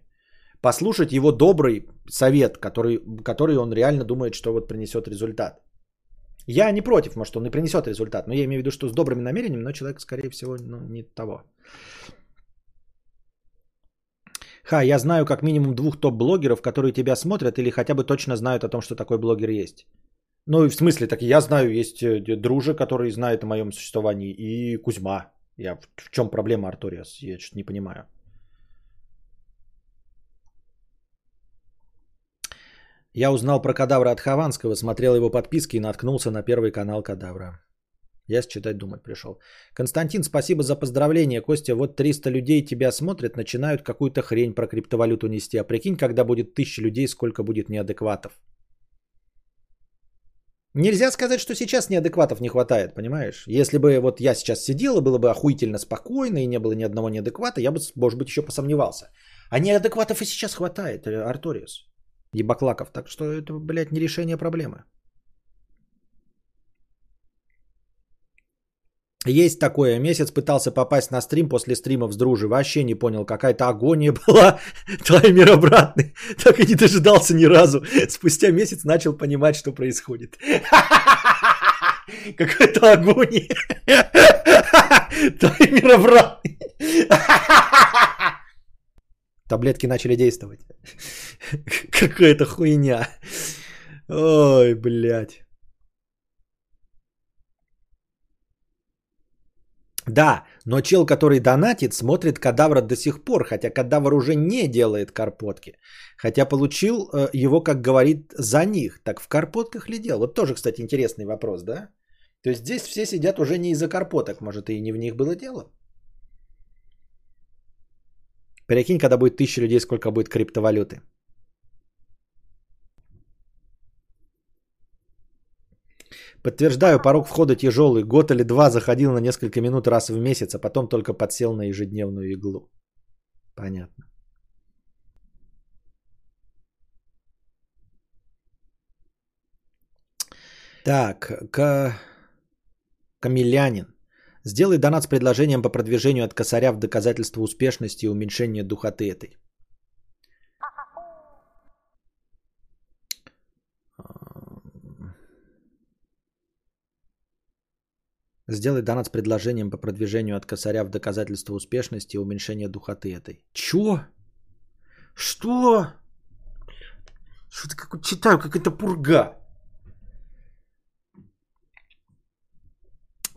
послушать его добрый совет, который, который он реально думает, что вот принесет результат. Я не против, может, он и принесет результат, но я имею в виду, что с добрыми намерениями, но человек, скорее всего, ну, не того. Ха, я знаю как минимум двух топ-блогеров, которые тебя смотрят или хотя бы точно знают о том, что такой блогер есть. Ну, и в смысле, так я знаю, есть э, дружи, который знает о моем существовании, и Кузьма. Я, в чем проблема, Арториас? Я что-то не понимаю. Я узнал про кадавра от Хованского, смотрел его подписки и наткнулся на первый канал кадавра. Я считать думать пришел. Константин, спасибо за поздравление. Костя, вот 300 людей тебя смотрят, начинают какую-то хрень про криптовалюту нести. А прикинь, когда будет 1000 людей, сколько будет неадекватов. Нельзя сказать, что сейчас неадекватов не хватает, понимаешь? Если бы вот я сейчас сидел и было бы охуительно спокойно и не было ни одного неадеквата, я бы, может быть, еще посомневался. А неадекватов и сейчас хватает, Арториус. Ебаклаков. Так что это, блядь, не решение проблемы. Есть такое. Месяц пытался попасть на стрим после стримов с дружи. Вообще не понял. Какая-то агония была. Таймер обратный. Так и не дожидался ни разу. Спустя месяц начал понимать, что происходит. Какая-то агония. Таймер обратный. Таблетки начали действовать. Какая-то хуйня. Ой, блядь. Да, но чел, который донатит, смотрит кадавра до сих пор, хотя кадавр уже не делает карпотки. Хотя получил э, его, как говорит, за них. Так в карпотках ли делал? Вот тоже, кстати, интересный вопрос, да? То есть здесь все сидят уже не из-за карпоток, может и не в них было дело? Прикинь, когда будет тысяча людей, сколько будет криптовалюты. Подтверждаю, порог входа тяжелый. Год или два заходил на несколько минут раз в месяц, а потом только подсел на ежедневную иглу. Понятно. Так, к... Камилянин. Сделай донат с предложением по продвижению от косаря в доказательство успешности и уменьшения духоты этой. Сделай донат с предложением по продвижению от косаря в доказательство успешности и уменьшения духоты этой. Чё? Что? Что-то как читаю, как это пурга.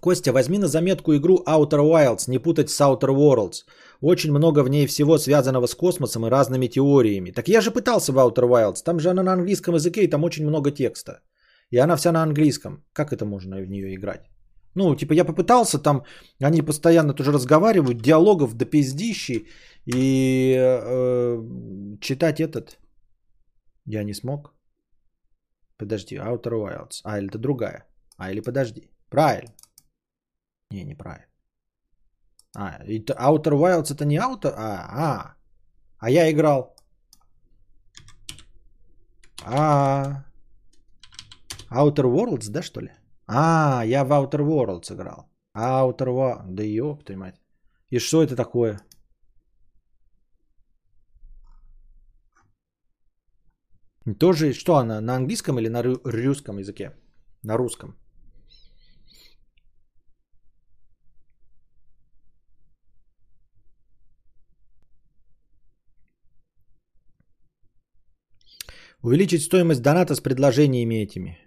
Костя, возьми на заметку игру Outer Wilds, не путать с Outer Worlds. Очень много в ней всего связанного с космосом и разными теориями. Так я же пытался в Outer Wilds. Там же она на английском языке, и там очень много текста. И она вся на английском. Как это можно в нее играть? Ну, типа, я попытался, там они постоянно тоже разговаривают, диалогов до пиздищи, и э, читать этот я не смог. Подожди, Outer Wilds. А, или это другая. А, или подожди. Правильно. Не, неправильно. А, это Outer Wilds это не Outer? А, а. А я играл. А. Outer Worlds, да, что ли? А, я в Outer Worlds играл. Outer Worlds. Да ёб ты мать. И что это такое? Тоже, что она, на английском или на русском языке? На русском. Увеличить стоимость доната с предложениями этими.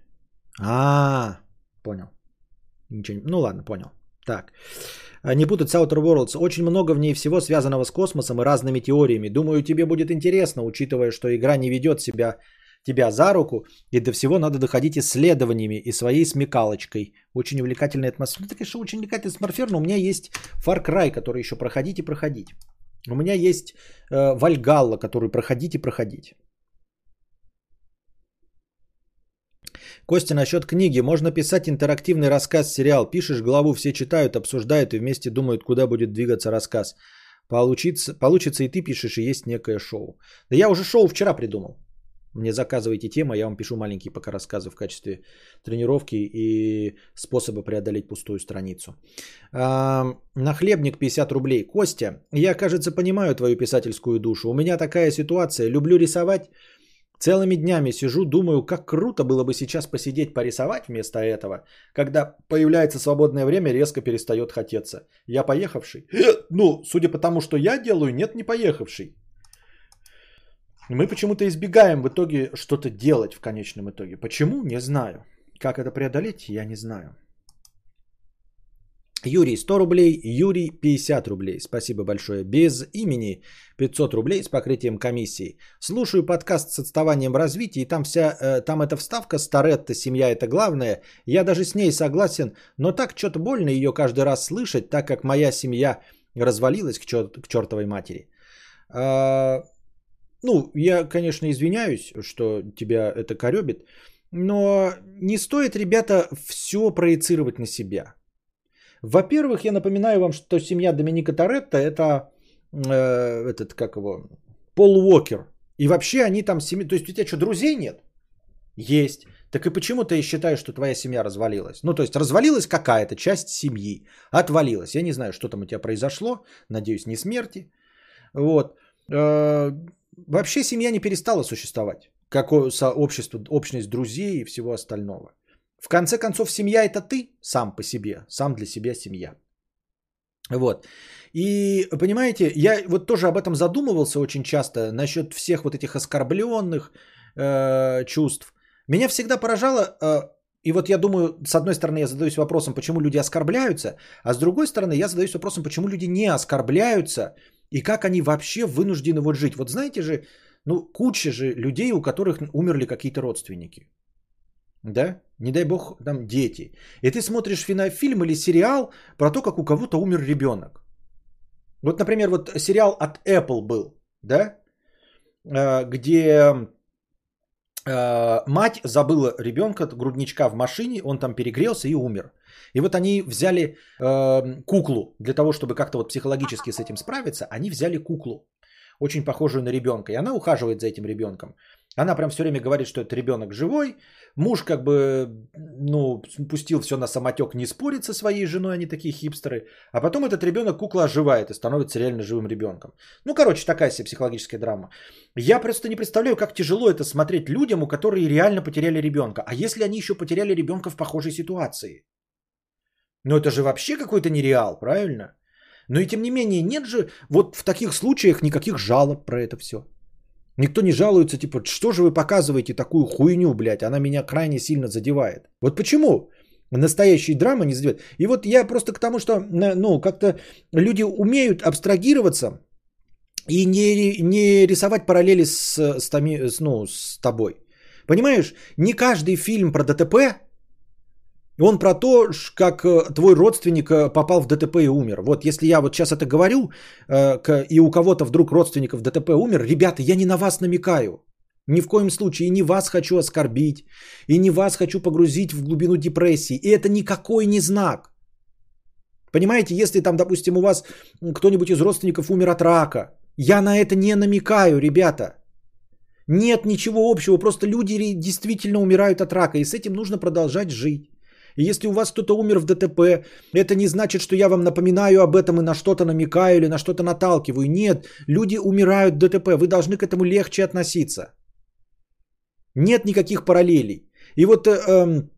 А, понял. Ничего, ну ладно, понял. Так. А, не путать Outer Worlds. Очень много в ней всего связанного с космосом и разными теориями. Думаю, тебе будет интересно, учитывая, что игра не ведет себя тебя за руку, и до всего надо доходить исследованиями и своей смекалочкой. Очень увлекательная атмосфера. Ну, это, конечно, очень увлекательная атмосфера, но у меня есть Far Cry, который еще проходить и проходить. У меня есть э, Вальгалла, который проходить и проходить. Костя, насчет книги. Можно писать интерактивный рассказ, сериал. Пишешь главу, все читают, обсуждают и вместе думают, куда будет двигаться рассказ. Получится, получится и ты пишешь, и есть некое шоу. Да я уже шоу вчера придумал. Мне заказывайте тему, я вам пишу маленькие пока рассказы в качестве тренировки и способа преодолеть пустую страницу. А, нахлебник 50 рублей. Костя, я, кажется, понимаю твою писательскую душу. У меня такая ситуация. Люблю рисовать, Целыми днями сижу, думаю, как круто было бы сейчас посидеть порисовать вместо этого, когда появляется свободное время, резко перестает хотеться. Я поехавший? Ну, судя по тому, что я делаю, нет, не поехавший. Мы почему-то избегаем в итоге что-то делать в конечном итоге. Почему? Не знаю. Как это преодолеть, я не знаю. Юрий 100 рублей, Юрий 50 рублей. Спасибо большое. Без имени 500 рублей с покрытием комиссии. Слушаю подкаст с отставанием в развитии, там, вся, э, там эта вставка «Старетта, семья это главное». Я даже с ней согласен, но так что-то больно ее каждый раз слышать, так как моя семья развалилась к, чер- к чертовой матери. А, ну, я, конечно, извиняюсь, что тебя это коребит, но не стоит, ребята, все проецировать на себя. Во-первых, я напоминаю вам, что семья Доминика Торетто это э, этот, как его, Пол Уокер. И вообще они там семьи... То есть у тебя что, друзей нет? Есть. Так и почему ты считаешь, что твоя семья развалилась? Ну, то есть развалилась какая-то часть семьи, отвалилась. Я не знаю, что там у тебя произошло. Надеюсь, не смерти. Вот. Э, вообще семья не перестала существовать. Как сообщество, общность друзей и всего остального. В конце концов, семья это ты сам по себе, сам для себя семья. Вот. И понимаете, я вот тоже об этом задумывался очень часто насчет всех вот этих оскорбленных э, чувств. Меня всегда поражало, э, и вот я думаю, с одной стороны я задаюсь вопросом, почему люди оскорбляются, а с другой стороны я задаюсь вопросом, почему люди не оскорбляются и как они вообще вынуждены вот жить. Вот знаете же, ну куча же людей, у которых умерли какие-то родственники. Да? Не дай бог, там дети. И ты смотришь фильм или сериал про то, как у кого-то умер ребенок. Вот, например, вот сериал от Apple был, да, э, где э, мать забыла ребенка, грудничка в машине, он там перегрелся и умер. И вот они взяли э, куклу для того, чтобы как-то вот психологически с этим справиться, они взяли куклу, очень похожую на ребенка, и она ухаживает за этим ребенком. Она прям все время говорит, что это ребенок живой. Муж как бы, ну, пустил все на самотек, не спорит со своей женой, они такие хипстеры. А потом этот ребенок кукла оживает и становится реально живым ребенком. Ну, короче, такая себе психологическая драма. Я просто не представляю, как тяжело это смотреть людям, у которых реально потеряли ребенка. А если они еще потеряли ребенка в похожей ситуации? Но это же вообще какой-то нереал, правильно? Но и тем не менее, нет же вот в таких случаях никаких жалоб про это все. Никто не жалуется, типа, что же вы показываете такую хуйню, блядь, она меня крайне сильно задевает. Вот почему настоящие драмы не задевают? И вот я просто к тому, что, ну, как-то люди умеют абстрагироваться и не, не рисовать параллели с, с, с, ну, с тобой. Понимаешь, не каждый фильм про ДТП он про то, как э, твой родственник э, попал в ДТП и умер. Вот если я вот сейчас это говорю, э, и у кого-то вдруг родственников ДТП умер, ребята, я не на вас намекаю. Ни в коем случае и не вас хочу оскорбить, и не вас хочу погрузить в глубину депрессии. И это никакой не знак. Понимаете, если там, допустим, у вас кто-нибудь из родственников умер от рака, я на это не намекаю, ребята. Нет ничего общего, просто люди действительно умирают от рака, и с этим нужно продолжать жить. И если у вас кто-то умер в ДТП, это не значит, что я вам напоминаю об этом и на что-то намекаю или на что-то наталкиваю. Нет, люди умирают в ДТП, вы должны к этому легче относиться. Нет никаких параллелей. И вот э, эм,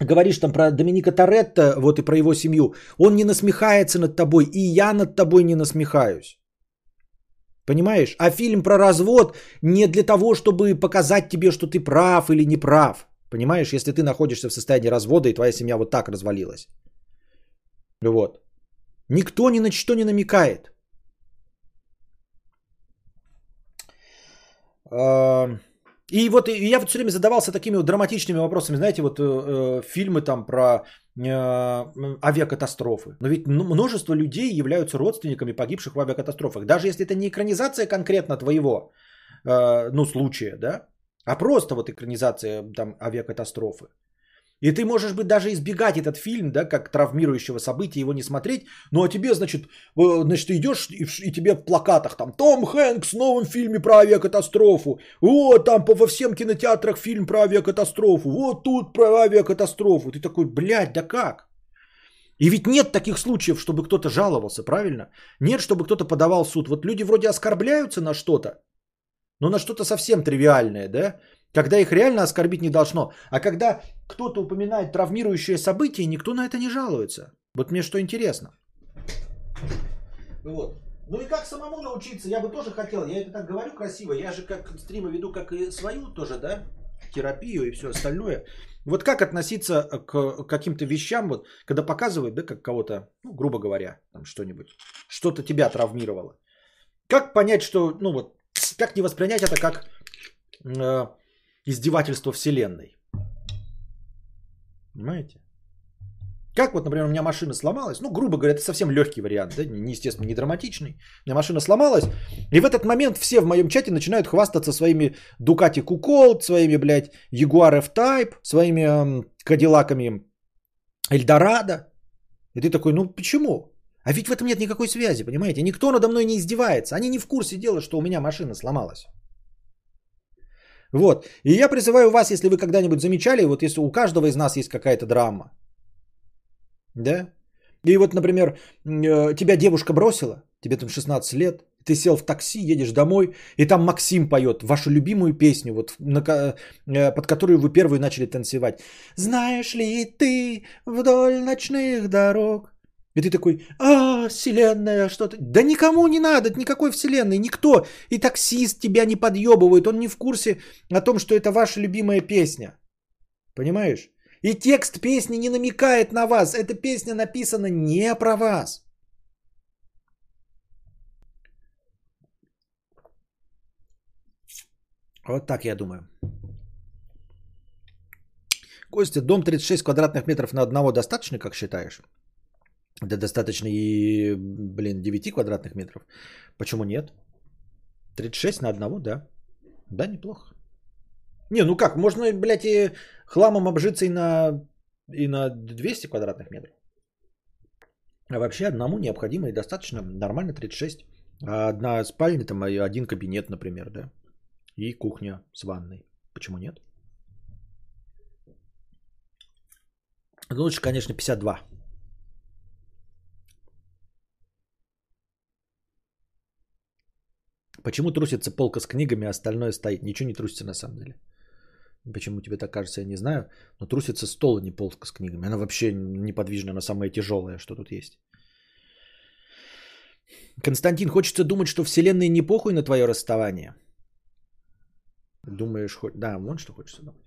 говоришь там про Доминика Торетто, вот и про его семью, он не насмехается над тобой, и я над тобой не насмехаюсь. Понимаешь? А фильм про развод не для того, чтобы показать тебе, что ты прав или не прав. Понимаешь, если ты находишься в состоянии развода, и твоя семья вот так развалилась. Вот. Никто ни на что не намекает. А, и вот я вот все время задавался такими вот драматичными вопросами. Знаете, вот э, э фильмы там про э, авиакатастрофы. Но ведь множество людей являются родственниками погибших в авиакатастрофах. Даже если это не экранизация конкретно твоего э, ну, случая, да, а просто вот экранизация там авиакатастрофы. И ты можешь быть даже избегать этот фильм, да, как травмирующего события, его не смотреть. Ну а тебе, значит, э, значит, ты идешь и, и тебе в плакатах там Том Хэнкс в новом фильме про авиакатастрофу. Вот там по, во всем кинотеатрах фильм про авиакатастрофу. Вот тут про авиакатастрофу. Ты такой, блядь, да как? И ведь нет таких случаев, чтобы кто-то жаловался, правильно? Нет, чтобы кто-то подавал суд. Вот люди вроде оскорбляются на что-то, но на что-то совсем тривиальное, да? Когда их реально оскорбить не должно. А когда кто-то упоминает травмирующее событие, никто на это не жалуется. Вот мне что интересно. Вот. Ну и как самому научиться? Я бы тоже хотел. Я это так говорю красиво. Я же как стримы веду, как и свою тоже, да? Терапию и все остальное. Вот как относиться к каким-то вещам, вот, когда показывают, да, как кого-то, ну, грубо говоря, там что-нибудь, что-то тебя травмировало. Как понять, что, ну вот, как не воспринять это как э, издевательство Вселенной? Понимаете? Как вот, например, у меня машина сломалась, ну, грубо говоря, это совсем легкий вариант, да, естественно, не драматичный. У меня машина сломалась, и в этот момент все в моем чате начинают хвастаться своими Ducati Куколт, своими, блядь, Jaguar F-Type, своими эм, Кадиллаками Эльдорадо. И ты такой, ну, почему? А ведь в этом нет никакой связи, понимаете? Никто надо мной не издевается. Они не в курсе дела, что у меня машина сломалась. Вот. И я призываю вас, если вы когда-нибудь замечали, вот если у каждого из нас есть какая-то драма, да? И вот, например, э, тебя девушка бросила, тебе там 16 лет, ты сел в такси, едешь домой, и там Максим поет вашу любимую песню, вот, на, э, под которую вы первые начали танцевать. Знаешь ли ты вдоль ночных дорог и ты такой, а, вселенная, что то Да никому не надо, никакой вселенной, никто. И таксист тебя не подъебывает, он не в курсе о том, что это ваша любимая песня. Понимаешь? И текст песни не намекает на вас. Эта песня написана не про вас. Вот так я думаю. Костя, дом 36 квадратных метров на одного достаточно, как считаешь? Да достаточно и, блин, 9 квадратных метров. Почему нет? 36 на одного, да. Да, неплохо. Не, ну как, можно, блядь, и хламом обжиться и на, и на 200 квадратных метров. А вообще одному необходимо и достаточно нормально 36. А одна спальня, там один кабинет, например, да. И кухня с ванной. Почему нет? Лучше, конечно, 52. Почему трусится полка с книгами, а остальное стоит? Ничего не трусится на самом деле. Почему тебе так кажется, я не знаю. Но трусится стол, а не полка с книгами. Она вообще неподвижная, она самая тяжелая, что тут есть. Константин, хочется думать, что вселенной не похуй на твое расставание. Думаешь, хоть... Да, вон что хочется думать.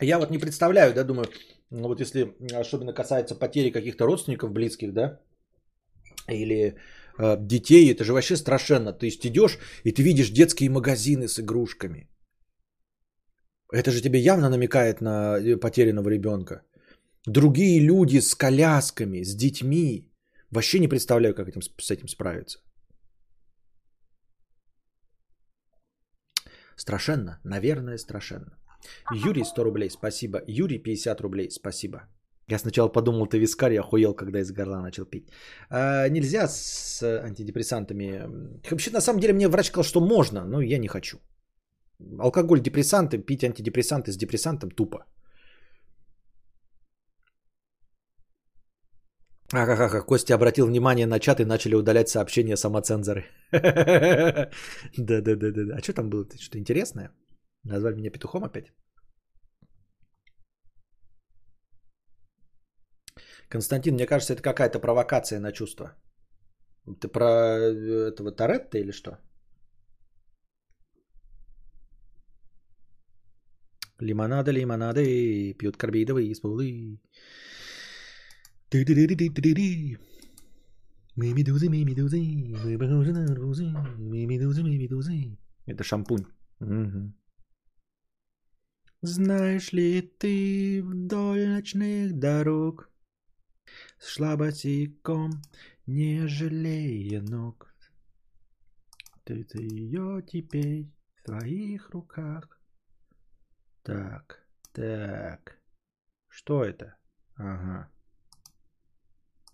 Я вот не представляю, да, думаю, ну вот если особенно касается потери каких-то родственников близких, да, или э, детей, это же вообще страшенно. То есть идешь и ты видишь детские магазины с игрушками. Это же тебе явно намекает на э, потерянного ребенка. Другие люди с колясками, с детьми. Вообще не представляю, как этим, с этим справиться. Страшенно, наверное, страшенно. Юрий 100 рублей, спасибо. Юрий 50 рублей, спасибо. Я сначала подумал, ты вискарь, я охуел, когда из горла начал пить. А, нельзя с антидепрессантами. Вообще, на самом деле, мне врач сказал, что можно, но я не хочу. Алкоголь, депрессанты, пить антидепрессанты с депрессантом тупо. Ага, Костя обратил внимание на чат и начали удалять сообщения самоцензоры. Да-да-да-да. А что там было? Что-то интересное? Назвали меня петухом опять? Константин, мне кажется, это какая-то провокация на чувства. Ты про э, этого Торетто или что? Лимонада, лимонады, пьют карбидовые спулы. Мы медузы, мы медузы, мы похожи на арбузы, мы медузы, мы медузы. Это шампунь. Угу. Знаешь ли ты вдоль ночных дорог Шла босиком, не жалея ног. Ты-то ее теперь в твоих руках. Так, так. Что это? Ага.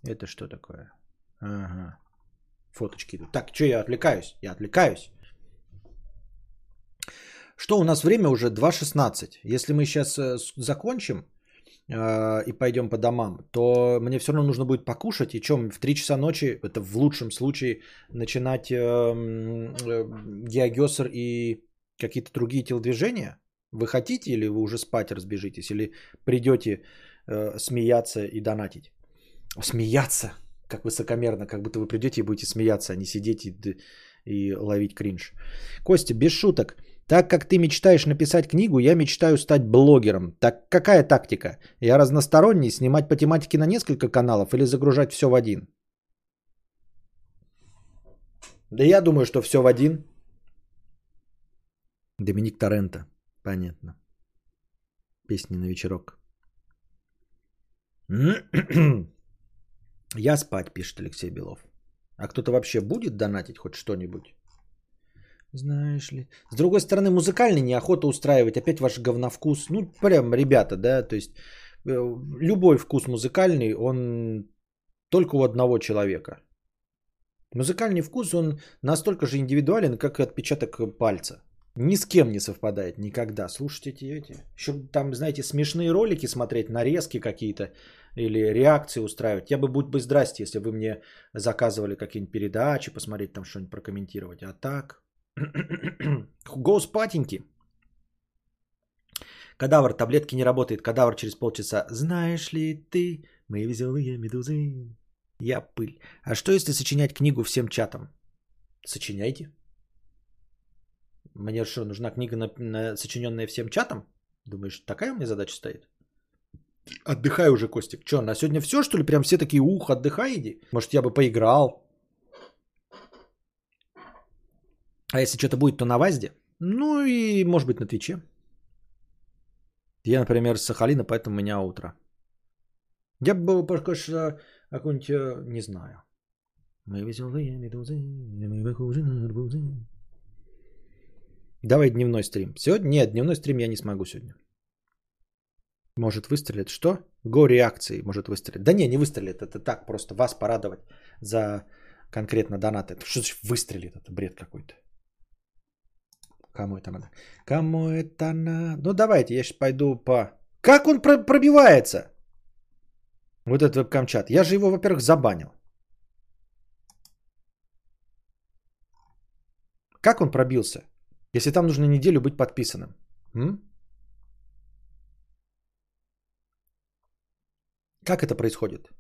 Это что такое? Ага. Фоточки идут. Так, что я отвлекаюсь? Я отвлекаюсь. Что у нас время уже 2.16. Если мы сейчас э, закончим, э, и пойдем по домам, то мне все равно нужно будет покушать. И чем в 3 часа ночи, это в лучшем случае, начинать э, э, геогесер и какие-то другие телодвижения? Вы хотите или вы уже спать разбежитесь? Или придете э, смеяться и донатить? Смеяться? Как высокомерно, как будто вы придете и будете смеяться, а не сидеть и, и ловить кринж. Костя, без шуток. Так как ты мечтаешь написать книгу, я мечтаю стать блогером. Так какая тактика? Я разносторонний, снимать по тематике на несколько каналов или загружать все в один? Да я думаю, что все в один. Доминик Торрента. Понятно. Песни на вечерок. Я спать, пишет Алексей Белов. А кто-то вообще будет донатить хоть что-нибудь? Знаешь ли. С другой стороны, музыкальный неохота устраивать. Опять ваш говновкус. Ну, прям, ребята, да, то есть э, любой вкус музыкальный, он только у одного человека. Музыкальный вкус, он настолько же индивидуален, как и отпечаток пальца. Ни с кем не совпадает никогда. Слушайте эти. Еще там, знаете, смешные ролики смотреть, нарезки какие-то или реакции устраивать. Я бы будь бы здрасте, если вы мне заказывали какие-нибудь передачи, посмотреть там что-нибудь прокомментировать. А так, Го спатеньки. Кадавр, таблетки не работает. Кадавр через полчаса. Знаешь ли ты, мои веселые медузы? Я пыль. А что если сочинять книгу всем чатам? Сочиняйте. Мне что, нужна книга, на, на, сочиненная всем чатом? Думаешь, такая у меня задача стоит? Отдыхай уже, Костик. Что, на сегодня все, что ли? Прям все такие, ух, отдыхай иди. Может, я бы поиграл. А если что-то будет, то на ВАЗде. Ну и, может быть, на Твиче. Я, например, с Сахалина, поэтому у меня утро. Я бы был что какой-нибудь, э, не знаю. Мы веселые медузы, мы похожи на арбузы. Давай дневной стрим. Сегодня? Нет, дневной стрим я не смогу сегодня. Может выстрелит. Что? Го реакции может выстрелить. Да не, не выстрелит. Это так, просто вас порадовать за конкретно донаты. Что значит выстрелит? Это бред какой-то. Кому это надо? Кому это надо? Ну давайте, я сейчас пойду по... Как он про- пробивается? Вот этот веб-камчат. Я же его, во-первых, забанил. Как он пробился? Если там нужно неделю быть подписанным. М? Как это происходит?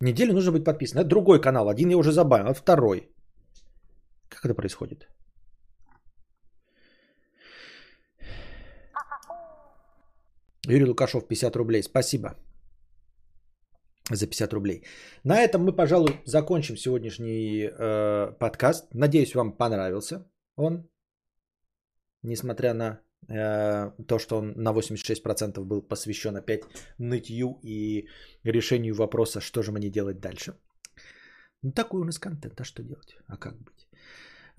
Неделю нужно быть подписан. Это другой канал. Один я уже забавил, а второй. Как это происходит? Юрий Лукашов, 50 рублей. Спасибо за 50 рублей. На этом мы, пожалуй, закончим сегодняшний э, подкаст. Надеюсь, вам понравился он, несмотря на э, то, что он на 86% был посвящен опять нытью и решению вопроса, что же мне делать дальше. Ну, такой у нас контент, а что делать? А как быть?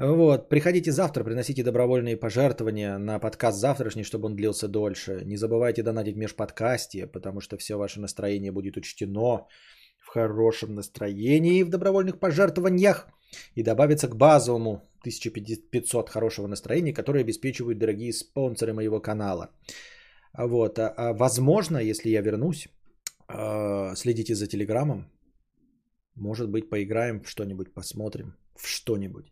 Вот, приходите завтра, приносите добровольные пожертвования на подкаст завтрашний, чтобы он длился дольше. Не забывайте донатить межподкасте, потому что все ваше настроение будет учтено в хорошем настроении в добровольных пожертвованиях и добавится к базовому 1500 хорошего настроения, которые обеспечивают дорогие спонсоры моего канала. Вот, а, а возможно, если я вернусь, э, следите за телеграммом, может быть, поиграем в что-нибудь, посмотрим в что-нибудь.